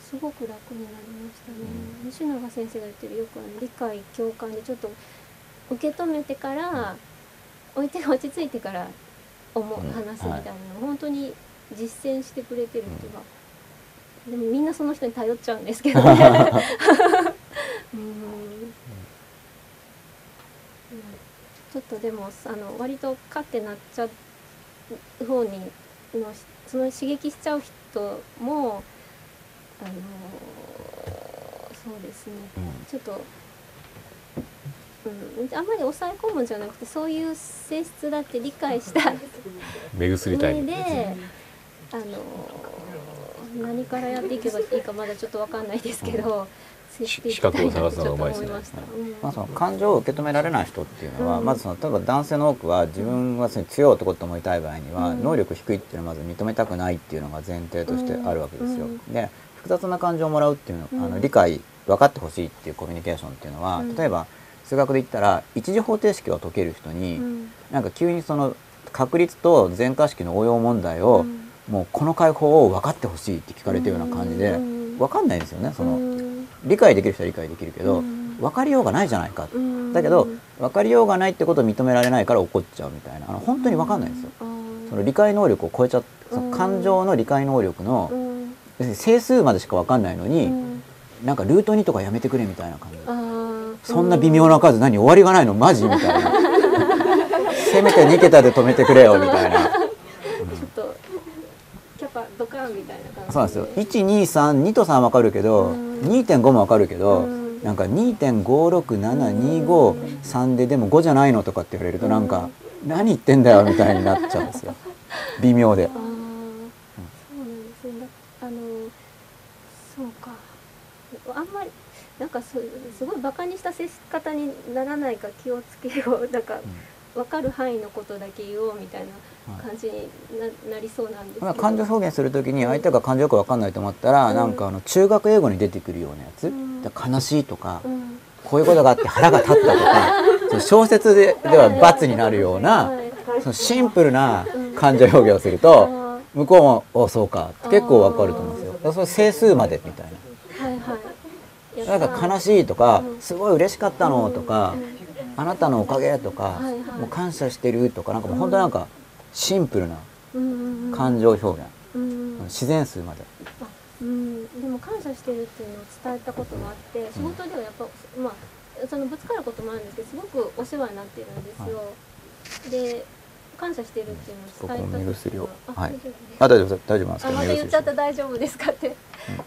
すごく楽になりましたね、西永先生が言ってるよくあの理解共感でちょっと受け止めてから置いて 落ち着いてから思ううん話すみたいな本当に実践してくれてる人が、でもみんなその人に頼っちゃうんですけどね。うん。ちょっとでもあの割とカッてなっちゃう方にのその刺激しちゃう人もあのそうですね、ちょっと、うん、あんまり抑え込むんじゃなくてそういう性質だって理解した 目薬タイ上ムであの何からやっていけばいいかまだちょっとわかんないですけど、接していきたいなってちょっと思いました。うんまあ、その感情を受け止められない人っていうのは、まずその例えば男性の多くは自分はその強い男と思いたい場合には、うん。能力低いっていうのはまず認めたくないっていうのが前提としてあるわけですよ。うん。で複雑な感情をもらうっていうの、うん。あの理解分かってほしいっていうコミュニケーションっていうのは、うん。例えば数学で言ったら一次方程式を解ける人に、うん。なんか急にその確率と全化式の応用問題を、うん。もうこの解法を分かってほしいって聞かれてるような感じで、うん。分かんないんですよねその、うん。理解できる人は理解できるけど、うん。分かりようがないじゃないか、うん。だけど分かりようがないってことを認められないから怒っちゃうみたいな。あの本当に分かんないんですよ、その理解能力を超えちゃってそうん。の感情の理解能力のうん。整数までしか分かんないのに、うん。なんかルート2とかやめてくれみたいな感じそんな微妙な数何終わりがないの？マジ？みたいな。せめて2桁で止めてくれよ みたいな。ちょっとキャパドカンみたいな感じそうなんですよ。1232と3分かるけど、うん。2.5も分かるけど、うん。なんか2.56725ででも5じゃないのとかって言われるとなんか、何言ってんだよみたいになっちゃうんですよ。微妙でああ、そうなんですね。だあのそうか。あんまりなんかすごいバカにした接し方にならないか気をつけよう。なんか、分かる範囲のことだけ言おうみたいな感じにな,、なりそうなんですけど。まあ感情表現するときに相手が感情よく分かんないと思ったら、うんなんかあの中学英語に出てくるようなやつ、うん悲しいとか、うん。こういうことがあって腹が立ったとか その小説ででは罰になるような、はいそのシンプルな感情表現をすると、あ向こうも「おそうか」って結構わかると思うんですよ。それ整数までみたいーはいはい。な。なんか悲ししいとかうん「すごい嬉しかったの」とか「あなたのおかげ」とかはいはい「もう感謝してる」とかなんかもう本当なんかシンプルな感情表現、うん自然数まで。あうん、でも感謝してるっていうのを伝えたことがあって仕事ではやっぱ、まあそのぶつかることもあるんですけどすごくお世話になってるんですよ、で感謝してるっていうのを伝えた僕の目薬をあはい。あ大丈夫。大丈夫なんですけどあまた言っちゃった。大丈夫ですかって。うん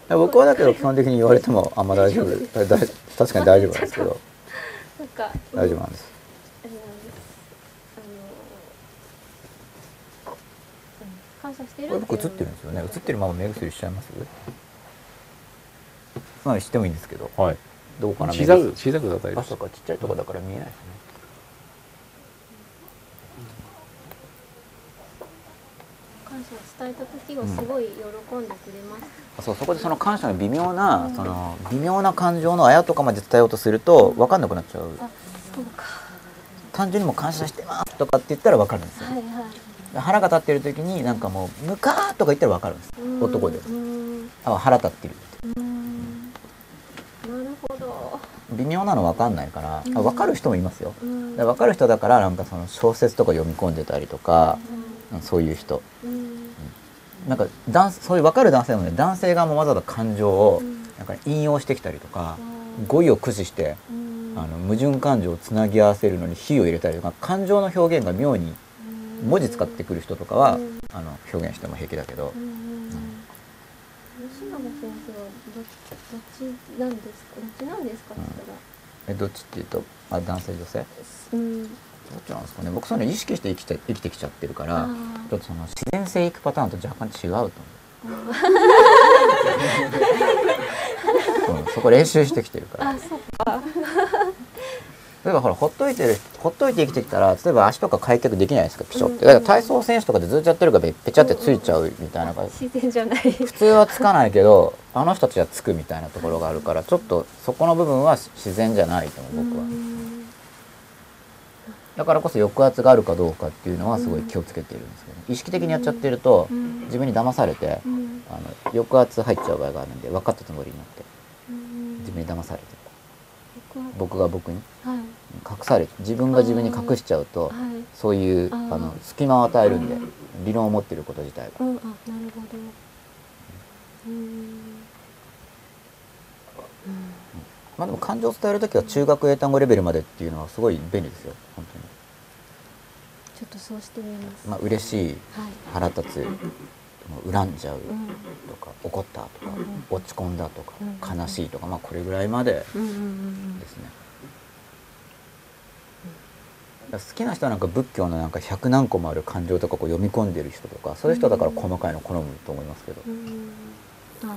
僕はだけど基本的に言われてもあんま大丈夫。だだ確かに大丈夫なんですけど。なんか大丈夫なんです。感謝してる僕映ってるんですよね。映ってるまま目薬しちゃいます？まあしてもいいんですけど。はい。どこかな小さく小さくだったりあそうか。ちっちゃいとこだから見えないですね。感謝を伝えた時はすごい喜んでくれます、あそうそこでその感謝の微妙なその微妙な感情のあやとかまで伝えようとすると分かんなくなっちゃう。あそうか。単純にもう感謝してますとかって言ったら分かるんですよ。はいはい。腹が立ってる時になんかもうムカーとか言ったら分かるんです。うん。男で。うんあ腹立ってるうん。なるほど。微妙なの分かんないからうん。あ分かる人もいますよ。分かる人だからなんかその小説とか読み込んでたりとかうんそういう人。うんなんか男そういう分かる男性もね男性側もわざわざ感情をうん。なんか引用してきたりとかうん語彙を駆使してうん。あの矛盾感情をつなぎ合わせるのに火を入れたりとか感情の表現が妙に文字使ってくる人とかはうん。あの表現しても平気だけど。うんうん吉永先生はどどっちなんですか？どっちなんですかって言ったら。えどっちっていうとあ男性女性？どっうなんですかね。僕そういうの意識して生きて生きてきちゃってるからあちょっとその自然性いくパターンと若干違うと思う。うん。そこ練習してきてるから。あそうか。例えばほらほっといてるほっといて生きてきたら例えば足とか開脚できないですか？ピショって。だから体操選手とかでずっとやってるからペペチャってついちゃうみたいな感じ。自然じゃない。普通はつかないけどあの人たちはつくみたいなところがあるからちょっとそこの部分は自然じゃないと思う僕は。うんだからこそ抑圧があるかどうかっていうのはすごい気をつけているんですけど、意識的にやっちゃってるとうん。自分に騙されてうん。あの抑圧入っちゃう場合があるんで分かったつもりになってうん。自分に騙されて僕が僕にはい。隠され自分が自分に隠しちゃうとはい。そういうあの隙間を与えるんで理論を持ってること自体が。うん。あなるほど。うん。まあでも感情を伝える時は中学英単語レベルまでっていうのはすごい便利ですよ。本そうしてみます。まあ嬉しいはい。腹立つ恨んじゃううん。とか怒ったとかうん落ち込んだとかうん悲しいとかまあこれぐらいまでうんうんうんですね。好きな人はなんか仏教のなんか100何個もある感情とかこう読み込んでる人とかそういう人だから細かいの好むと思いますけど。う、んああ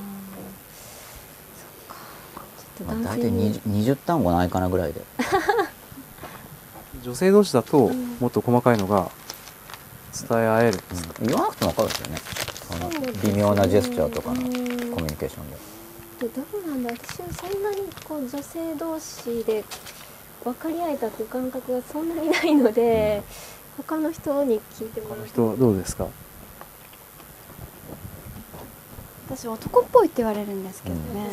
そっか。まあ、大体男性に 20, 20単語ないかなぐらいで。女性同士だとうん。もっと細かいのが伝え合えるんですか、言わなくても分かるんですよね。その微妙なジェスチャーとかのコうんミュニケーションで。でどうなんだ私はそんなにこう女性同士で分かり合えたっていう感覚がそんなにないので、他の人に聞いてもらう。人はどうですか？私男っぽいって言われるんですけどね、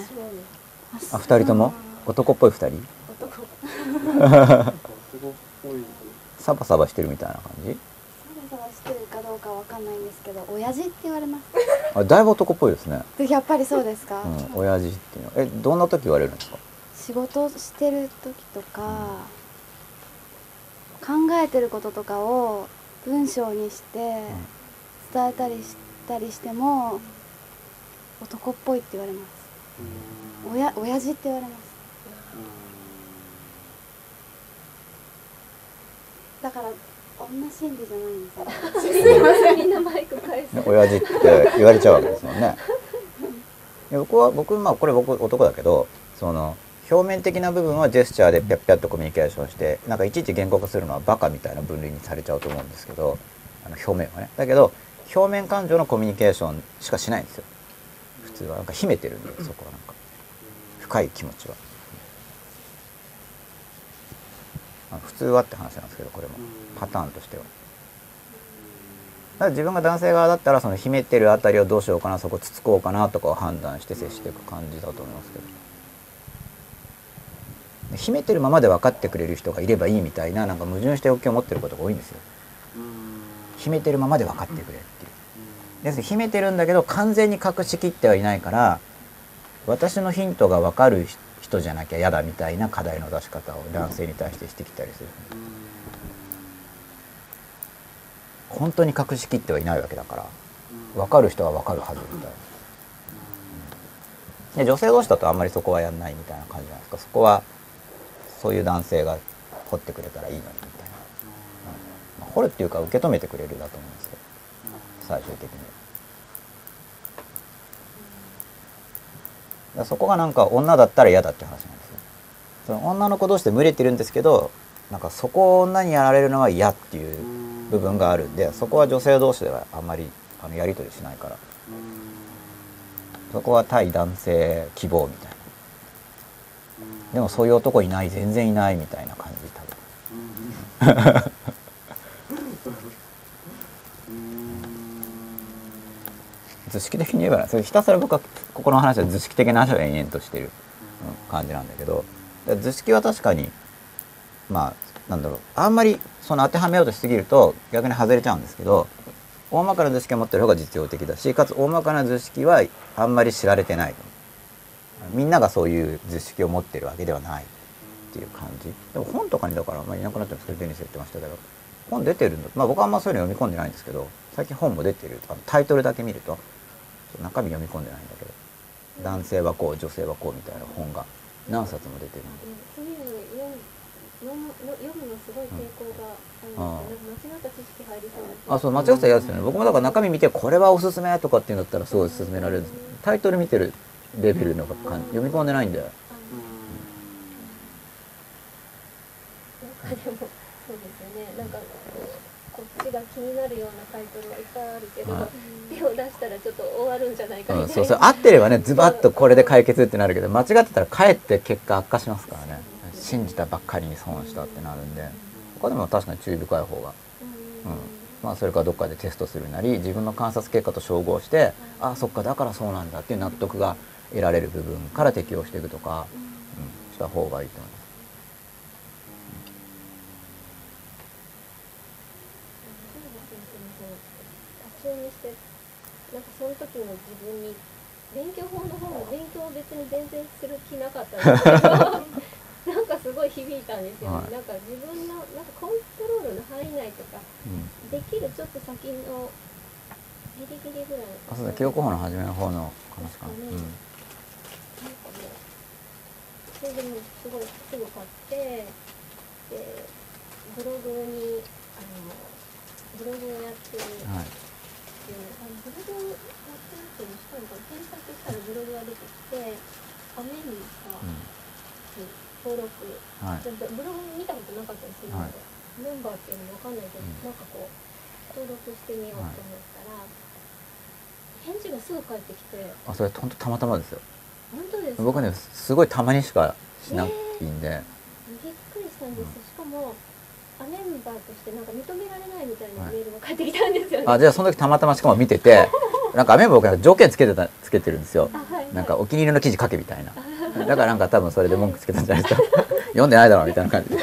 あ二人とも？男っぽい二人？サバサバしてるみたいな感じサバサバしてるかどうかわかんないんですけど親父って言われます。あだいぶ男っぽいですね、でやっぱりそうですか、うん、親父っていうの。はえどんな時言われるんですか？仕事してる時とか、考えてることとかを文章にして伝えたりしたりしても男っぽいって言われます。親親父って言われます。だから女心理じゃないんですよ。すいんみんなマイク返す親父って言われちゃうわけですもんね。いや僕は僕まあこれ僕男だけどその表面的な部分はジェスチャーでピャッピャッとコミュニケーションしてなんかいちいち言語化するのはバカみたいな分類にされちゃうと思うんですけどあの表面はね。だけど表面感情のコミュニケーションしかしないんですよ。普通は。なんか秘めてるんでそこはなんか。深い気持ちはあ普通はって話なんですけどこれも。パターンとしては。だから自分が男性側だったらその秘めてるあたりをどうしようかなそこつつこうかなとかを判断して接していく感じだと思いますけど。で秘めてるままで分かってくれる人がいればいいみたいななんか矛盾した欲求を持ってることが多いんですよ。秘めてるままで分かってくれっていう。です秘めてるんだけど完全に隠しきってはいないから私のヒントが分かる人人じゃなきゃ嫌だみたいな課題の出し方を男性に対してしてきたりする。本当に隠しきってはいないわけだから分かる人は分かるはずみたいな。で女性同士だとあんまりそこはやんないみたいな感じじゃないですか？そこはそういう男性が掘ってくれたらいいのにみたいな、うん。ま掘るっていうか受け止めてくれるだと思うんですけど最終的に。はだからそこがなんか女だったら嫌だって話なんですよ。その女の子同士で群れてるんですけどなんかそこを女にやられるのは嫌っていう部分があるんでそこは女性同士ではあんまりあのやり取りしないから。そこは対男性希望みたいな。でもそういう男いない全然いないみたいな感じ多分。図式的に言えばねそれひたすら僕はここの話は図式的な話を延々としてる、うん。感じなんだけど図式は確かにまあなんだろうあんまりその当てはめようとしすぎると逆に外れちゃうんですけど大まかな図式を持ってる方が実用的だしかつ大まかな図式はあんまり知られてない。みんながそういう図式を持ってるわけではない。っていう感じ。でも本とかにだから、まあ、いなくなってますけどベニス言ってましたけど。本出てるんだ。まあ僕はあんまそういうの読み込んでないんですけど最近本も出てる。タイトルだけ見ると中身読み込んでないんだけど。男性はこう女性はこうみたいな本が何冊も出てるんでそういうの読むのすごい抵抗があるんで間違った知識入りそうなあそう間違ってたら嫌ですよね。僕もだから中身見てこれはおすすめとかっていうんだったらすごい勧められるんです。タイトル見てるレベルのか読み込んでないんでなん。かでもそうですよね。なんかが気になるようなタイトルはいっぱいあるけど、はい。手を出したらちょっと終わるんじゃないかみうん、たいな、そうそう。合ってればねズバッとこれで解決ってなるけど間違ってたらかえって結果悪化しますからね。信じたばっかりに損したってなるんで。他でも確かに注意深い方が、うん。まあ、それからどっかでテストするなり自分の観察結果と照合してあそっかだからそうなんだっていう納得が得られる部分から適応していくとか、うん、した方がいいと思います。立ち読みしてなんかその時の自分に勉強法の方も勉強を別に全然する気なかったんですけどなんかすごい響いたんですよ。ね、はいなんか自分のなんかコントロールの範囲内とかうん。できるちょっと先のギリギリぐらいあそうだ記憶法の初めの方の話かな、うんなんかもうそれでもうすごいすぐ買ってでブログにあのブログをやってるはいっていうあのブログやってるっていうのしたのかな検索したらブログが出てきてアメリカに登録、はい。でブログ見たことなかったりするので、メンバーっていうのわかんないけど、うん。なんかこう登録してみようと思ったら、返事がすぐ返ってきて。あそれ本当たまたまですよ。本当ですか？僕ねすごいたまにしかしないんで、びっくりしたんです。よ、しかもアメンバーとしてなんか認められないみたいなメールが返ってきたんですよね、あじゃあその時たまたましかも見てて なんかアメ雨も僕は条件つけてたつけてるんですよ、なんかお気に入りの記事書けみたいな。だからなんか多分それで文句つけたんじゃないですか。読んでないだろうみたいな感じで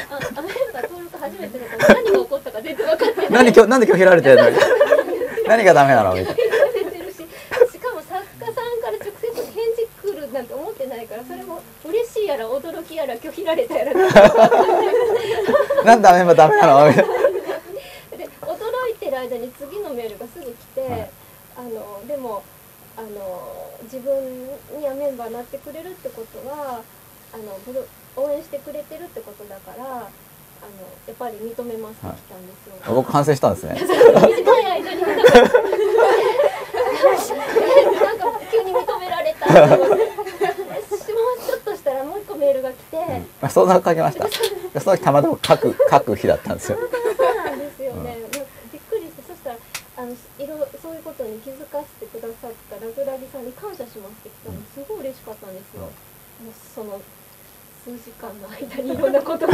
何が起こったか全然分かってない。何今日何で今日切られてるの？何がダメなの？みたいな。しかも作家さんから直接返事来るなんて思ってないからそれも嬉しいやら驚きやら拒否られたやら。なんメ雨もダメなの？みたいなやっぱり認めますって来たんですよ。僕反省したんですね。短い間になんか急に認められた。もうちょっとしたらもう一個メールが来て、まあ相談かけました？でその時たまたま書く書く日だったんですよ。そうなんですよね、なん。かびっくりしてそしたらあのいろそういうことに気づかせてくださったラグラギさんに感謝しますって来たの。すごい嬉しかったんですよ、もうその数時間の間にいろんなことが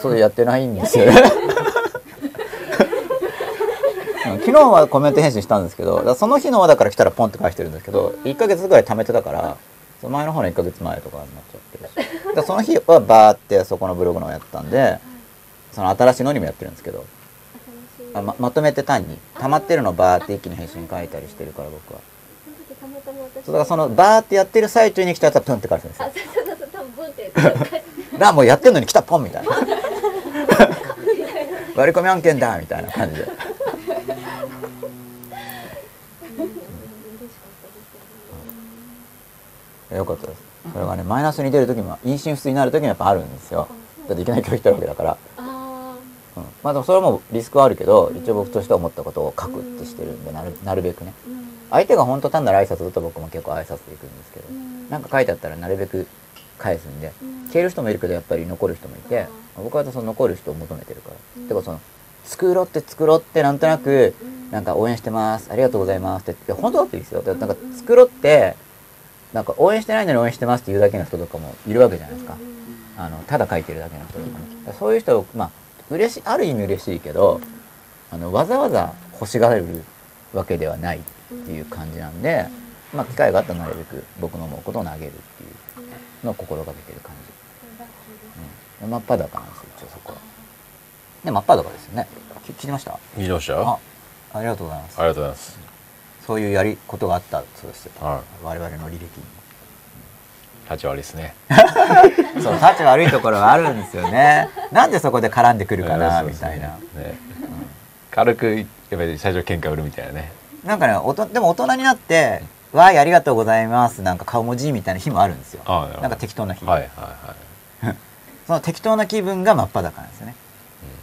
そうやってないんですよ。昨日はコメント返信したんですけどその日のはだから来たらポンって返してるんですけど1ヶ月ぐらい貯めてたからその前の方の1ヶ月前とかになっちゃって。その日はバーってそこのブログのをやったんでその新しいのにもやってるんですけど。あままとめて単に。溜まってるのをバーって一気に返信書いたりしてるから僕は。そうだからそのバーってやってる最中に来たやつはプンって返すんですあよそうそうそう多分ブンって返してなもうやってんのに来たポンみたいな。割り込み案件だみたいな感じで。よかったです。それがねマイナスに出る時も妊娠不通になる時もやっぱあるんですよ。だっていきなり拒否したわけだから、あうん、まあでもそれもリスクはあるけど一応僕としては思ったことを書くってしてるんでなるなるべくね。ーうん。相手が本当単なる挨拶だと僕も結構挨拶でいくんですけどうん。なんか書いてあったらなるべく返すんでうん。消える人もいるけどやっぱり残る人もいて僕はその残る人を求めてるから、うん。てかその作ろうって作ろうってなんとなくうん。なんか応援してますありがとうございますっていや本当だっていいですよ。なんか作ろうってなんか応援してないのに応援してますって言うだけの人とかもいるわけじゃないですか、あのただ書いてるだけの人とかね、そういう人まあ嬉しいある意味嬉しいけど、あのわざわざ欲しがれるわけではないっていう感じなんで、まあ機会があったらなるべく僕の思うことを投げるっていうのを心がけてる感じ、うん、真っ裸なんですよ一応そこは。で真っ裸ですよね。き聞きました？見ましたよ。あありがとうございます。ありがとうございます。そういうやりことがあったそうですよ。は我々の履歴に。い立ち悪いですね。そう立ち悪いところがあるんですよね。なんでそこで絡んでくるかなみたいな。ね。軽くやっぱり最初喧嘩売るみたいなね。なんかねおとでも大人になって「わーいありがとうございます」なんか顔文字みたいな日もあるんですよ。なんか適当な日、はいはいはい。その適当な気分が真っ裸なんですよね。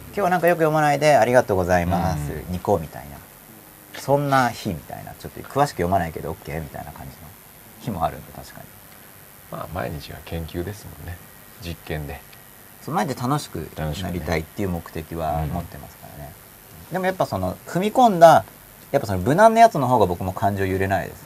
今日はなんかよく読まないで「ありがとうございます」うんニコみたいな。そんな日みたいな。ちょっと詳しく読まないけど OK みたいな感じの日もあるんで確かに。まあ毎日が研究ですもんね。実験で。その前で楽しくなりたいっていう目的は持ってますからね、でもやっぱその踏み込んだやっぱその無難なやつの方が僕も感情揺れないです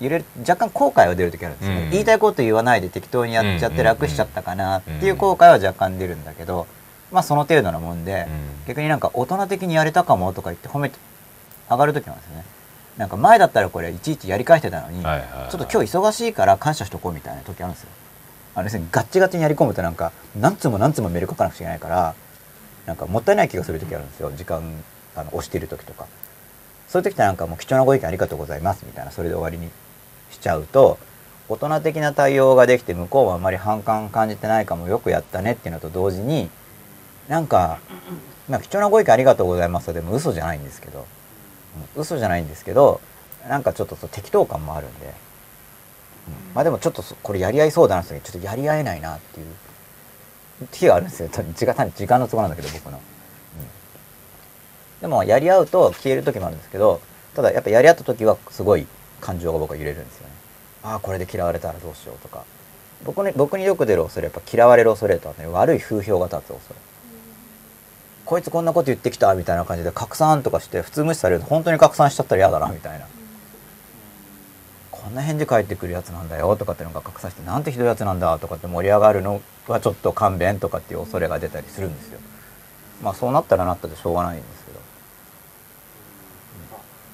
揺れる若干後悔は出る時あるんですよ、うん。言いたいこと言わないで適当にやっちゃっうんて楽しちゃったかなっていう後悔は若干出るんだけどまあその程度なもんで、うん。逆になんか大人的にやれたかもとか言って褒めて上がる時なんですよね。なんか前だったらこれいちいちやり返してたのに、ちょっと今日忙しいから感謝しとこうみたいな時あるんですよ。あの要するにガッチガチにやり込むとなんか何通も何通もメール書かなくちゃいけないからなんかもったいない気がする時あるんですよ。時間あの押してる時とか。そういう時ってなんかもう貴重なご意見ありがとうございますみたいなそれで終わりにしちゃうと大人的な対応ができて向こうはあまり反感感じてないかもよくやったねっていうのと同時になんか、まあ、貴重なご意見ありがとうございますでも嘘じゃないんですけど、うん嘘じゃないんですけどなんかちょっとそう適当感もあるんで、うんまあでもちょっとそこれやり合いそうだなってちょっとやり合えないなっていう日があるんですよ。時間単に時間の都合なんだけど僕の、うん。でもやり合うと消える時もあるんですけどただやっぱやり合った時はすごい感情が僕は揺れるんですよねああこれで嫌われたらどうしようとか僕に僕によく出る恐れはやっぱ嫌われる恐れとはね悪い風評が立つ恐れこいつこんなこと言ってきたみたいな感じで拡散とかして普通無視されると本当に拡散しちゃったら嫌だなみたいなんな返事返ってくるやつなんだよとかっていうのが隠させてなんてひどいやつなんだとかって盛り上がるのはちょっと勘弁とかっていう恐れが出たりするんですよ。まあそうなったらなったでしょうがないんです。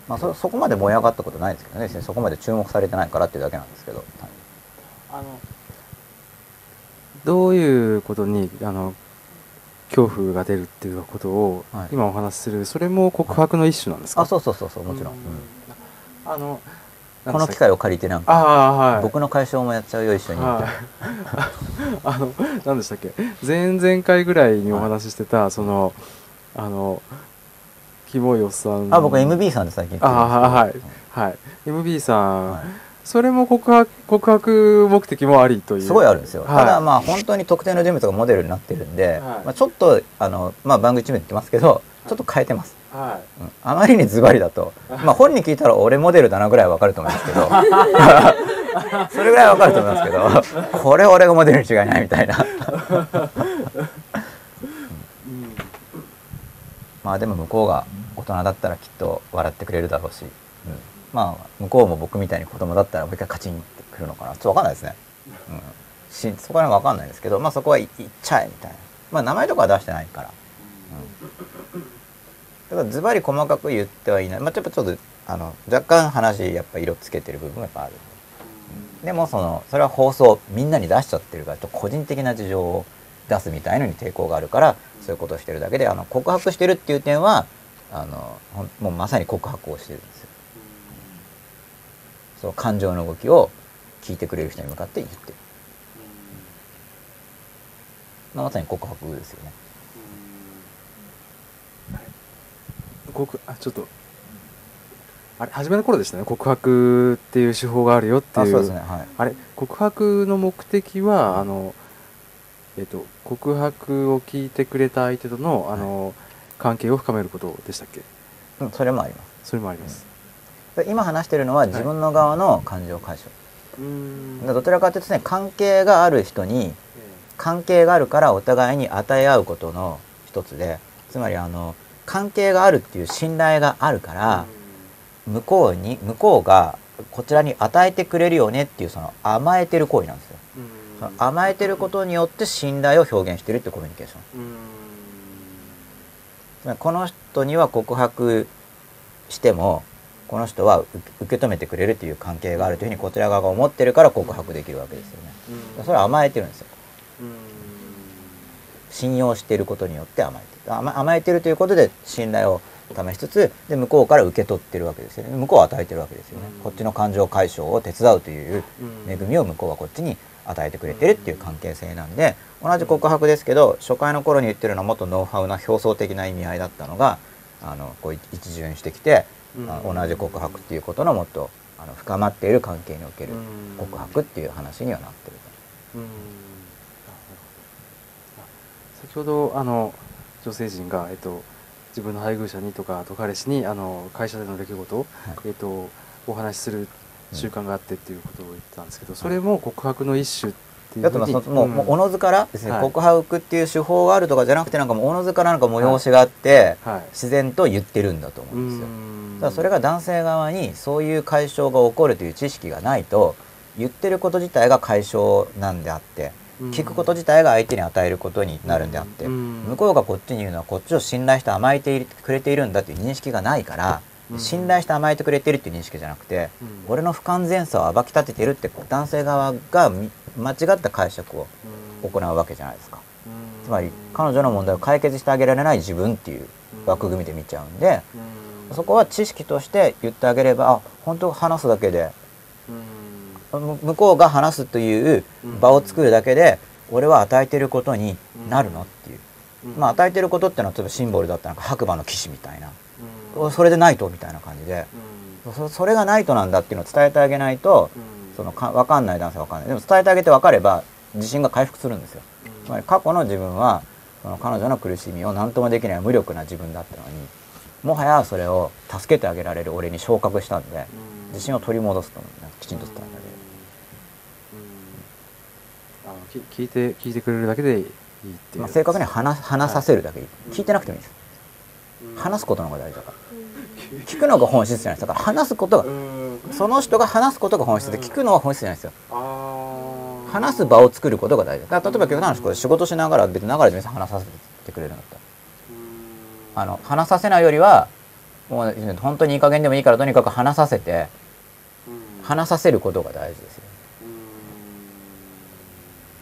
まあそそこまで燃え上がったことないですけどね。そこまで注目されてないからっていうだけなんですけど。あのどういうことにあの恐怖が出るっていうことをはい。今お話しする、それも告白の一種なんですか、あそうそうそうそうもちろん。うん。あのこの機会を借りてなんかはい。僕の解消もやっちゃうよ一緒に。はい、あの何でしたっけ？前々回ぐらいにお話ししてた、そのあのキモいおっさんあ僕 MB さんで最近。あはいはい。MB さん、はい。それも告白告白目的もありという。すごいあるんですよ、はい。ただまあ本当に特定の人物がモデルになってるんで、はい。まあ、ちょっとあの、まあ、番組中で言ってますけどちょっと変えてます、はうん。あまりにズバリだと、まあ、本人聞いたら俺モデルだなぐらいは分かると思いますけど。それぐらいは分かると思いますけどこれ俺がモデルに違いないみたいな。うんまあでも向こうが大人だったらきっと笑ってくれるだろうし、うん、まあ向こうも僕みたいに子供だったらもう一回カチンってくるのかな。ちょっと分かんないですね、うん、しそこら辺は分かんないですけどまあそこは言っちゃえみたいな。まあ名前とかは出してないから、うん、だからズバリ細かく言ってはいない。まあちょっとちょっとあの若干話やっぱ色つけてる部分がやっぱある、うん。でもそのそれは放送みんなに出しちゃってるからちょっと個人的な事情を出すみたいのに抵抗があるからそういうことをしてるだけであの告白してるっていう点はあのもうまさに告白をしてるんですよ。その感情の動きを聞いてくれる人に向かって言ってる、まあ、まさに告白ですよね。告あちょっと。あれ初めの頃でしたね。告白っていう手法があるよっていう。あそうですね。はい。あれ告白の目的はあのえっ、と告白を聞いてくれた相手とのあの、関係を深めることでしたっけ？うんそれもあります。それもあります。で今話してるのは自分の側の感情解消、うん。でどちらかというとね関係がある人に関係があるからお互いに与え合うことの一つでつまりあの関係があるっていう信頼があるから、向こうに向こうがこちらに与えてくれるよねっていうその甘えてる行為なんです甘えてることによって信頼を表現してるってコミュニケーション。この人には告白してもこの人は受受け止めてくれるっていう関係があるというふうにこちら側が思ってるから告白できるわけですよね。それは甘えてるんですよ。信用していることによって甘えてる。甘甘えてるということで信頼を試しつつで向こうから受け取ってるわけですよね。向こうは与えてるわけですよね、うん。こっちの感情解消を手伝うという恵みを向こうはこっちに与えてくれてるっていう関係性なんで同じ告白ですけど初回の頃に言ってるのはもっとノウハウな表層的な意味合いだったのがあのこう一巡してきて、あ同じ告白っていうことのもっとあの深まっている関係における告白っていう話にはなってると。うん。なるほど。あ先ほどあの女性陣が、えっと、自分の配偶者にとかあと彼氏にあの会社での出来事を、えっと、お話しする習慣があってっていうことを言ってたんですけど、それも告白の一種っていうふうにそのもうもうおのずからですね、はい。告白っていう手法があるとかじゃなくてなんかもうおのずからなんか催しがあって、はい。自然と言ってるんだと思うんですよ。だそれが男性側にそういう解消が起こるという知識がないと言ってること自体が解消なんであって聞くこと自体が相手に与えることになるんであってうん。向こうがこっちに言うのはこっちを信頼して甘えてくれているんだっていう認識がないからうん信頼して甘えてくれてるっていう認識じゃなくてうん。俺の不完全さを暴き立ててるって男性側がみ間違った解釈を行うわけじゃないですか。つまり彼女の問題を解決してあげられない自分っていう枠組みで見ちゃうんでそこは知識として言ってあげればあ本当話すだけでむ向こうが話すという場を作るだけで俺は与えてることになるのっていう、まあ与えてることってのは例えばシンボルだったらなんか白馬の騎士みたいな、それでないとみたいな感じで、そそれがないとなんだっていうのを伝えてあげないと、そのか分かんない男性は分かんない。でも伝えてあげて分かれば自信が回復するんですよ。つまり過去の自分はその彼女の苦しみを何ともできない無力な自分だったのにもはやそれを助けてあげられる俺に昇格したんで自信を取り戻すと思うねきちんと伝えてあげる。あのき聞いて聞いてくれるだけでいいっていう、まあ、正確には話話させるだけでいい、聞いてなくてもいいです。話すことの方が大事だから聞くのが本質じゃないです。だから話すことがうん。その人が話すことが本質で聞くのは本質じゃないですよ。あ話す場を作ることが大事。だから例えば極端な話仕事しながら別に流れで話させてくれるんだったら。あの話させないよりはもう本当にいい加減でもいいからとにかく話させて話させることが大事ですよ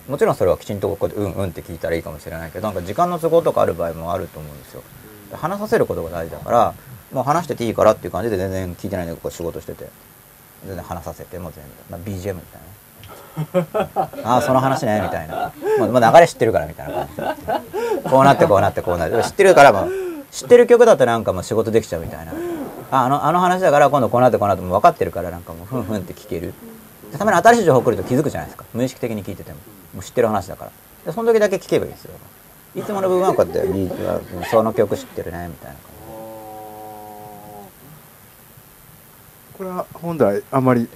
もちろんそれはきちんとここでうんうんって聞いたらいいかもしれないけどなんか時間の都合とかある場合もあると思うんですよ。話させることが大事だからもう話してていいからっていう感じで全然聞いてないでこう仕事してて。全然話させてもう全部、まあ、BGM みたいな ああその話ねみたいな。もうもう流れ知ってるからみたいな感じ。でこうなってこうなってこうなって。知ってるからもう知ってる曲だとなんかもう仕事できちゃうみたいな。ああのあの話だから今度こうなってこうなってもう分かってるからなんかもうふんふんって聞ける。でたまに新しい情報来ると気づくじゃないですか。無意識的に聞いてても。もう知ってる話だから。でその時だけ聞けばいいですよ。いつもの部分はこうやってその曲知ってるねみたいな感これは本ではあんまり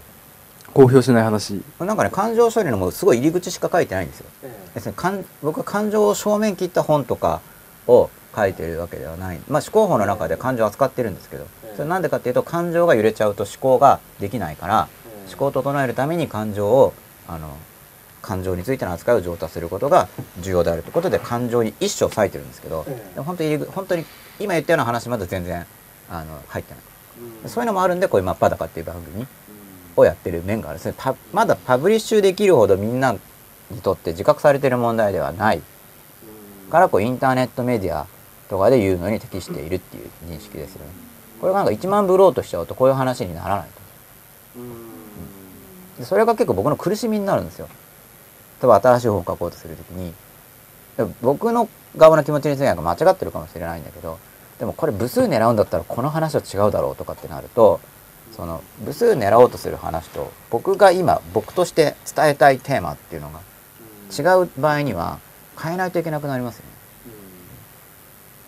公表しない話。じなんかね感情処理のもうすごい入り口しか書いてないんですよ。別に感僕は感情を正面切った本とかを書いてるわけではない。まあ思考法の中で感情を扱ってるんですけど。それなんでかっていうと感情が揺れちゃうと思考ができないから思考を整えるために感情をあの感情についての扱いを上達することが重要であるということで感情に一生割いてるんですけど、でも本当に本当に今言ったような話まだ全然あの入ってない、そういうのもあるんでこういう「真っ裸」っていう番組をやってる面があるんですね。パまだパブリッシュできるほどみんなにとって自覚されてる問題ではない。からこうインターネットメディアとかで言うのに適しているっていう認識ですよね。これがなんか1万ブローとしちゃうとこういう話にならないと。でそれが結構僕の苦しみになるんですよ。例えば新しい本を書こうとするときに僕の側の気持ちについては間違ってるかもしれないんだけどでもこれ部数狙うんだったらこの話は違うだろうとかってなるとその部数狙おうとする話と僕が今僕として伝えたいテーマっていうのが違う場合には変えないといけなくなりますよね。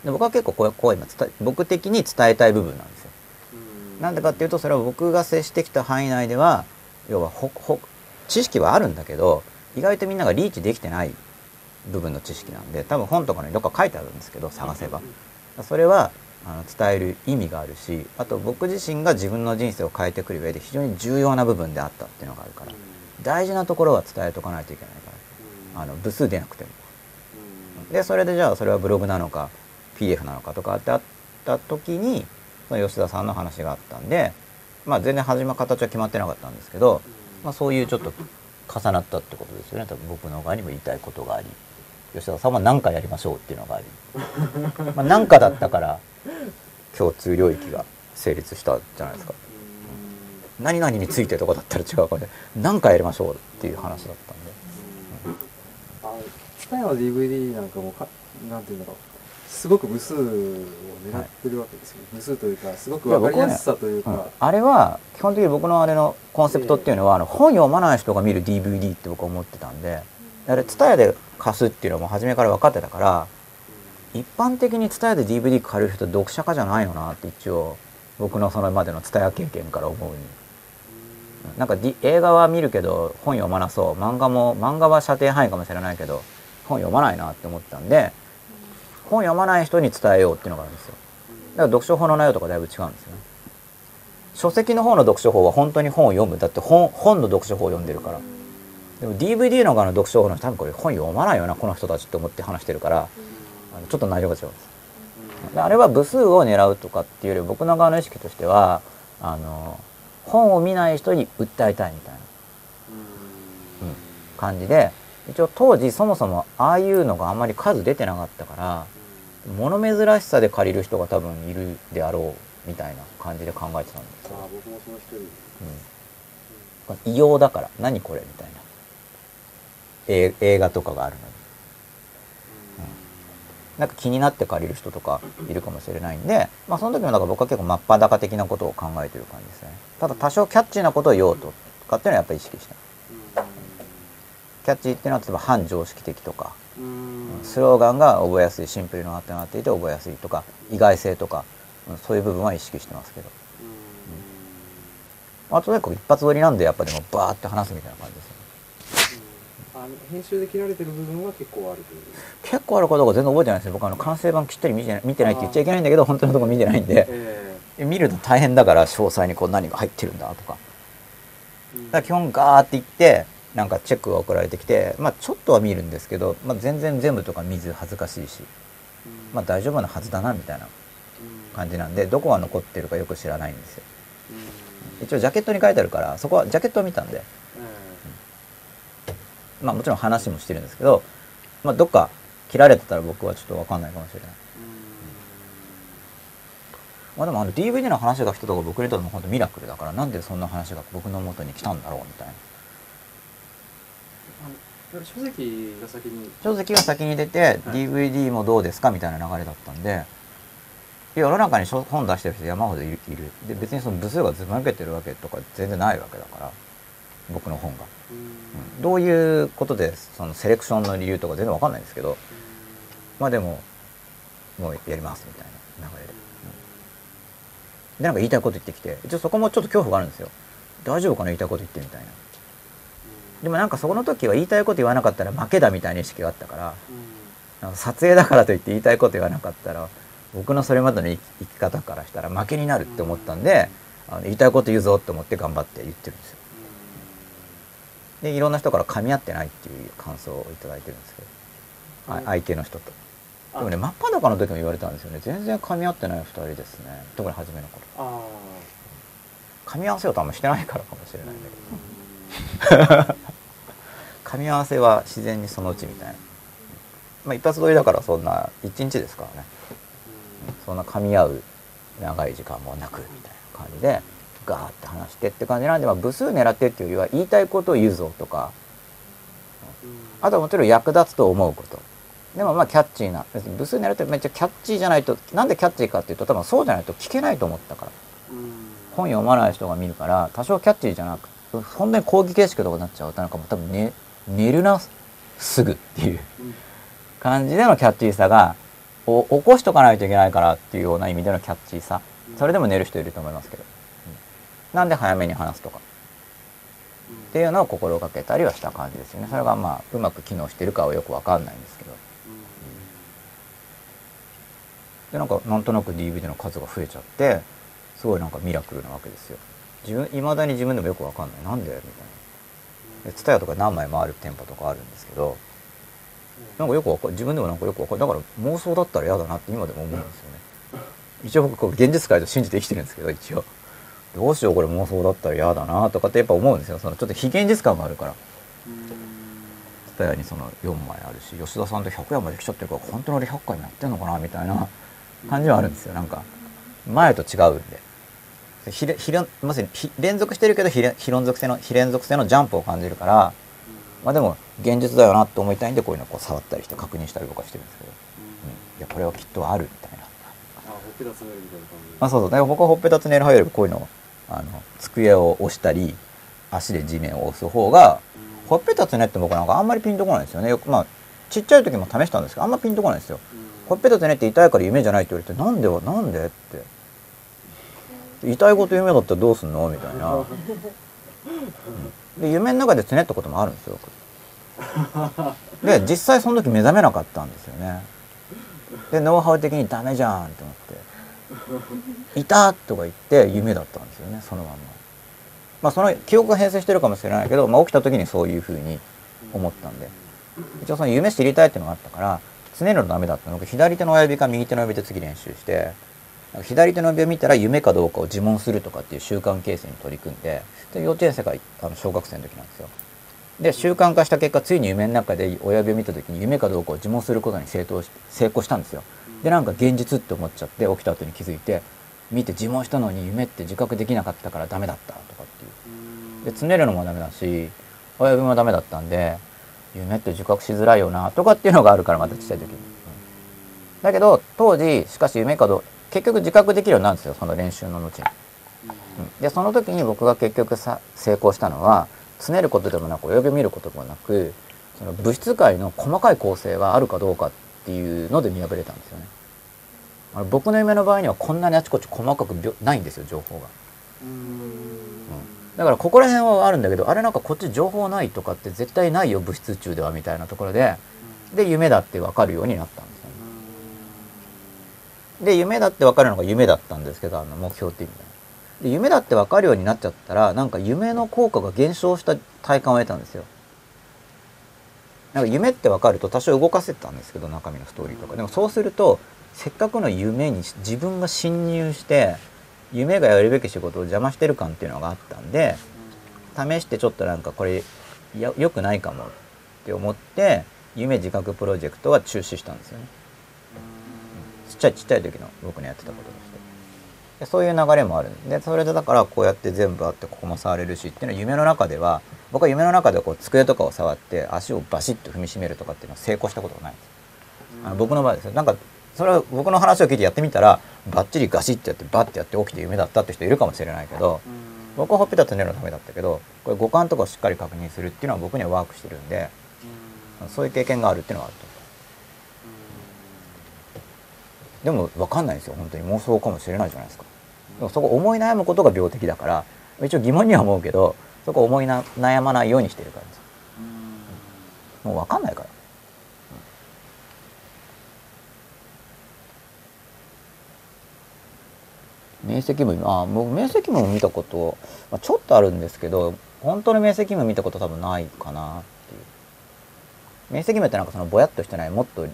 で僕は結構こうこう今伝え僕的に伝えたい部分なんですよ。なんでかっていうとそれは僕が接してきた範囲内では要はほほ知識はあるんだけど意外とみんながリーチできてない部分の知識なんで多分本とかにどっか書いてあるんですけど探せばそれはあの伝える意味があるしあと僕自身が自分の人生を変えてくる上で非常に重要な部分であったっていうのがあるから大事なところは伝えとかないといけないからあの部数出なくても。でそれでじゃあそれはブログなのか PDF なのかとかってあった時にその吉田さんの話があったんでまあ全然始まる形は決まってなかったんですけど、まあ、そういうちょっと重なったってことですよね。多分僕の側にも言いたいことがあり吉田さんは何かやりましょうっていうのがありまあ何かだったから共通領域が成立したじゃないですか。何々についてとかだったら違うかもしれない何かやりましょうっていう話だったんで。あツタヤの DVD なんかもかなんていうんだろうすごく部数を狙ってるわけですよ、部数というかすごく分かりやすさというか、うん。あれは基本的に僕のあれのコンセプトっていうのは、あの本読まない人が見る DVD って僕は思ってたんであれ TSUTAYA で貸すっていうのはもう初めから分かってたから一般的に TSUTAYA で DVD 借りる人読者家じゃないのなって一応僕のそのまでの TSUTAYA 経験から思う。に。なんか、D、映画は見るけど本読まなそう。漫画も漫画は射程範囲かもしれないけど本読まないなって思ったんで本読まない人に伝えようっていうのがあるんですよ。だから読書法の内容とかだいぶ違うんですよね。書籍の方の読書法は本当に本を読む。だって本本の読書法を読んでるから。でも DVD の側の読書法の人多分これ本読まないよなこの人たちって思って話してるから。のちょっと内容が違うんです。であれは部数を狙うとかっていうより僕の側の意識としてはあの本を見ない人に訴えたいみたいな、うん、感じで一応当時そもそもああいうのがあんまり数出てなかったから物珍しさで借りる人が多分いるであろうみたいな感じで考えてたんです。よ、あ僕もその一人うん、異様だから何これみたいな。え映画とかがあるのに、なんか気になって借りる人とかいるかもしれないんで、まあ、その時もだから僕は結構真っ裸的なことを考えてる感じですね。ただ多少キャッチーなことを言おうとかっていうのはやっぱり意識したキャッチーっていうのは例えば反常識的とかスローガンが覚えやすいシンプルになってなっていて覚えやすいとか意外性とか、うんそういう部分は意識してますけど、まあ、とにかく一発撮りなんでやっぱでもバーって話すみたいな感じです編集で切られてる部分は結構あるという。結構あることが全然覚えてないですよ僕あの完成版きっちり見てない見てないって言っちゃいけないんだけど本当のところ見てないんで。え見ると大変だから詳細にこう何が入ってるんだとか。だから基本ガーっていってなんかチェックが送られてきてまあちょっとは見るんですけど、まあ、全然全部とか見ず恥ずかしいし。まあ大丈夫なはずだなみたいな感じなんでどこが残ってるかよく知らないんですよ。一応ジャケットに書いてあるからそこはジャケットを見たんでまあもちろん話もしてるんですけど、まあ、どっか切られてたら僕はちょっと分かんないかもしれない。まあでもあの DVD の話が来たとこ僕にとっても本当ミラクルだからなんでそんな話が僕の元に来たんだろうみたいな。書籍が先に。書籍が先に出て DVD もどうですかみたいな流れだったんで世の中に書本出してる人山ほどいる。で別にその部数がずば抜けてるわけとか全然ないわけだから僕の本が、うんどういうことでそのセレクションの理由とか全然わかんないんですけどまあでももうやりますみたいな流れで、でなんか言いたいこと言ってきて一応そこもちょっと恐怖があるんですよ。大丈夫かな言いたいこと言ってみたいな。でもなんかそこの時は言いたいこと言わなかったら負けだみたいな意識があったからなんか撮影だからといって言いたいこと言わなかったら僕のそれまでの生き生き方からしたら負けになるって思ったんであの言いたいこと言うぞって思って頑張って言ってるんですよ。でいろんな人から噛み合ってないっていう感想をいただいてるんですけど。あ相手の人と。でもね真っ裸の時も言われたんですよね。全然噛み合ってない2人ですね。特に初めの頃。あ噛み合わせようとあんましてないからかもしれないんだけど。噛み合わせは自然にそのうちみたいな。まあ一発撮りだからそんな1日ですからね。そんな噛み合う長い時間もなくみたいな感じでガーって話してって感じなんで、まあ、部数狙ってっていうよりは言いたいことを言うぞとか。あとはもちろん役立つと思うこと。でもまあキャッチーな別に部数狙ってめっちゃキャッチーじゃないとなんでキャッチーかっていうと多分そうじゃないと聞けないと思ったから。本読まない人が見るから多少キャッチーじゃなく本当に講義形式とかになっちゃうとなんかもう多分寝寝るなすぐっていう感じでのキャッチーさがお起こしとかないといけないからっていうような意味でのキャッチーさ。それでも寝る人いると思いますけど、うんなんで早めに話すとか。っていうのを心がけたりはした感じですよね。それがまあうまく機能してるかはよくわかんないんですけど。でなんかなんとなく DVD の数が増えちゃってすごいなんかミラクルなわけですよ。自分いまだに自分でもよくわかんない。なんでみたいな。でツタヤとか何枚もある店舗とかあるんですけどなんかよくわか自分でもなんかよくわかるだから妄想だったら嫌だなって今でも思うんですよね。一応僕こう現実界と信じて生きてるんですけど一応。どうしようこれ妄想だったら嫌だなとかってやっぱ思うんですよ。そのちょっと非現実感があるから。蔦屋にその4枚あるし吉田さんと100円まで来ちゃってるから本当に俺100回もやってんのかなみたいな感じはあるんですよ。なんか前と違うんで。非連非連まさに非連続してるけど非連非連続性の非連続性のジャンプを感じるからまあでも現実だよなと思いたいんでこういうのをこう触ったりして確認したりとかしてるんですけど、うん、いやこれはきっとあるみたいな。あほっぺたつめるみたいな感じ。あそうそう。だから僕はほっぺたつネイルハイよりこういうのをあの机を押したり足で地面を押す方がほっぺたつねって僕なんかあんまりピンとこないんですよね。よくまあちっちゃい時も試したんですけどあんまピンとこないんですよ。ほっぺたつねって痛いから夢じゃないって言われてなんでなんでって。痛いこと夢だったらどうすんの？みたいな、で夢の中でつねったこともあるんですよで実際その時目覚めなかったんですよね。でノウハウ的にダメじゃんって思って「いた!」とか言って夢だったんですよねそのまんま。まあその記憶が変遷してるかもしれないけど、まあ、起きた時にそういうふうに思ったんで。一応その夢知りたいっていうのがあったからつねるのダメだったの。で左手の親指か右手の親指で次練習して左手の指を見たら夢かどうかを自問するとかっていう習慣形成に取り組んでで幼稚園生があの小学生の時なんですよ。で習慣化した結果ついに夢の中で親指を見た時に夢かどうかを自問することに成功し成功したんですよ。でなんか現実って思っちゃって起きた後に気づいて見て自問したのに夢って自覚できなかったからダメだったとかっていう。でつねるのもダメだし親指もダメだったんで夢って自覚しづらいよなとかっていうのがあるからまたちっちゃい時に、うん。だけど当時しかし夢かどう結局自覚できるようになるんですよその練習の後に、うん。でその時に僕が結局さ成功したのはつねることでもなく親指を見ることでもなくその物質界の細かい構成があるかどうかっっていうので見破れたんですよね。あの僕の夢の場合にはこんなにあちこち細かくないんですよ情報が。だからここら辺はあるんだけどあれなんかこっち情報ないとかって絶対ないよ物質宇宙ではみたいなところで。で夢だって分かるようになったんですよね。で夢だって分かるのが夢だったんですけどあの目標って意味で。で夢だって分かるようになっちゃったらなんか夢の効果が減少した体感を得たんですよ。なんか夢って分かると多少動かせたんですけど中身のストーリーとか。でもそうするとせっかくの夢に自分が侵入して夢がやるべき仕事を邪魔してる感っていうのがあったんで試してちょっとなんかこれや良くないかもって思って夢自覚プロジェクトは中止したんですよね。ちっちゃいちっちゃい時の僕のやってたこととしてでそういう流れもある。んでそれでだからこうやって全部あってここも触れるしっていうのは夢の中では僕は夢の中でこう机とかを触って足をバシッと踏みしめるとかっていうのは成功したことがない。ん。ですあの僕の場合ですよ。なんかそれは僕の話を聞いてやってみたらバッチリガシッてやってバッてやって起きて夢だったって人いるかもしれないけど僕はほっぺたと寝るのためだったけどこれ五感とかをしっかり確認するっていうのは僕にはワークしてるんでそういう経験があるっていうのはあるとでも分かんないんですよ。本当に妄想かもしれないじゃないですかそこ思い悩むことが病的だから一応疑問には思うけどそこ思いな悩まないようにしてるからですもう分かんないから。明晰夢あ僕明晰夢を見たこと、まあ、ちょっとあるんですけど本当の明晰夢見たこと多分ないかなっていう。明晰夢ってなんかそのぼやっとしてないもっと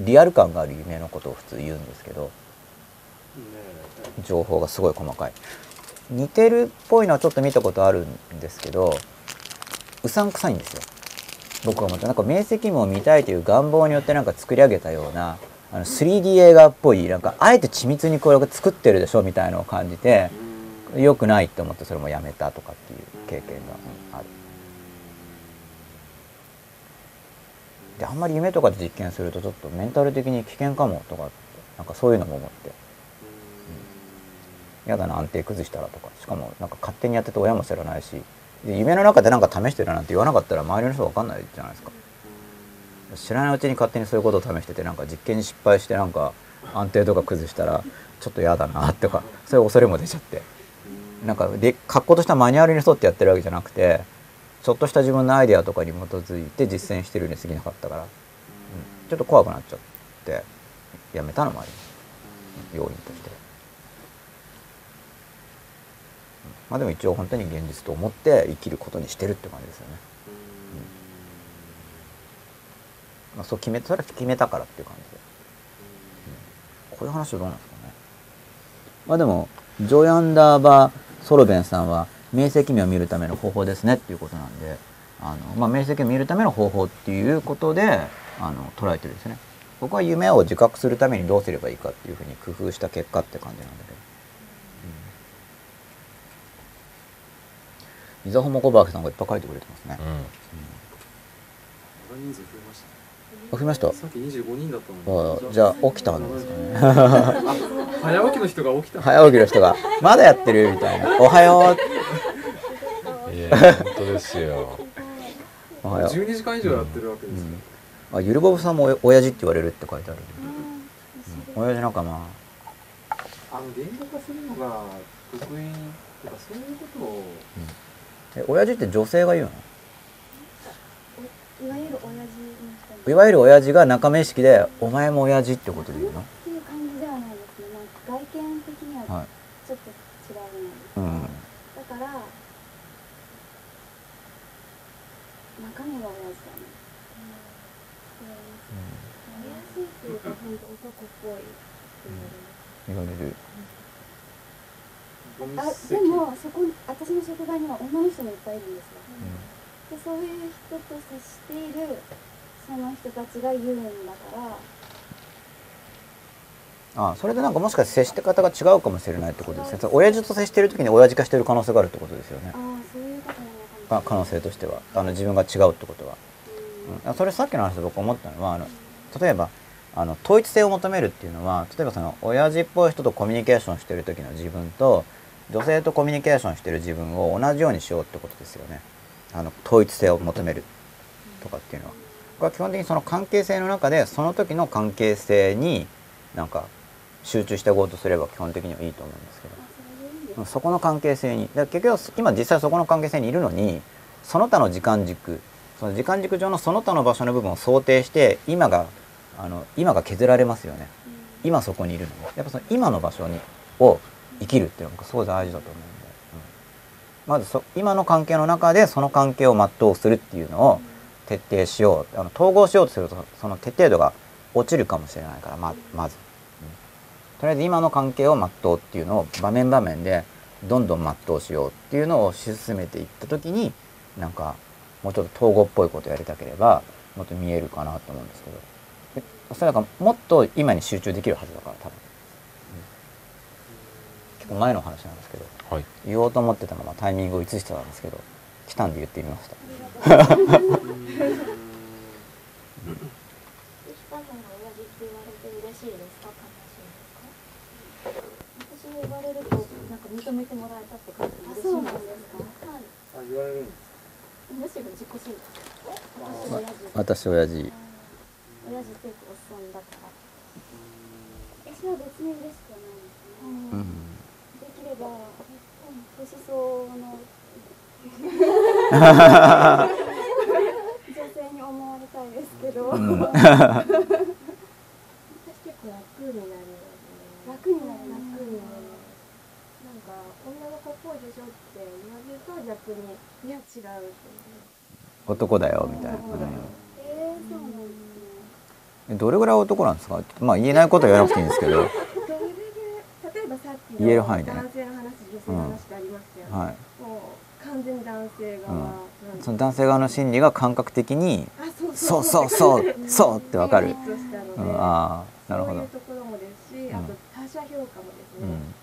リアル感がある夢のことを普通言うんですけど情報がすごい細かい。似てるっぽいのはちょっと見たことあるんですけどうさんくさいんですよ。僕は思った。なんか明晰夢を見たいという願望によってなんか作り上げたようなあの 3D 映画っぽいなんかあえて緻密にこれが作ってるでしょみたいなのを感じて良くないって思ってそれもやめたとかっていう経験がある。であんまり夢とかで実験するとちょっとメンタル的に危険かもとかなんかそういうのも思って。嫌だな安定崩したらとか。しかもなんか勝手にやってて親も知らないし。夢の中でなんか試してるなんて言わなかったら周りの人分かんないじゃないですか。知らないうちに勝手にそういうことを試しててなんか実験に失敗してなんか安定とか崩したらちょっと嫌だなとかそういう恐れも出ちゃって。なんかで格好としたマニュアルに沿ってやってるわけじゃなくてちょっとした自分のアイデアとかに基づいて実践してるに過ぎなかったから、うん、ちょっと怖くなっちゃってやめたのもあります。要因として。まあでも一応本当に現実と思って生きることにしてるって感じですよね。うん。まあ、そう決めそれは決めたからっていう感じで、うん、こういう話はどうなんですかね。まあでもジョイアンダーバーソロベンさんは明晰夢を見るための方法ですねっていうことなんであの、まあ、明晰夢を見るための方法っていうことであの捉えてるんですね。僕は夢を自覚するためにどうすればいいかっていうふうに工夫した結果って感じなんだけど。伊沢ホモコバーケさんがいっぱい書いてくれてますね、人数増えましたねあ増えました？さっき25人だったのに。あじゃあ起きたんですかね。早起きの人が起きた。早起きの人が「まだやってる?」みたいな「おはよいや本当ですよ。う」おはよう。12時間以上やってるわけですよ、あゆるぼぶさんもお親父って言われるって書いてある、うん。親父仲間。あの言語化するのが得意とかそういうことをえ親父って女性が言うの？いわゆる親父いわゆる親父が仲間意識で「お前も親父」ってことで言うの？っていう感じではないですね。なんか外見的にははいちょっと違うじゃな。い。ですか、うんだから中身が親父だね。うん、やりやすいっていうか本当男っぽいって言われる言われるあでもそこに私の職場には女の人もいっぱいいるんですよ、でそういう人と接しているその人たちが言うんだから。あそれでなんかもしかして接して方が違うかもしれないってことですね。親父と接してる時に親父化してる可能性があるってことですよね。ああそういうことなのか可能性としては。あの自分が違うってことは、うん、それさっきの話で僕思ったのはあの例えばあの統一性を求めるっていうのは例えばその親父っぽい人とコミュニケーションしてる時の自分と女性とコミュニケーションしてる自分を同じようにしようってことですよね。あの統一性を求めるとかっていうのは。これは基本的にその関係性の中でその時の関係性になんか集中していこうとすれば基本的にはいいと思うんですけど。そこの関係性にだから結局今実際そこの関係性にいるのにその他の時間軸その時間軸上のその他の場所の部分を想定して今があの今が削られますよね。今そこにいるのやっぱその今の場所にを生きるっていうのがすごい大事だと思うんで、うん。まずそ今の関係の中でその関係を全うするっていうのを徹底しよう。あの統合しようとするとその徹底度が落ちるかもしれないからままず、うん。とりあえず今の関係を全うっていうのを場面場面でどんどん全うしようっていうのをし進めていった時になんかもうちょっと統合っぽいことやりたければもっと見えるかなと思うんですけど。でそれだからもっと今に集中できるはずだから多分、結構前の話なんですけどはい。言おうと思ってたままタイミングを移してたんですけど来たんで言ってみました。われるとなんか認めてもらえたって感じですかはいあ言われるんですむしろ自己申告親父私親父。親父っておっさんだから。私は別に嬉しくはないですね、うんできれば年相の。女性に思われたいですけど、うん。私結構楽になりますね。楽になる。楽になるなんか女の子っぽいでしょって言われると逆にいや違うって男だよみたいな、えー、そうなんですね。うんどれぐらい男なんですか？まあ言えないことは言わなくていいんですけどどれで例えばさっきの言える範囲でね。男性の話女性の話ってありましたよね、はい。もう完全に男性側、うん。その男性側の心理が感覚的にあそうそうそうそうってわかる。うん、ああなるほど。そういうところもですし、あと他者評価もですね、うん。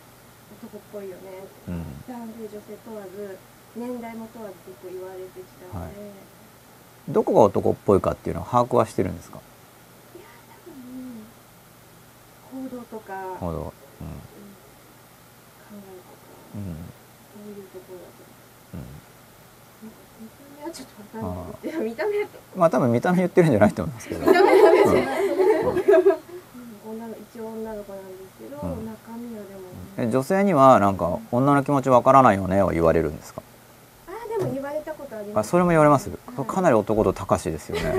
男っぽいよねうん。男性女性問わず年代も問わず結構言われてきたので、はい。どこが男っぽいかっていうのを把握はしてるんですか？うん行動とか考ほど、えとかうんうんそういうところだとうん見た目はちょっとわかんないですけど見た目はまあ多分見た目言ってるんじゃないと思い。ますけど、見た目一応女の子なん。ですけど、うん。中身はでも、え女性にはなん。か女の気持ちわからないよねは言われるん。ですかあーでも言われたことありますあそれも言われますかなり男と高しですよね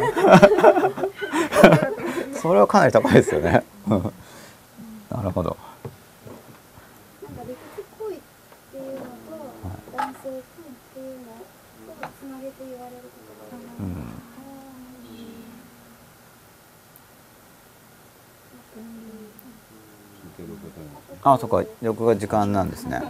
それはかなり高いですよねうん。なるほどあそっか。録画時間なんですね。